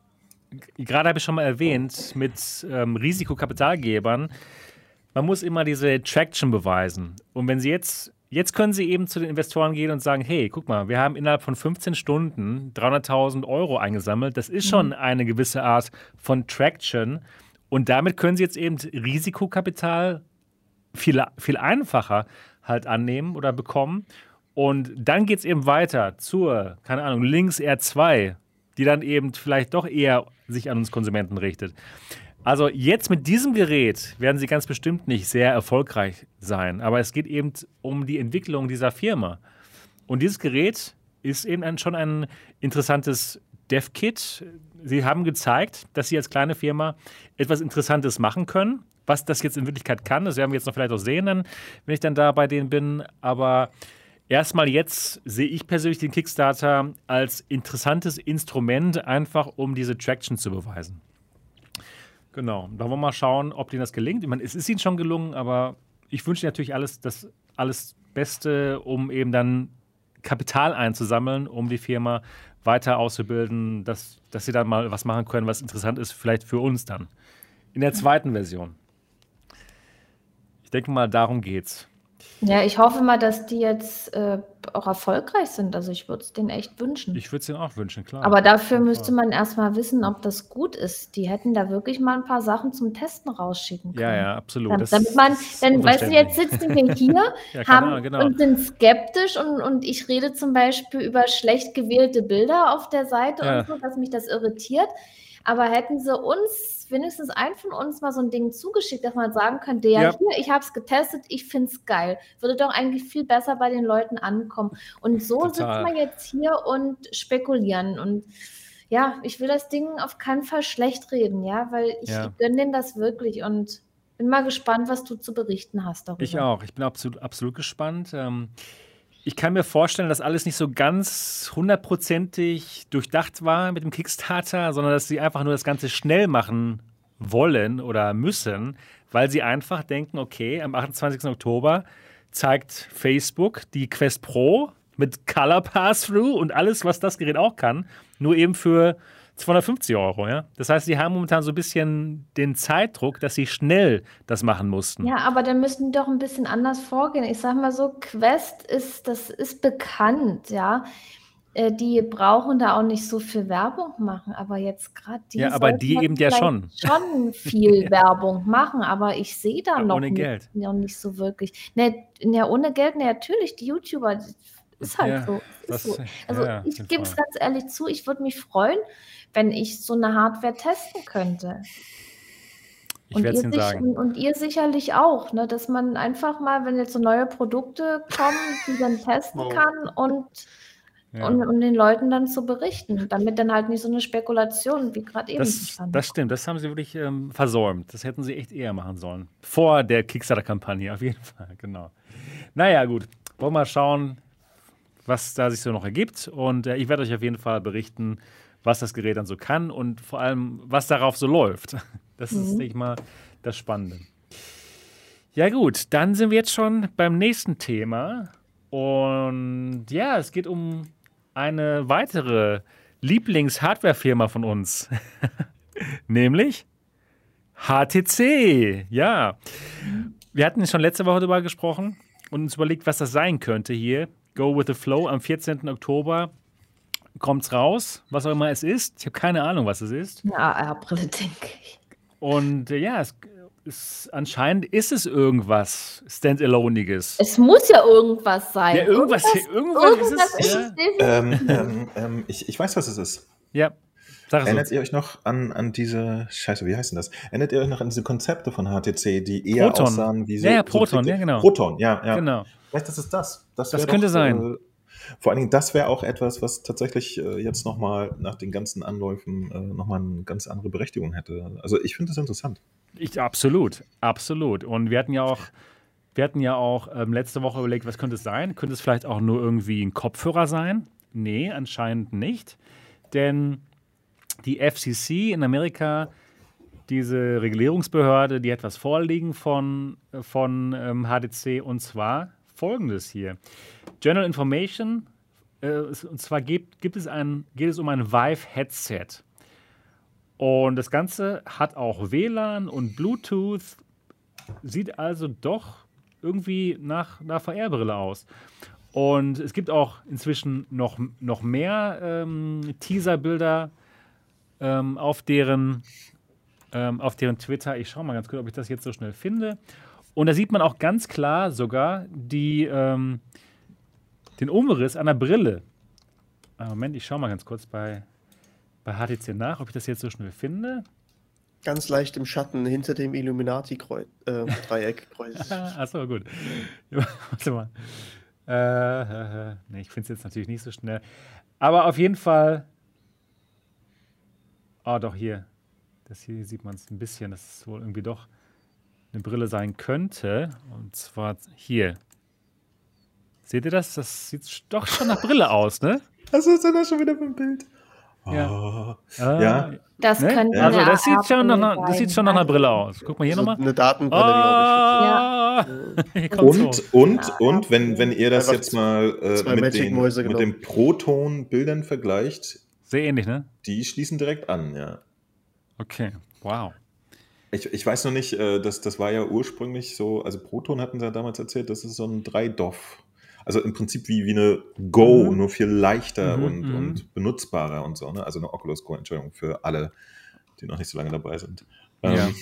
gerade habe ich schon mal erwähnt, mit ähm, Risikokapitalgebern, man muss immer diese Traction beweisen. Und wenn sie jetzt, jetzt können sie eben zu den Investoren gehen und sagen, hey, guck mal, wir haben innerhalb von 15 Stunden 300.000 Euro eingesammelt. Das ist schon eine gewisse Art von Traction. Und damit können sie jetzt eben Risikokapital viel, viel einfacher halt annehmen oder bekommen. Und dann geht es eben weiter zur, keine Ahnung, Links R2, die dann eben vielleicht doch eher sich an uns Konsumenten richtet. Also jetzt mit diesem Gerät werden sie ganz bestimmt nicht sehr erfolgreich sein, aber es geht eben um die Entwicklung dieser Firma. Und dieses Gerät ist eben ein, schon ein interessantes DevKit. Sie haben gezeigt, dass Sie als kleine Firma etwas Interessantes machen können. Was das jetzt in Wirklichkeit kann, das werden wir jetzt noch vielleicht auch sehen, wenn ich dann da bei denen bin. Aber erstmal jetzt sehe ich persönlich den Kickstarter als interessantes Instrument, einfach um diese Traction zu beweisen. Genau, da wollen wir mal schauen, ob denen das gelingt. Ich meine, es ist ihnen schon gelungen, aber ich wünsche natürlich alles, das alles Beste, um eben dann Kapital einzusammeln, um die Firma weiter auszubilden, dass, dass sie dann mal was machen können, was interessant ist, vielleicht für uns dann. In der zweiten Version. Ich denke mal, darum geht's. Ja, ich hoffe mal, dass die jetzt äh, auch erfolgreich sind. Also ich würde es denen echt wünschen. Ich würde es denen auch wünschen, klar. Aber dafür müsste man erstmal wissen, ob das gut ist. Die hätten da wirklich mal ein paar Sachen zum Testen rausschicken können. Ja, ja, absolut. Dann, damit man, dann, weißt du, jetzt sitzen wir [LAUGHS] hier Ja, haben, Ahnung, genau. und sind skeptisch und, und ich rede zum Beispiel über schlecht gewählte Bilder auf der Seite Ja. und so, dass mich das irritiert. Aber hätten sie uns, wenigstens einen von uns, mal so ein Ding zugeschickt, dass man sagen könnte, ja, Ja. hier, ich habe es getestet, ich finde es geil. Würde doch eigentlich viel besser bei den Leuten ankommen. Und so Total. sitzen wir jetzt hier und spekulieren. Und ja, ich will das Ding auf keinen Fall schlecht reden, ja, weil ich Ja. gönne denen das wirklich und bin mal gespannt, was du zu berichten hast darüber. Ich auch. Ich bin absolut, absolut gespannt. Ähm, ich kann mir vorstellen, dass alles nicht so ganz hundertprozentig durchdacht war mit dem Kickstarter, sondern dass sie einfach nur das Ganze schnell machen wollen oder müssen, weil sie einfach denken, okay, am 28. Oktober zeigt Facebook die Quest Pro mit Color Pass-Through und alles, was das Gerät auch kann, nur eben für 250 Euro. Ja? Das heißt, sie haben momentan so ein bisschen den Zeitdruck, dass sie schnell das machen mussten. Ja, aber dann müssen die doch ein bisschen anders vorgehen. Ich sag mal so, Quest ist, das ist bekannt, ja. Äh, Die brauchen da auch nicht so viel Werbung machen, aber jetzt gerade die. Ja, aber die eben ja schon. Schon [LAUGHS] viel Werbung machen, aber ich sehe da Ja, noch, ohne nicht, Geld. noch nicht so wirklich. Ne, ja, ohne Geld, ne, natürlich, die YouTuber, das ist halt Ja, so. Ist das- so. Also ja, ich gebe es ganz ehrlich zu, ich würde mich freuen, wenn ich so eine Hardware testen könnte. Ich Und werde es ihr, Ihnen sich, sagen. und, ihr sicherlich auch, ne? dass man einfach mal, wenn jetzt so neue Produkte kommen, die dann [LAUGHS] testen Wow. kann und, Ja. und, und den Leuten dann zu berichten, damit dann halt nicht so eine Spekulation wie gerade eben Das, das stimmt, das haben sie wirklich ähm, versäumt. Das hätten sie echt eher machen sollen. Vor der Kickstarter-Kampagne, auf jeden Fall, genau. Naja, gut. Wollen wir mal schauen, was da sich so noch ergibt. Und äh, ich werde euch auf jeden Fall berichten, was das Gerät dann so kann und vor allem, was darauf so läuft. [LAUGHS] Das ist, denke ich mal, das Spannende. Ja, gut, dann sind wir jetzt schon beim nächsten Thema. Und ja, es geht um eine weitere Lieblings-Hardware-Firma von uns. [LAUGHS] Nämlich HTC. Ja. Wir hatten schon letzte Woche darüber gesprochen und uns überlegt, was das sein könnte hier. Go with the Flow am 14. Oktober kommt's raus, was auch immer es ist. Ich habe keine Ahnung, was es ist. Eine AR-Brille, denke ich. Und äh, ja, es, es, anscheinend ist es irgendwas Standalone-iges. Es muss ja irgendwas sein. Ja, irgendwas, irgendwas, irgendwas ist es. ist Ja, es. Ähm, ähm, ähm, ich, ich weiß, was es ist. ja. sag es Erinnert uns. ihr euch noch an, an diese, scheiße, wie heißt denn das? Erinnert ihr euch noch an diese Konzepte von HTC, die eher Proton. aussahen wie so... Ja, ja, so Proton, dicke- ja, genau. Proton, ja, ja. Genau. Vielleicht ist es das. Das, Das könnte doch, sein. Äh, vor allen Dingen, das wäre auch etwas, was tatsächlich äh, jetzt nochmal nach den ganzen Anläufen äh, nochmal eine ganz andere Berechtigung hätte. Also ich finde das interessant. Ich, absolut, absolut. Und wir hatten ja auch, wir hatten ja auch ähm, letzte Woche überlegt, was könnte es sein? Könnte es vielleicht auch nur irgendwie ein Kopfhörer sein? Nee, anscheinend nicht. Denn die FCC in Amerika, diese Regulierungsbehörde, die hat was vorliegen von, von ähm, HTC und zwar folgendes hier. General Information, äh, und zwar gibt, gibt es ein, geht es um ein Vive-Headset. Und das Ganze hat auch WLAN und Bluetooth, sieht also doch irgendwie nach einer VR-Brille aus. Und es gibt auch inzwischen noch, noch mehr ähm, Teaser-Bilder ähm, auf, deren, ähm, auf deren Twitter. Ich schaue mal ganz kurz, ob ich das jetzt so schnell finde. Und da sieht man auch ganz klar sogar die, ähm, den Umriss der Brille. Ah, Moment, ich schaue mal ganz kurz bei, bei HTC nach, ob ich das jetzt so schnell finde. Ganz leicht im Schatten hinter dem Illuminati-Dreieck. Äh, [LAUGHS] Achso, gut. [LAUGHS] Warte mal. Äh. [LAUGHS] Nee, ich finde es jetzt natürlich nicht so schnell. Aber auf jeden Fall. Ah, oh, doch, hier. Das hier sieht man es ein bisschen, dass es wohl irgendwie doch eine Brille sein könnte. Und zwar hier. Seht ihr das? Das sieht doch schon nach Brille aus, ne? Was ist denn da schon wieder ein Bild? Ja. Oh. Ah, Ja. Das Ne? könnte Also das sieht schon nach, einer- das sieht schon nach einer. Brille aus. Guck mal hier so nochmal. eine Datenbrille, glaube Ah, [LAUGHS] hier kommt's Und, so. und, und, wenn, wenn ihr das Einfach jetzt mal äh, mit, den, mit den Proton-Bildern vergleicht, Sehr ähnlich, ne? die schließen direkt an, ja. Okay. Wow. Ich, ich weiß noch nicht, äh, das, das war ja ursprünglich so, also Proton hatten sie ja damals erzählt, das ist so ein 3-DOF. Also im Prinzip wie, wie eine Go, Mhm. nur viel leichter Mhm, und, mhm. und benutzbarer und so. Ne? Also eine Oculus Go, Entschuldigung, für alle, die noch nicht so lange dabei sind. Ja. Ähm,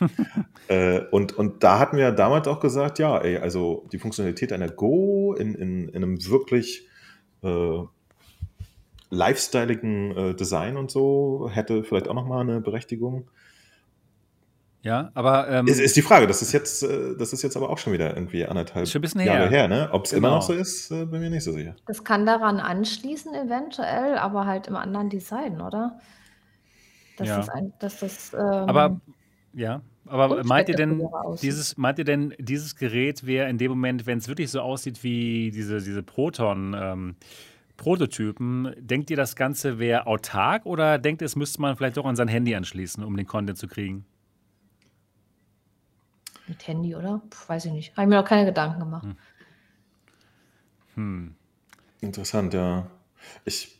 [LAUGHS] äh, und, und da hatten wir ja damals auch gesagt, ja, ey, also die Funktionalität einer Go in, in, in einem wirklich äh, lifestyleigen äh, Design und so hätte vielleicht auch nochmal eine Berechtigung. Ja, aber ähm, Ist, ist die Frage, das ist jetzt, äh, das ist jetzt aber auch schon wieder irgendwie anderthalb Schon ein bisschen Jahre her. her, ne? Ob es Genau. immer noch so ist, äh, bin mir nicht so sicher. Das kann daran anschließen, eventuell, aber halt im anderen Design, oder? Das Ja. ist ein, dass das. Ähm, Aber ja, aber meint ihr denn, dieses, meint ihr denn, dieses Gerät wäre in dem Moment, wenn es wirklich so aussieht wie diese, diese Proton ähm, Prototypen, denkt ihr, das Ganze wäre autark oder denkt ihr, es müsste man vielleicht doch an sein Handy anschließen, um den Content zu kriegen? Mit Handy, oder? Puh, weiß ich nicht. Habe ich mir noch keine Gedanken gemacht. Hm. Interessant, ja. Ich,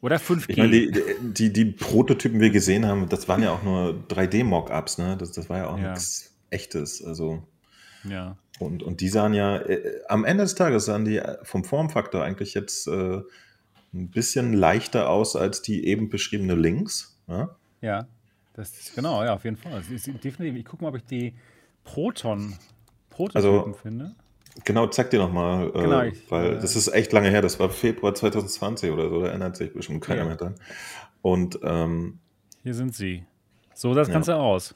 Oder 5G? ich meine, die, die, die Prototypen, wir gesehen haben, das waren ja auch nur 3D-Mockups, ne? Das, das war ja auch Ja. nichts Echtes. Also, ja. und, und die sahen ja, äh, am Ende des Tages sahen die vom Formfaktor eigentlich jetzt äh, ein bisschen leichter aus als die eben beschriebene Links. Ja? Ja, das ist genau, ja, auf jeden Fall. Ist definitiv, ich gucke mal, ob ich die Proton Prototypen Also, finde. Genau, zeig dir nochmal, äh, Genau, ich- weil äh, das ist echt lange her, das war Februar 2020 oder so, da erinnert sich bestimmt keiner Ja. mehr dran. Und ähm, Hier sind sie. So sah das Ja. Ganze aus.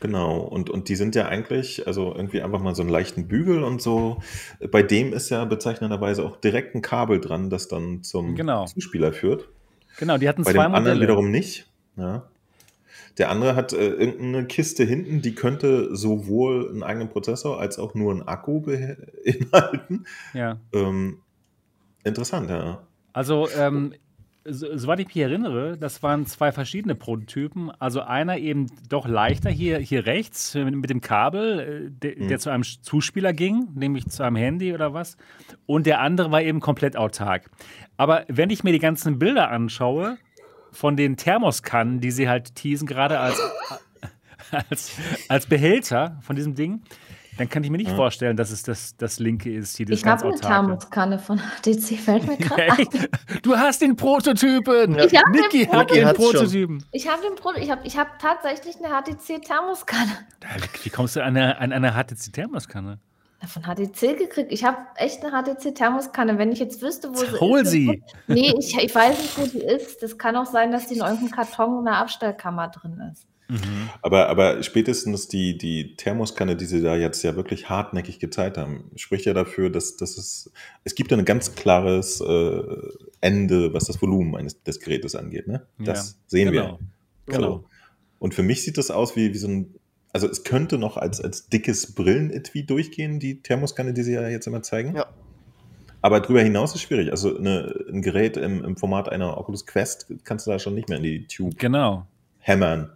genau, und, und die sind ja eigentlich, also irgendwie einfach mal so einen leichten Bügel und so. Bei dem ist ja bezeichnenderweise auch direkt ein Kabel dran, das dann zum Genau. Zuspieler führt. Genau, die hatten Bei zwei dem anderen Modelle. wiederum nicht. Ja. Der andere hat äh, irgendeine Kiste hinten, die könnte sowohl einen eigenen Prozessor als auch nur einen Akku beinhalten. Ja. Ähm, interessant, ja. Also, ähm, so, soweit ich mich erinnere, das waren zwei verschiedene Prototypen. Also einer eben doch leichter hier, hier rechts äh, mit, mit dem Kabel, äh, der, Mhm. der zu einem Zuspieler ging, nämlich zu einem Handy oder was. Und der andere war eben komplett autark. Aber wenn ich mir die ganzen Bilder anschaue von den Thermoskannen, die sie halt teasen, gerade als, als, als Behälter von diesem Ding, dann kann ich mir nicht Ja. vorstellen, dass es das, das linke ist, hier das Ich habe eine autarke. Thermoskanne von HTC, fällt mir gerade ein. Echt? Du hast den Prototypen. Ich hab den Niki hat den hat's schon. Prototypen. Ich habe den Pro ich habe ich hab tatsächlich eine HTC-Thermoskanne Wie kommst du an eine, an eine HTC-Thermoskanne? Von HTC gekriegt. Ich habe echt eine HTC-Thermoskanne. Wenn ich jetzt wüsste, wo sie Hol ist. sie. Nee, ich, ich weiß nicht, wo die ist. Das kann auch sein, dass die in irgendeinem Karton in der Abstellkammer drin ist. Aber, aber spätestens die, die Thermoskanne, die sie da jetzt ja wirklich hartnäckig gezeigt haben, spricht ja dafür, dass, dass es, es gibt ja ein ganz klares äh, Ende, was das Volumen eines des Gerätes angeht. Ne? Das Ja, sehen genau. wir. Genau. So. Und für mich sieht das aus wie, wie so ein, also es könnte noch als, als dickes Brillenetui durchgehen, die Thermoskanne, die sie ja jetzt immer zeigen. Ja. Aber darüber hinaus ist schwierig. Also eine, ein Gerät im, im Format einer Oculus Quest kannst du da schon nicht mehr in die Tube Genau. hämmern.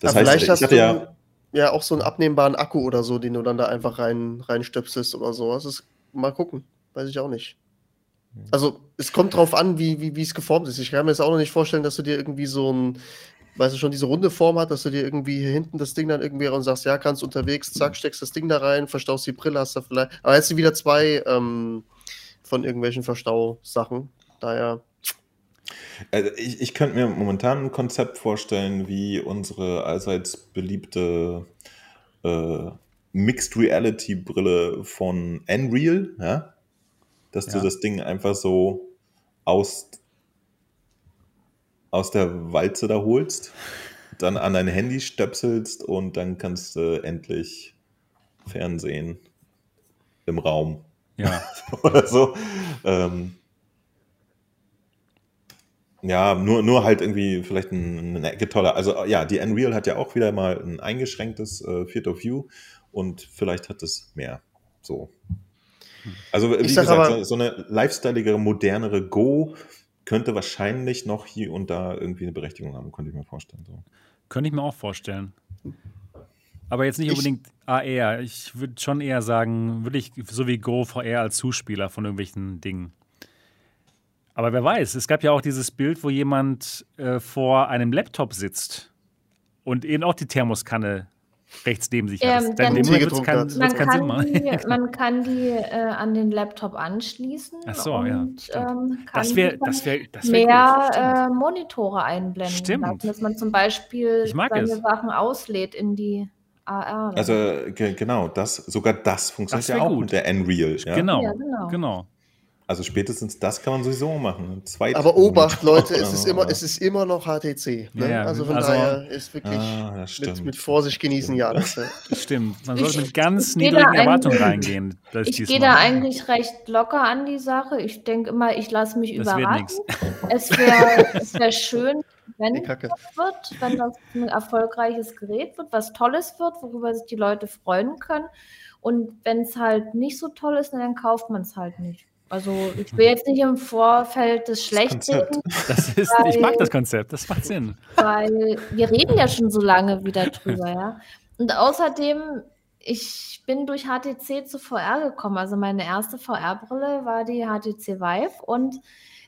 Das heißt, vielleicht ich hast du ja, ja auch so einen abnehmbaren Akku oder so, den du dann da einfach rein, reinstöpselst oder so. Das ist, mal gucken. Weiß ich auch nicht. Also, es kommt drauf an, wie, wie, wie es geformt ist. Ich kann mir jetzt auch noch nicht vorstellen, dass du dir irgendwie so ein, weißt du schon, diese runde Form hat, dass du dir irgendwie hier hinten das Ding dann irgendwie und sagst, ja, kannst unterwegs, zack, steckst das Ding da rein, verstaust die Brille, hast da vielleicht. Aber jetzt sind wieder zwei ähm, von irgendwelchen Verstausachen. Daher, Also ich, ich könnte mir momentan ein Konzept vorstellen, wie unsere allseits beliebte äh, Mixed Reality Brille von Unreal, ja? dass du Ja. das Ding einfach so aus, aus der Walze da holst, dann an dein Handy stöpselst und dann kannst du endlich Fernsehen im Raum Ja. [LAUGHS] oder so. Ähm, ja, nur, nur halt irgendwie vielleicht ein- eine Ecke toller. Also ja, die Unreal hat ja auch wieder mal ein eingeschränktes äh, Field of View und vielleicht hat es mehr. So. Also wie gesagt, aber- so, so eine lifestyleigere, modernere Go könnte wahrscheinlich noch hier und da irgendwie eine Berechtigung haben, könnte ich mir vorstellen. So. Könnte ich mir auch vorstellen. Aber jetzt nicht Ich- unbedingt AR. Ich würde schon eher sagen, wirklich so wie Go VR als Zuspieler von irgendwelchen Dingen. Aber wer weiß, es gab ja auch dieses Bild, wo jemand äh, vor einem Laptop sitzt und eben auch die Thermoskanne rechts neben sich hat. Ähm, Das- dann- dem wird's kein, hat. wird's Man keinen Sinn kann, die, [LAUGHS] man kann die äh, an den Laptop anschließen Ach so, ja, und stimmt. ähm, kann Das wäre das wär, das wär mehr gut. Äh, Monitore einblenden Stimmt. lassen, dass man zum Beispiel seine es. Sachen auslädt in die AR. Also ge genau, das, sogar das funktioniert Das ja auch gut. mit der Unreal. Ja? Genau, Ja, genau. genau. Also spätestens das kann man sowieso machen. Zweit Aber Obacht, Leute, es ist immer, es ist immer noch HTC. Ne? Ja, also von also- daher ist wirklich Ah, mit, mit Vorsicht genießen, ja. Das, äh, Das stimmt. Man sollte mit ganz niedrigen Erwartungen reingehen. Ich gehe da eigentlich recht locker an die Sache. Ich denke immer, ich lasse mich Das überraschen. Es wäre [LAUGHS] es wär schön, wenn das Kacke. wird, wenn das ein erfolgreiches Gerät wird, was Tolles wird, worüber sich die Leute freuen können. Und wenn es halt nicht so toll ist, dann kauft man es halt nicht. Also ich will jetzt nicht im Vorfeld das schlecht Konzept. reden, Das ist, ich mag das Konzept, das macht Sinn. weil wir reden ja schon so lange wieder drüber, ja. Und außerdem, ich bin durch HTC zu VR gekommen. Also meine erste VR-Brille war die HTC Vive und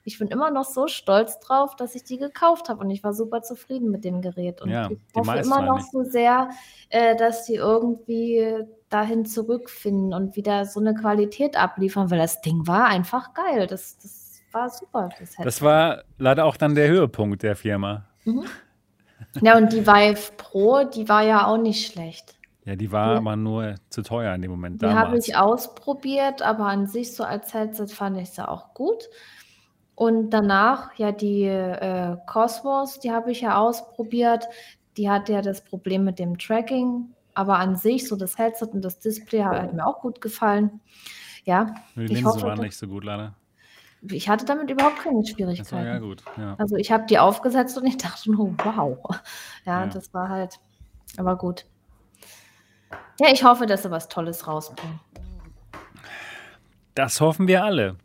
ich bin immer noch so stolz drauf, dass ich die gekauft habe und ich war super zufrieden mit dem Gerät. Und Ja, ich hoffe immer noch eigentlich. so sehr, äh, dass die irgendwie dahin zurückfinden und wieder so eine Qualität abliefern, weil das Ding war einfach geil. Das, das war super. Das, Das war leider auch dann der Höhepunkt der Firma. ja, und die Vive Pro, die war ja auch nicht schlecht. Ja, die war Ja. aber nur zu teuer in dem Moment Die habe ich ausprobiert, aber an sich so als Headset fand ich sie auch gut. Und danach, ja, die äh, Cosmos, die habe ich ja ausprobiert. Die hatte ja das Problem mit dem Tracking, aber an sich, so das Headset und das Display hat, hat mir auch gut gefallen. Ja, die Linsen hoffe, waren nicht so gut, leider. ich hatte damit überhaupt keine Das war Schwierigkeiten. ja gut. Ja. Also ich habe die aufgesetzt und ich dachte nur, wow. Ja, Ja. das war halt, aber gut. Ja, ich hoffe, dass sie was Tolles rausbringen. Das hoffen wir alle.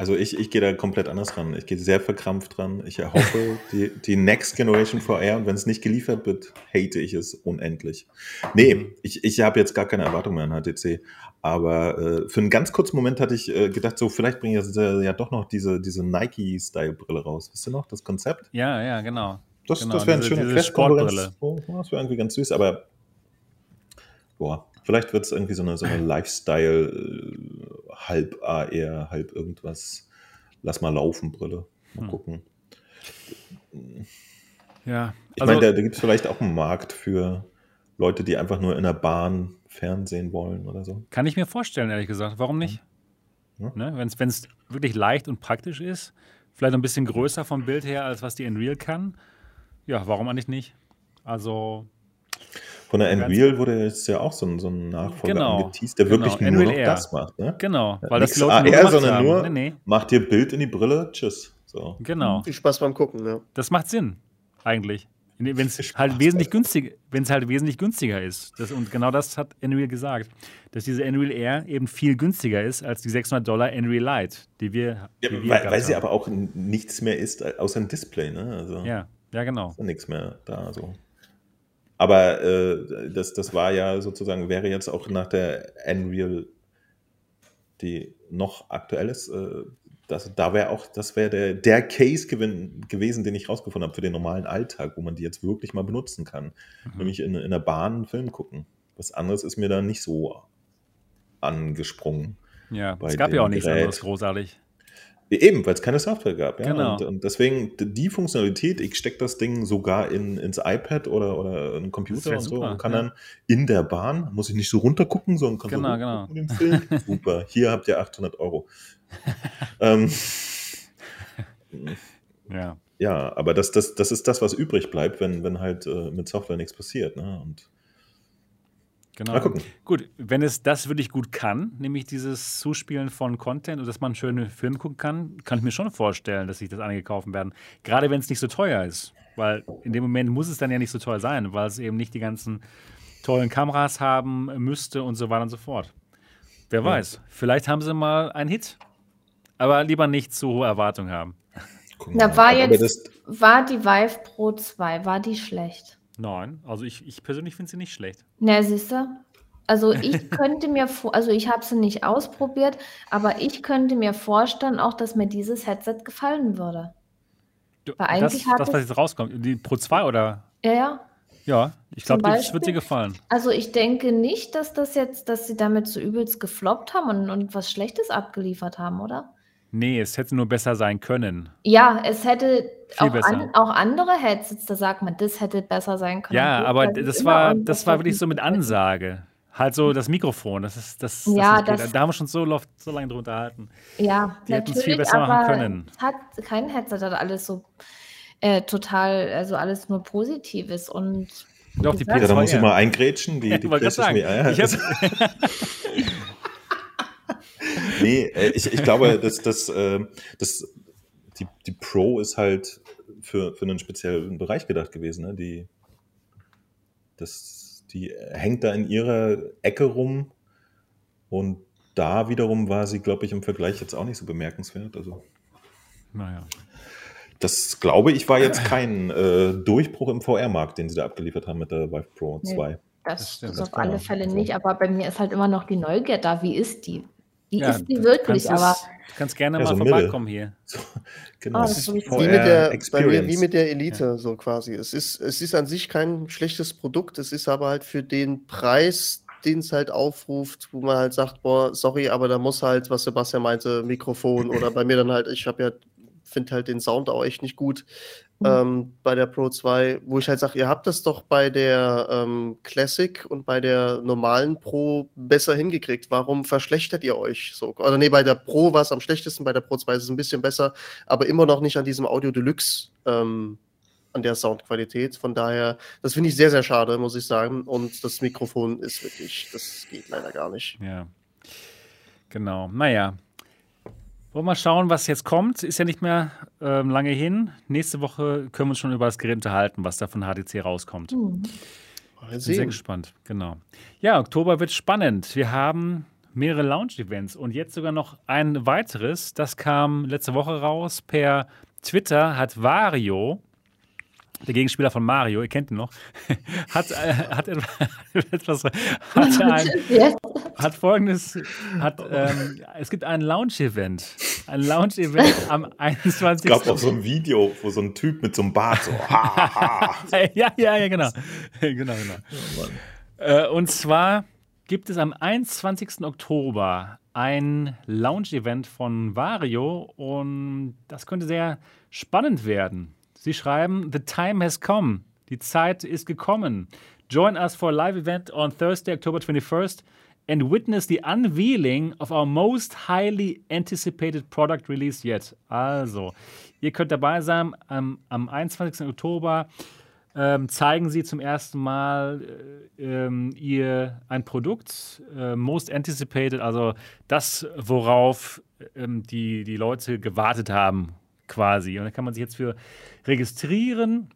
Also ich, ich gehe da komplett anders ran. Ich gehe sehr verkrampft dran. Ich erhoffe [LAUGHS] die, die Next Generation VR und wenn es nicht geliefert wird, hate ich es unendlich. Nee, ich, ich habe jetzt gar keine Erwartung mehr an HTC. Aber äh, für einen ganz kurzen Moment hatte ich äh, gedacht, so vielleicht bringen sie ja doch noch diese, diese Nike-Style-Brille raus. Wisst ihr noch, das Konzept? Ja, ja, genau. Das, Genau, das wäre ein diese- schöner diese Quest-Konkurrenz. Sportbrille. Oh, das wäre irgendwie ganz süß, aber boah, vielleicht wird es irgendwie so eine, so eine Lifestyle, äh, halb AR, halb irgendwas. Lass mal laufen, Brille. Mal Hm. gucken. Ja. Ich Also, meine, da, da gibt es vielleicht auch einen Markt für Leute, die einfach nur in der Bahn Fernsehen wollen oder so. kann ich mir vorstellen, ehrlich gesagt. Warum nicht? Ja. Ne? Wenn es wirklich leicht und praktisch ist, vielleicht ein bisschen größer vom Bild her, als was die Unreal kann. Ja, warum eigentlich nicht? Also, Von der Unreal wurde jetzt ja auch so ein, so ein Nachfolger Genau, angeteased, der genau, wirklich nur Unreal noch Air. das macht. Ne? genau. Ja, Weil das Leute AR, nur sondern haben. nur- Nee, nee, Macht dir Bild in die Brille, tschüss. So. genau. viel Spaß beim Gucken, ja. Das macht Sinn, eigentlich. Wenn es halt wesentlich günstiger, wenn es halt wesentlich günstiger ist. Das, und genau das hat Unreal gesagt, dass diese Unreal Air eben viel günstiger ist als die 600 Dollar Unreal Lite, die wir, Ja, die wir weil, weil sie aber auch nichts mehr ist äh, außer ein Display, ne? Also ja, ja genau. ist ja nichts mehr da. So. Aber äh, das, das war ja sozusagen, wäre jetzt auch nach der Unreal, die noch aktuell ist, äh, das, da wäre auch, das wäre der, der Case gewin, gewesen, den ich rausgefunden habe für den normalen Alltag, wo man die jetzt wirklich mal benutzen kann. Mhm. Nämlich in, in der Bahn einen Film gucken. Was anderes ist mir da nicht so angesprungen. Ja, es gab ja auch nichts Gerät. anderes großartig. Eben, weil es keine Software gab. Ja? Genau. Und, und deswegen die Funktionalität, ich stecke das Ding sogar in, ins iPad oder, oder einen Computer und so super, und kann ja. dann in der Bahn, muss ich nicht so runtergucken, sondern kann Genau, so genau. den Film. [LAUGHS] Super, hier habt ihr 800 Euro. ähm, Ja. ja, aber das, das, das ist das, was übrig bleibt, wenn, wenn halt äh, mit Software nichts passiert. Ne? Und Genau. Mal gucken. Gut, wenn es das wirklich gut kann, nämlich dieses Zuspielen von Content und dass man schöne Filme gucken kann, kann ich mir schon vorstellen, dass sich das einige kaufen werden. Gerade wenn es nicht so teuer ist. Weil in dem Moment muss es dann ja nicht so teuer sein, weil es eben nicht die ganzen tollen Kameras haben müsste und so weiter und so fort. Wer weiß, vielleicht haben sie mal einen Hit. Aber lieber nicht zu hohe Erwartungen haben. Da mal. war jetzt, das, war die Vive Pro 2, war die schlecht? Nein, also ich, ich persönlich finde sie nicht schlecht. Na, siehst du? Also ich [LAUGHS] könnte mir also ich habe sie nicht ausprobiert, aber ich könnte mir vorstellen, auch dass mir dieses Headset gefallen würde. Du, Weil das, eigentlich hat das, was jetzt rauskommt, die Pro 2 oder? Ja, ja. Ja, ich glaube, das wird dir gefallen. Also ich denke nicht, dass das jetzt, dass sie damit so übelst gefloppt haben und, und was Schlechtes abgeliefert haben, oder? Nee, es hätte nur besser sein können. Ja, es hätte Viel auch, an, auch andere Headsets, da sagt man, das hätte besser sein können. Ja, Gut, aber das das war, das war wirklich so mit Ansage. Halt so das Mikrofon, das ist das. das Ja, geht. das- da haben wir schon so, so lange drunter halten. Ja, Die hätten's viel natürlich, besser machen aber können. es Hat, kein Headset hat alles so äh, total, also alles nur Positives und Doch, die gesagt, ja, da muss ich PS2, mal eingrätschen. Die, Ja, die. Ich hab- [LAUGHS] Nee, äh, ich, ich glaube, dass [LAUGHS] das, äh, das, die, die Pro ist halt für, für einen speziellen Bereich gedacht gewesen. Ne? Die, das, die hängt da in ihrer Ecke rum und da wiederum war sie, glaube ich, im Vergleich jetzt auch nicht so bemerkenswert. Also Naja. das, glaube ich, war jetzt kein äh, Durchbruch im VR-Markt, den sie da abgeliefert haben mit der Vive Pro Nee. 2. das, Das stimmt, das auf alle. Fälle Also- nicht. Aber bei mir ist halt immer noch die Neugier da. Wie ist die? Wie Ja, ist die du wirklich? kannst Aber es- Du kannst gerne Ja, mal so vorbeikommen hier. [LAUGHS] So, genau. Ah, das ist Wie mit der, bei mir, wie mit der Elite, so quasi. Es ist, es ist an sich kein schlechtes Produkt, es ist aber halt für den Preis, den es halt aufruft, wo man halt sagt, boah, sorry, aber da muss halt, was Sebastian meinte, Mikrofon oder bei mir dann halt, ich habe ja, finde halt den Sound auch echt nicht gut Mhm. ähm, bei der Pro 2, wo ich halt sage, ihr habt das doch bei der ähm, Classic und bei der normalen Pro besser hingekriegt. Warum verschlechtert ihr euch so? Oder nee, bei der Pro war es am schlechtesten, bei der Pro 2 ist es ein bisschen besser, aber immer noch nicht an diesem Audio Deluxe, ähm, an der Soundqualität. Von daher, das finde ich sehr, sehr schade, muss ich sagen. Und das Mikrofon ist wirklich, das geht leider gar nicht. Ja. Genau. Naja. Wollen wir mal schauen, was jetzt kommt. Ist ja nicht mehr ähm, lange hin. Nächste Woche können wir uns schon über das Gerät unterhalten, was da von HTC rauskommt. hm, Mal Bin sehr gespannt, genau. Ja, Oktober wird spannend. Wir haben mehrere Lounge-Events und jetzt sogar noch ein weiteres. Das kam letzte Woche raus. Per Twitter hat Vario, der Gegenspieler von Mario, ihr kennt ihn noch, [LAUGHS] hat, äh, hat [LAUGHS] etwas, hat, [LAUGHS] ein, hat folgendes, hat, ähm, es gibt ein Lounge-Event. Ein Lounge-Event am 21. Es gab auch so ein Video, wo so ein Typ mit so einem Bart so, ha, ha, ha. ja, ja, ja, genau. genau, genau. Äh, und zwar gibt es am 21. Oktober ein Lounge-Event von Vario und das könnte sehr spannend werden. Sie schreiben, The time has come. Die Zeit ist gekommen. Join us for a live event on Thursday, October 21st and witness the unveiling of our most highly anticipated product release yet. Also, ihr könnt dabei sein am, am 21. Oktober ähm, zeigen sie zum ersten Mal äh, ähm, ihr ein Produkt, äh, most anticipated, also das, worauf ähm, die, die Leute gewartet haben, quasi. Und da kann man sich jetzt für registrieren.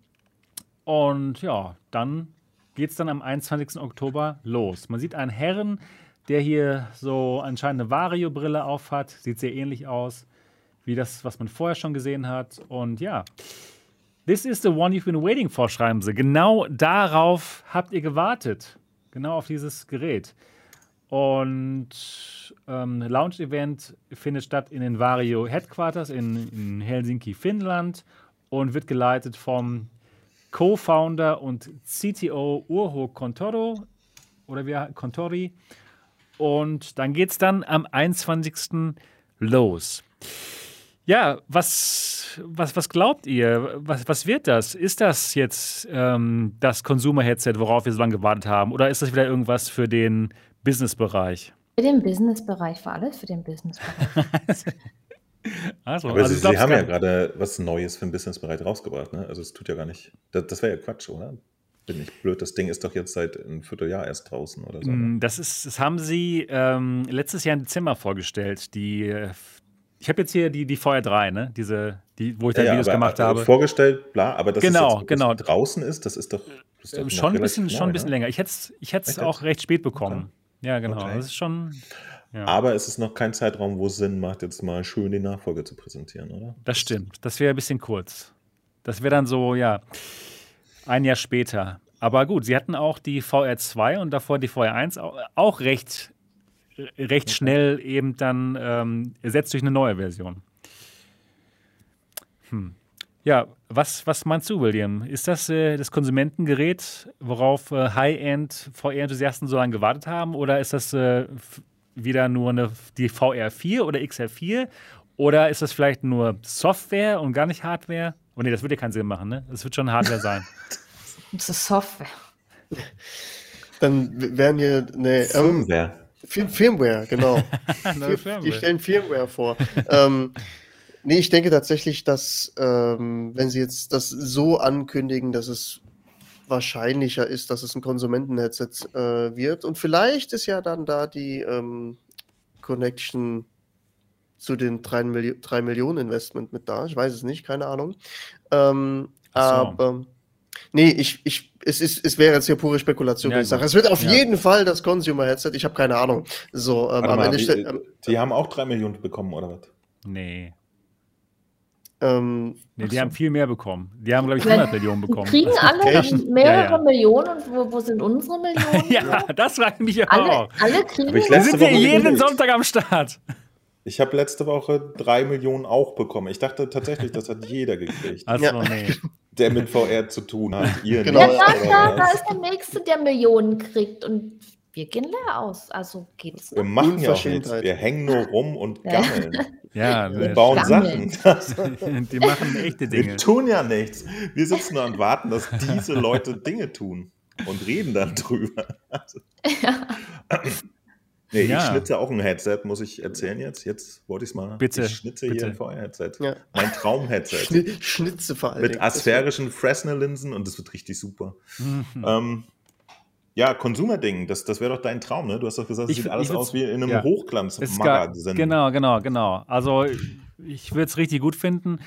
Und ja, dann geht es dann am 21. Oktober los. Man sieht einen Herren, der hier so anscheinend eine Vario-Brille aufhat. Sieht sehr ähnlich aus wie das, was man vorher schon gesehen hat. Und ja, This is the one you've been waiting for, schreiben sie. Genau darauf habt ihr gewartet. Genau auf dieses Gerät. Und ähm, Launch-Event findet statt in den Vario Headquarters in, in Helsinki, Finnland und wird geleitet vom Co-Founder und CTO Urho Contoro oder wie Contori. Und dann geht es dann am 21. los. Ja, was, was, was glaubt ihr? Was, was wird das? Ist das jetzt ähm, das Consumer-Headset, worauf wir so lange gewartet haben? Oder ist das wieder irgendwas für den Business-Bereich? Für den Business-Bereich war alles für den Business-Bereich. [LAUGHS] Also, Aber also sie, sie haben ja gerade was Neues für den Businessbereich rausgebracht, ne? Also es tut ja gar nicht. Das, das wäre ja Quatsch, oder? Bin ich blöd. Das Ding ist doch jetzt seit einem Vierteljahr erst draußen oder so. ne? Mm, Das, ist, das haben sie ähm, letztes Jahr im Dezember vorgestellt. Die, äh, ich habe jetzt hier die, die VR3, ne? Diese, die, wo ich da Ja, ja, Videos aber, gemacht äh, habe. Vorgestellt, bla, aber das Genau, ist jetzt, genau. was draußen ist, das ist doch, das ist doch Ähm, noch schon ein bisschen, schon ein bisschen ne? länger. Ich hätte es ich hätt's auch recht spät bekommen. Ja, genau. Okay. Das ist schon. Ja. Aber es ist noch kein Zeitraum, wo es Sinn macht, jetzt mal schön die Nachfolge zu präsentieren, oder? Das stimmt. Das wäre ein bisschen kurz. Das wäre dann so, ja, ein Jahr später. Aber gut, sie hatten auch die VR2 und davor die VR1 auch, recht, recht schnell eben dann ähm, ersetzt durch eine neue Version. Hm. Ja, was, was meinst du, William? Ist das äh, das Konsumentengerät, worauf äh, High-End VR-Enthusiasten so lange gewartet haben? Oder ist das äh, wieder nur eine, die VR4 oder XR4? Oder ist das vielleicht nur Software und gar nicht Hardware? Oh nee, das würde ja keinen Sinn machen, ne? Das wird schon Hardware sein. [LAUGHS] Das ist Software. Dann w- wären hier, ne, ähm, Firmware. Fir- Firmware, genau. [LAUGHS] Neue Die Firmware. stellen Firmware vor. ähm, nee, ich denke tatsächlich, dass, ähm, wenn sie jetzt das so ankündigen, dass es wahrscheinlicher ist, dass es ein Konsumentenheadset äh, wird. Und vielleicht ist ja dann da die ähm, Connection zu den 3, Milli 3 Millionen Investment mit da. Ich weiß es nicht, keine Ahnung. Ähm, so. aber nee, ich, ich, es, ist, es wäre jetzt hier pure Spekulation, Ja, wenn ich sage. gut. Es wird auf Ja. jeden Fall das Consumer-Headset. Ich habe keine Ahnung. So, ähm, am mal, Ende wie, ähm, die haben auch drei Millionen bekommen, oder was? Nee. Ähm, nee die haben viel mehr bekommen. Die haben, glaube ich, Vielleicht 100 Millionen bekommen. Kriegen alle Echt? mehrere Ja, ja. Millionen und wo, wo sind unsere Millionen? [LAUGHS] ja, das frage ich mich Alle, auch. alle kriegen Aber ich Wir letzte sind ja Woche jeden gegoogelt. Sonntag am Start. Ich habe letzte Woche drei Millionen auch bekommen. Ich dachte tatsächlich, das hat jeder gekriegt, Also, Ja. nee. der mit VR zu tun hat. Ihr Genau. Ja, nicht, da, da, ist der Nächste, der Millionen kriegt und wir gehen leer aus. Also geht's Wir noch. machen ja auch nichts. Wir hängen nur rum und Ja. gammeln. [LAUGHS] Ja, Wir bauen Gammeln. Sachen. [LAUGHS] [LAUGHS] die machen echte Wir Dinge. tun ja nichts. Wir sitzen nur und warten, dass diese Leute Dinge tun und reden dann drüber. Also, [CLEARS THROAT] nee, Ja. ich schnitze auch ein Headset, muss ich erzählen jetzt. Jetzt wollte ich es mal. Bitte, Ich schnitze bitte. hier ein VR-Headset. Ja. Mein Traum-Headset. Schni- Schnitze vor allem. Mit asphärischen Fresnel-Linsen und das wird richtig super. Mhm. Ähm, ja, Konsumerding, das, das wäre doch dein Traum, ne? Du hast doch gesagt, es sieht alles aus wie in einem ja. Hochglanzmagazin. genau, genau, genau. Also ich würde es richtig gut finden.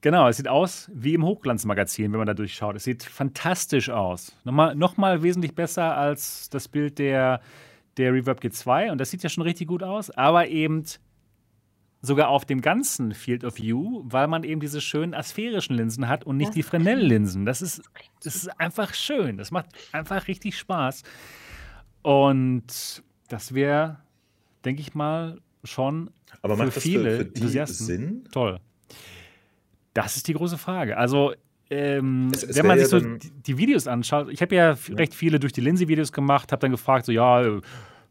Genau, es sieht aus wie im Hochglanzmagazin, wenn man da durchschaut. Es sieht fantastisch aus. Nochmal, nochmal wesentlich besser als das Bild der, der Reverb G2 und das sieht ja schon richtig gut aus, aber eben sogar auf dem ganzen Field of View, weil man eben diese schönen asphärischen Linsen hat und nicht Das die Fresnel-Linsen. Das ist, das ist einfach schön. Das macht einfach richtig Spaß. Und das wäre, denke ich mal, schon Aber für viele für, für die Enthusiasten Sinn? toll. Das ist die große Frage. Also, ähm, Es- es wenn man sich so ja die, die Videos anschaut, ich habe ja, f- recht viele durch die Linse-Videos gemacht, habe dann gefragt, so, ja, äh,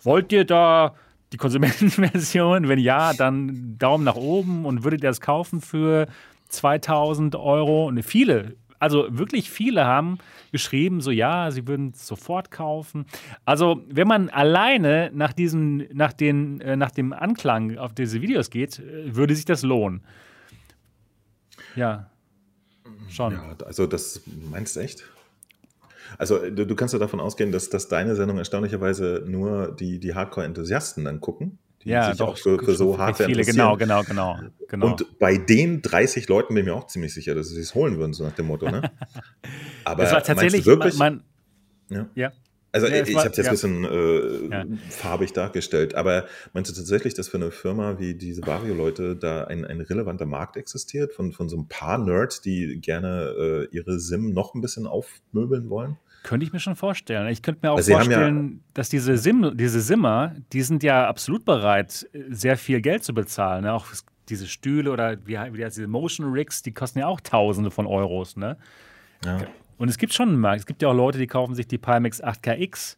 wollt ihr da die Konsumentenversion? Wenn ja, dann Daumen nach oben und würdet ihr das kaufen für 2000 Euro? Und viele, also wirklich viele haben geschrieben, so ja, sie würden es sofort kaufen. Also, wenn man alleine nach, diesen, nach, den, äh, nach dem Anklang auf diese Videos geht, äh, würde sich das lohnen. Ja, schon. Ja, also das meinst du echt? Also du, du kannst ja davon ausgehen, dass, dass deine Sendung erstaunlicherweise nur die, die Hardcore-Enthusiasten dann gucken, die Ja, sich doch, auch für, für so Hardware viele, genau, genau, genau, genau. Und bei den 30 Leuten bin ich mir auch ziemlich sicher, dass sie es holen würden, so nach dem Motto. Ne? [LAUGHS] Aber das war meinst du tatsächlich wirklich? mein, ja. ja. Also Ja, es ich war- habe es jetzt ein bisschen äh, Ja. farbig dargestellt, aber meinst du tatsächlich, dass für eine Firma wie diese Vario-Leute da ein, ein relevanter Markt existiert von, von so ein paar Nerds, die gerne äh, ihre Sim noch ein bisschen aufmöbeln wollen? Könnte ich mir schon vorstellen. Ich könnte mir auch Also haben ja- vorstellen, dass diese, Sim, diese Simmer, die sind ja absolut bereit, sehr viel Geld zu bezahlen. Ne? Auch diese Stühle oder wie, wie heißt diese Motion Rigs, die kosten ja auch Tausende von Euros. Ne? Ja. Und es gibt schon einen Markt. Es gibt ja auch Leute, die kaufen sich die Pimax 8KX.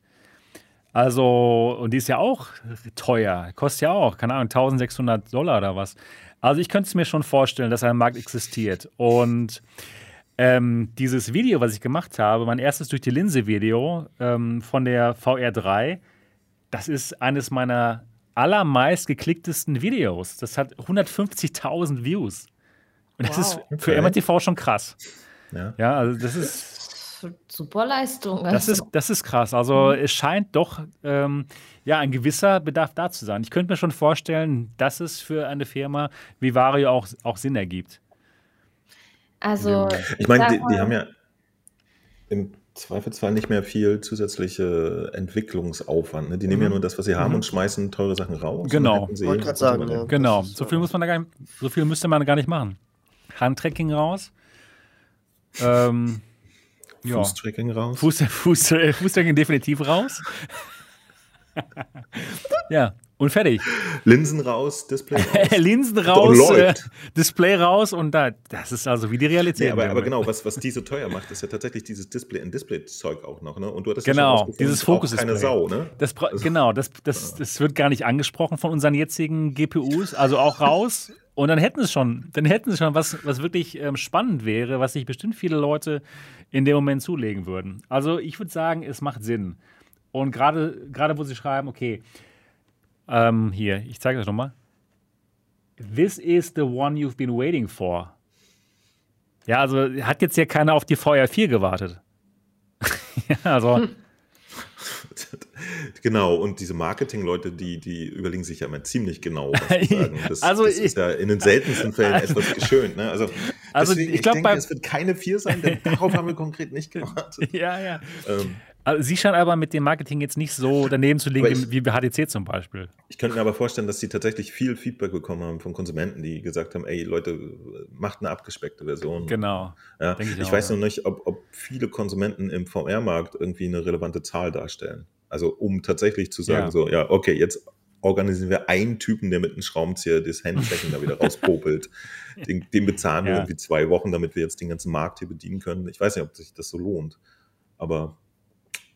Also, und die ist ja auch teuer. Kostet ja auch, keine Ahnung, 1600 Dollar oder was. Also, ich könnte es mir schon vorstellen, dass ein Markt existiert. Und ähm, dieses Video, was ich gemacht habe, mein erstes durch die Linse-Video ähm, von der VR3, das ist eines meiner allermeist geklicktesten Videos. Das hat 150.000 Views. Und das Wow. ist für Okay. MRTV schon krass. Ja. Ja, also das ist Super Leistung. das ist, also. das ist krass. Also es scheint doch ähm, ja, ein gewisser Bedarf da zu sein. Ich könnte mir schon vorstellen, dass es für eine Firma wie Vario auch, auch Sinn ergibt. Also, Ich meine, die, die haben ja im Zweifelsfall nicht mehr viel zusätzliche Entwicklungsaufwand. Ne? Die nehmen ja nur das, was sie haben und schmeißen teure Sachen raus. Genau. sie Wollte eh drüber sagen, ja. Genau, so viel muss man da gar nicht, so viel müsste man gar nicht machen. Handtracking raus. Ähm, ja. Fußtracking raus. Fuß, Fuß, Fußtracking definitiv raus. [LAUGHS] ja, und fertig. Linsen raus, Display [LAUGHS] raus. Linsen raus, äh. Display raus und da, das ist also wie die Realität. Nee, aber, im aber genau, was, was die so teuer macht, ist ja tatsächlich dieses Display-in-Display-Zeug auch noch. Ne? Und du hattest ja Genau, rausgefunden, dieses Fokus-Display. keine Sau, ne? Das, bra- genau, das, das, das wird gar nicht angesprochen von unseren jetzigen GPUs, also auch raus. Und dann hätten es schon, dann hätten sie schon was, was wirklich ähm, spannend wäre, was sich bestimmt viele Leute in dem Moment zulegen würden. Also ich würde sagen, es macht Sinn. Und gerade, gerade wo sie schreiben, okay, ähm, hier, ich zeige euch nochmal. This is the one you've been waiting for. Ja, also hat jetzt ja keiner auf die VR4 gewartet. [LAUGHS] ja, also. Genau, und diese Marketing-Leute, die, die überlegen sich ja immer ziemlich genau, was sie [LAUGHS] sagen. Das, Also das ich- ist ja in den seltensten Fällen etwas geschönt. Ne? Also, Also deswegen, ich ich, glaub, denke, bei- es wird keine vier sein, denn [LAUGHS] darauf haben wir konkret nicht gewartet. ja, ja. Ähm, Also sie scheint aber mit dem Marketing jetzt nicht so daneben zu liegen ich- wie bei HTC zum Beispiel. ich könnte mir aber vorstellen, dass sie tatsächlich viel Feedback bekommen haben von Konsumenten, die gesagt haben, ey Leute, macht eine abgespeckte Version. Genau. Ja, ich ich auch, weiß ja. noch nicht, ob, ob viele Konsumenten im VR-Markt irgendwie eine relevante Zahl darstellen. Also um tatsächlich zu sagen, Ja. so, ja, okay, jetzt organisieren wir einen Typen, der mit einem Schraubenzieher das Handtracking da wieder [LAUGHS] rauspopelt. Den, den bezahlen wir Ja. irgendwie zwei Wochen, damit wir jetzt den ganzen Markt hier bedienen können. Ich weiß nicht, ob sich das so lohnt. Aber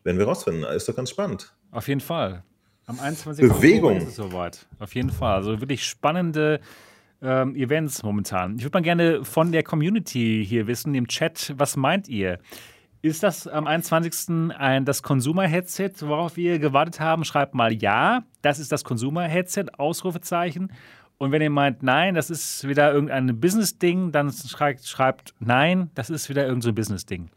werden wir rausfinden. Ist doch ganz spannend. Auf jeden Fall. Am 21. Bewegung. Oktober ist es soweit. Auf jeden Fall. Also wirklich spannende ähm, Events momentan. Ich würde mal gerne von der Community hier wissen, im Chat, was meint ihr? Ist das am 21. ein das Consumer-Headset, worauf wir gewartet haben? Schreibt mal ja, das ist das Consumer-Headset, Ausrufezeichen. Und wenn ihr meint, nein, das ist wieder irgendein Business-Ding, dann schreibt, schreibt nein, das ist wieder irgendein so Business-Ding.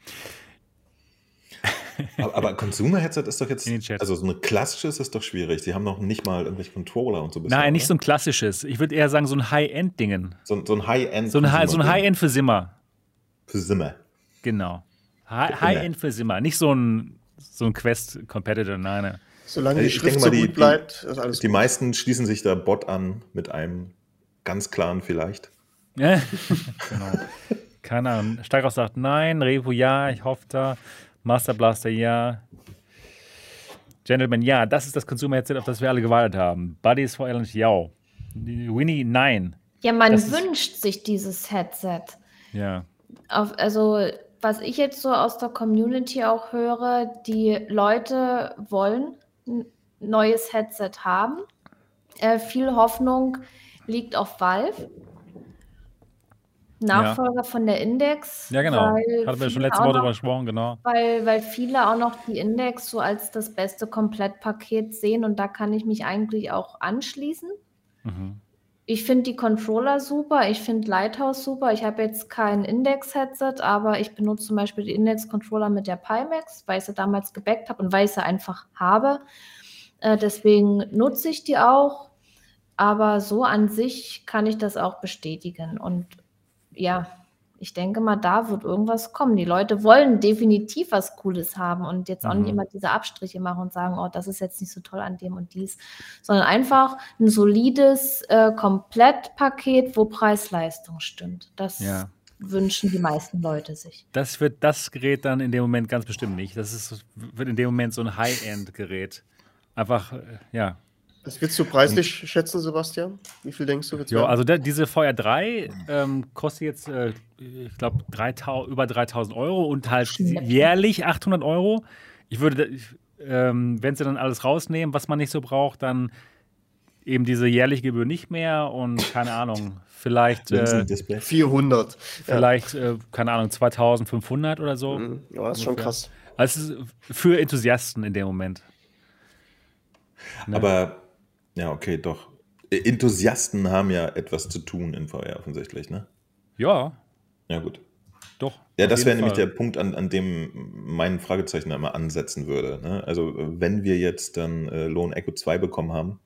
[LAUGHS] Aber, aber Consumer-Headset ist doch jetzt, also so ein klassisches ist doch schwierig. Die haben noch nicht mal irgendwelche Controller und so. bisher, Nein, nicht so oder? ein klassisches. Ich würde eher sagen, so ein High-End-Dingen. so, ein- so ein High-End. So ein, Hi- so ein. High-End für Simmer. Für Simmer. Genau. Hi- High-End für Simmer. Nicht so ein, so ein Quest-Competitor, nein. nein. Solange die Ich Schrift denke so mal, die- gut bleibt, ist alles Die gut. meisten schließen sich da Bot an mit einem ganz klaren vielleicht. Ja, [LAUGHS] genau. Keine Ahnung. Steigaus sagt nein, Revo ja, ich hoffe da. Master Blaster ja. Gentleman ja, das ist das Consumer-Headset, auf das wir alle gewartet haben. Buddies for Island ja. Winnie nein. Ja, man Das wünscht sich dieses Headset. Ja. Auf, also, was ich jetzt so aus der Community auch höre, die Leute wollen ein neues Headset haben. Äh, viel Hoffnung liegt auf Valve. Nachfolger von der Index. Ja, genau. weil Hatten wir schon viele letzte auch Woche noch- drüber gesprochen, genau. weil, weil viele auch noch die Index so als das beste Komplettpaket sehen und da kann ich mich eigentlich auch anschließen. Mhm. Ich finde die Controller super, ich finde Lighthouse super. Ich habe jetzt kein Index-Headset, aber ich benutze zum Beispiel die Index-Controller mit der Pimax, weil ich sie damals gebackt habe und weil ich sie einfach habe. Äh, deswegen nutze ich die auch. Aber so an sich kann ich das auch bestätigen. Und ja, ich denke mal, da wird irgendwas kommen. Die Leute wollen definitiv was Cooles haben und jetzt auch Mhm. nicht immer diese Abstriche machen und sagen, oh, das ist jetzt nicht so toll an dem und dies, sondern einfach ein solides äh, Komplettpaket, wo Preis-Leistung stimmt. Das Ja. wünschen die meisten Leute sich. Das wird das Gerät dann in dem Moment ganz bestimmt nicht. Das ist, wird in dem Moment so ein High-End-Gerät. Einfach, äh, ja. Was willst du preislich schätzen, Sebastian? Wie viel denkst du, wird's Ja, werden? also der, diese VR3 ähm, kostet jetzt, äh, ich glaube, über 3000 Euro und halt jährlich 800 Euro. Ich würde, ähm, wenn sie dann alles rausnehmen, was man nicht so braucht, dann eben diese jährliche Gebühr nicht mehr und keine Ahnung, vielleicht, äh, Display. 400. vielleicht äh, keine Ahnung, 2500 oder so. Mhm. Ja, ist schon krass. Also es ist für Enthusiasten in dem Moment. Ne? Aber, ja, okay, doch. Enthusiasten haben ja etwas zu tun in VR offensichtlich, ne? Ja, Ja, gut. doch. Ja, das wäre nämlich der Punkt, an, an dem mein Fragezeichen einmal ansetzen würde. Ne? Also, äh, wenn wir jetzt dann äh, Lohn Echo 2 bekommen haben,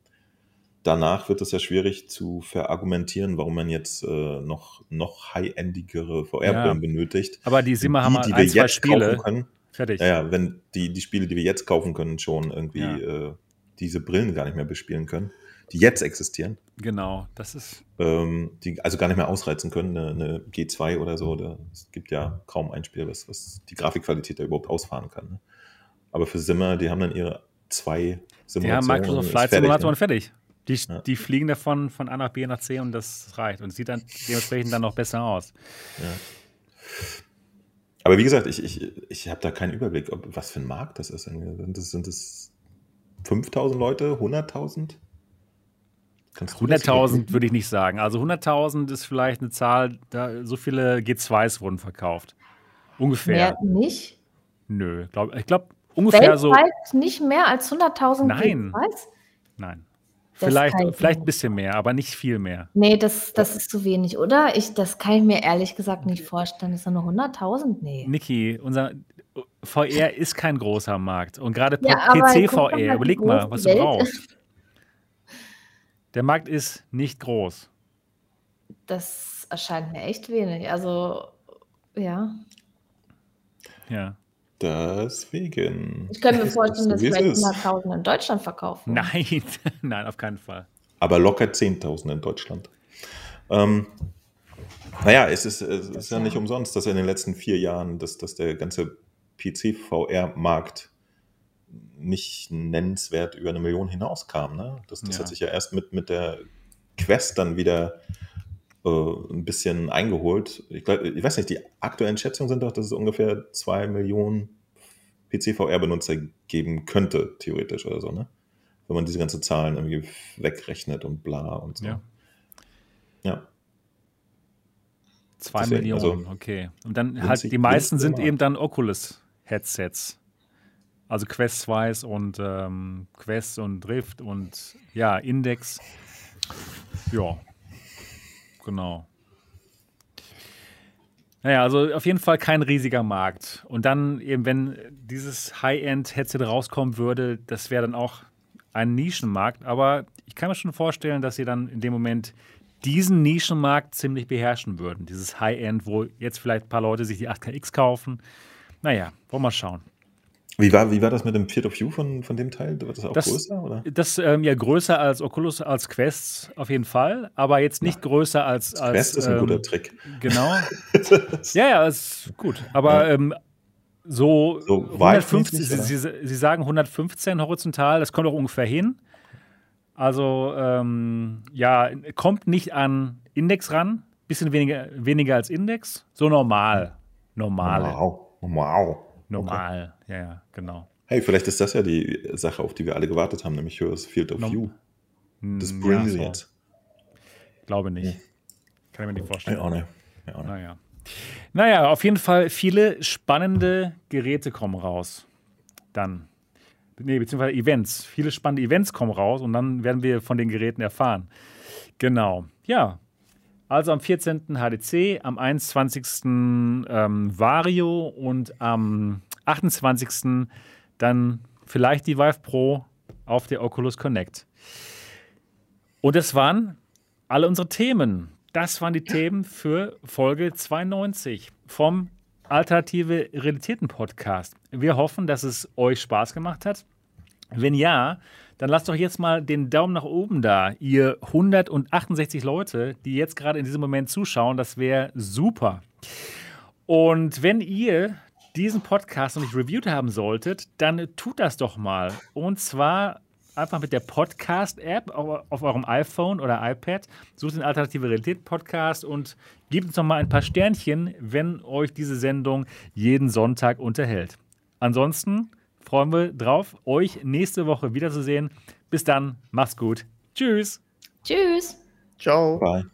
danach wird es ja schwierig zu verargumentieren, warum man jetzt äh, noch, noch high-endigere VR-Brillen benötigt. Aber die Simmer haben die, die ein, wir zwei jetzt Spiele. kaufen können. Fertig. Ja, ja, wenn die, die Spiele, die wir jetzt kaufen können, schon irgendwie Ja. äh, diese Brillen gar nicht mehr bespielen können, die jetzt existieren. Genau, das ist. ähm, die also gar nicht mehr ausreizen können, eine, eine G2 oder so. Da, es gibt ja kaum ein Spiel, was, was die Grafikqualität da überhaupt ausfahren kann. Ne? Aber für Simmer, die haben dann ihre zwei Simulationen. haben Microsoft Flight fertig, Simulator ne? und fertig. Die, Ja. die fliegen davon von A nach B nach C und das reicht. Und sieht dann dementsprechend dann noch besser aus. Aber wie gesagt, ich, ich, ich habe da keinen Überblick, ob, was für ein Markt das ist. Sind es, sind es 5000 Leute, 100.000? Kannst du das 100.000 überblicken? würde ich nicht sagen. Also 100.000 ist vielleicht eine Zahl, da so viele G2s wurden verkauft. Ungefähr. Mehr nicht. Nö, glaub, ich glaube ungefähr so. Weltweit nicht mehr als 100.000 Nein. G2s? Nein. Das Vielleicht, vielleicht ein bisschen mehr, aber nicht viel mehr. Nee, das, das ist zu wenig, oder? Ich, das kann ich mir ehrlich gesagt nicht vorstellen. Ist da nur 100.000? Nee. Niki, unser VR ist kein großer Markt. Und gerade Ja, PC-VR, überleg mal, was du brauchst. Der Markt ist nicht groß. Das erscheint mir echt wenig. Also, ja. Ja. Deswegen. Ich könnte mir vorstellen, so, dass vielleicht ist. 100.000 in Deutschland verkaufen. Nein, [LAUGHS] nein, auf keinen Fall. aber locker 10.000 in Deutschland. Ähm, naja, es ist, es ist ja ja- nicht umsonst, dass in den letzten vier Jahren, dass, dass der ganze PC-VR-Markt nicht nennenswert über eine Million hinauskam. Ne? Das, das Ja. hat sich ja erst mit, mit der Quest dann wieder äh, ein bisschen eingeholt. Ich, glaub, ich weiß nicht, die aktuellen Schätzungen sind doch, dass es ungefähr zwei Millionen PC-VR-Benutzer geben könnte, theoretisch oder so, ne? Wenn man diese ganzen Zahlen irgendwie wegrechnet und bla und so. Ja. Ja. Zwei Deswegen, Millionen, also, okay. Und dann halt, die meisten sind Markt. eben dann Oculus-Headsets. Also Quest 2 und ähm, Quest und Rift und ja, Index. Ja, genau. Naja, also auf jeden Fall kein riesiger Markt. Und dann eben, wenn dieses High-End-Headset rauskommen würde, das wäre dann auch ein Nischenmarkt. Aber ich kann mir schon vorstellen, dass sie dann in dem Moment diesen Nischenmarkt ziemlich beherrschen würden. Dieses High-End, wo jetzt vielleicht ein paar Leute sich die 8KX kaufen. Naja, wollen wir mal schauen. Wie war, wie war das mit dem Field of View von, von dem Teil? War das auch Das- größer? Oder? Das ähm, ja größer als Oculus, als Quest auf jeden Fall, aber jetzt nicht größer als. als Quest ist ein ähm, guter Trick. Genau. [LAUGHS] ja, ja, ist gut. Aber ähm, so, So weit 150, nicht, sie, sie sagen 115 horizontal, das kommt auch ungefähr hin. Also, ähm, ja, kommt nicht an Index ran, bisschen weniger, weniger als Index, so normal. Normal. Wow. Wow. Normal, ja, ja, genau. Hey, vielleicht ist das ja die Sache, auf die wir alle gewartet haben, nämlich höheres Field of Nom- View. Das Hm, bringen ja, sie so. jetzt. Glaube nicht. Kann ich mir nicht vorstellen. Ja, auch nicht. Ja, auch nicht. Naja. Naja, auf jeden Fall viele spannende Geräte kommen raus. Dann. Nee, beziehungsweise Events. Viele spannende Events kommen raus und dann werden wir von den Geräten erfahren. Genau. Ja. Also am 14. HDC, am 21. Ähm, Vario und am 28. dann vielleicht die Vive Pro auf der Oculus Connect. Und das waren alle unsere Themen. Das waren die Themen für Folge 92 vom Alternative Realitäten Podcast. Wir hoffen, dass es euch Spaß gemacht hat. Wenn ja, dann lasst doch jetzt mal den Daumen nach oben da, ihr 168 Leute, die jetzt gerade in diesem Moment zuschauen. Das wäre super. Und wenn ihr diesen Podcast noch nicht reviewed haben solltet, dann tut das doch mal. Und zwar einfach mit der Podcast-App auf, eurem iPhone oder iPad. Sucht den Alternative Realität Podcast und gebt uns noch mal ein paar Sternchen, wenn euch diese Sendung jeden Sonntag unterhält. Ansonsten freuen wir drauf, euch nächste Woche wiederzusehen. Bis dann, macht's gut. Tschüss. Tschüss. Ciao. Bye.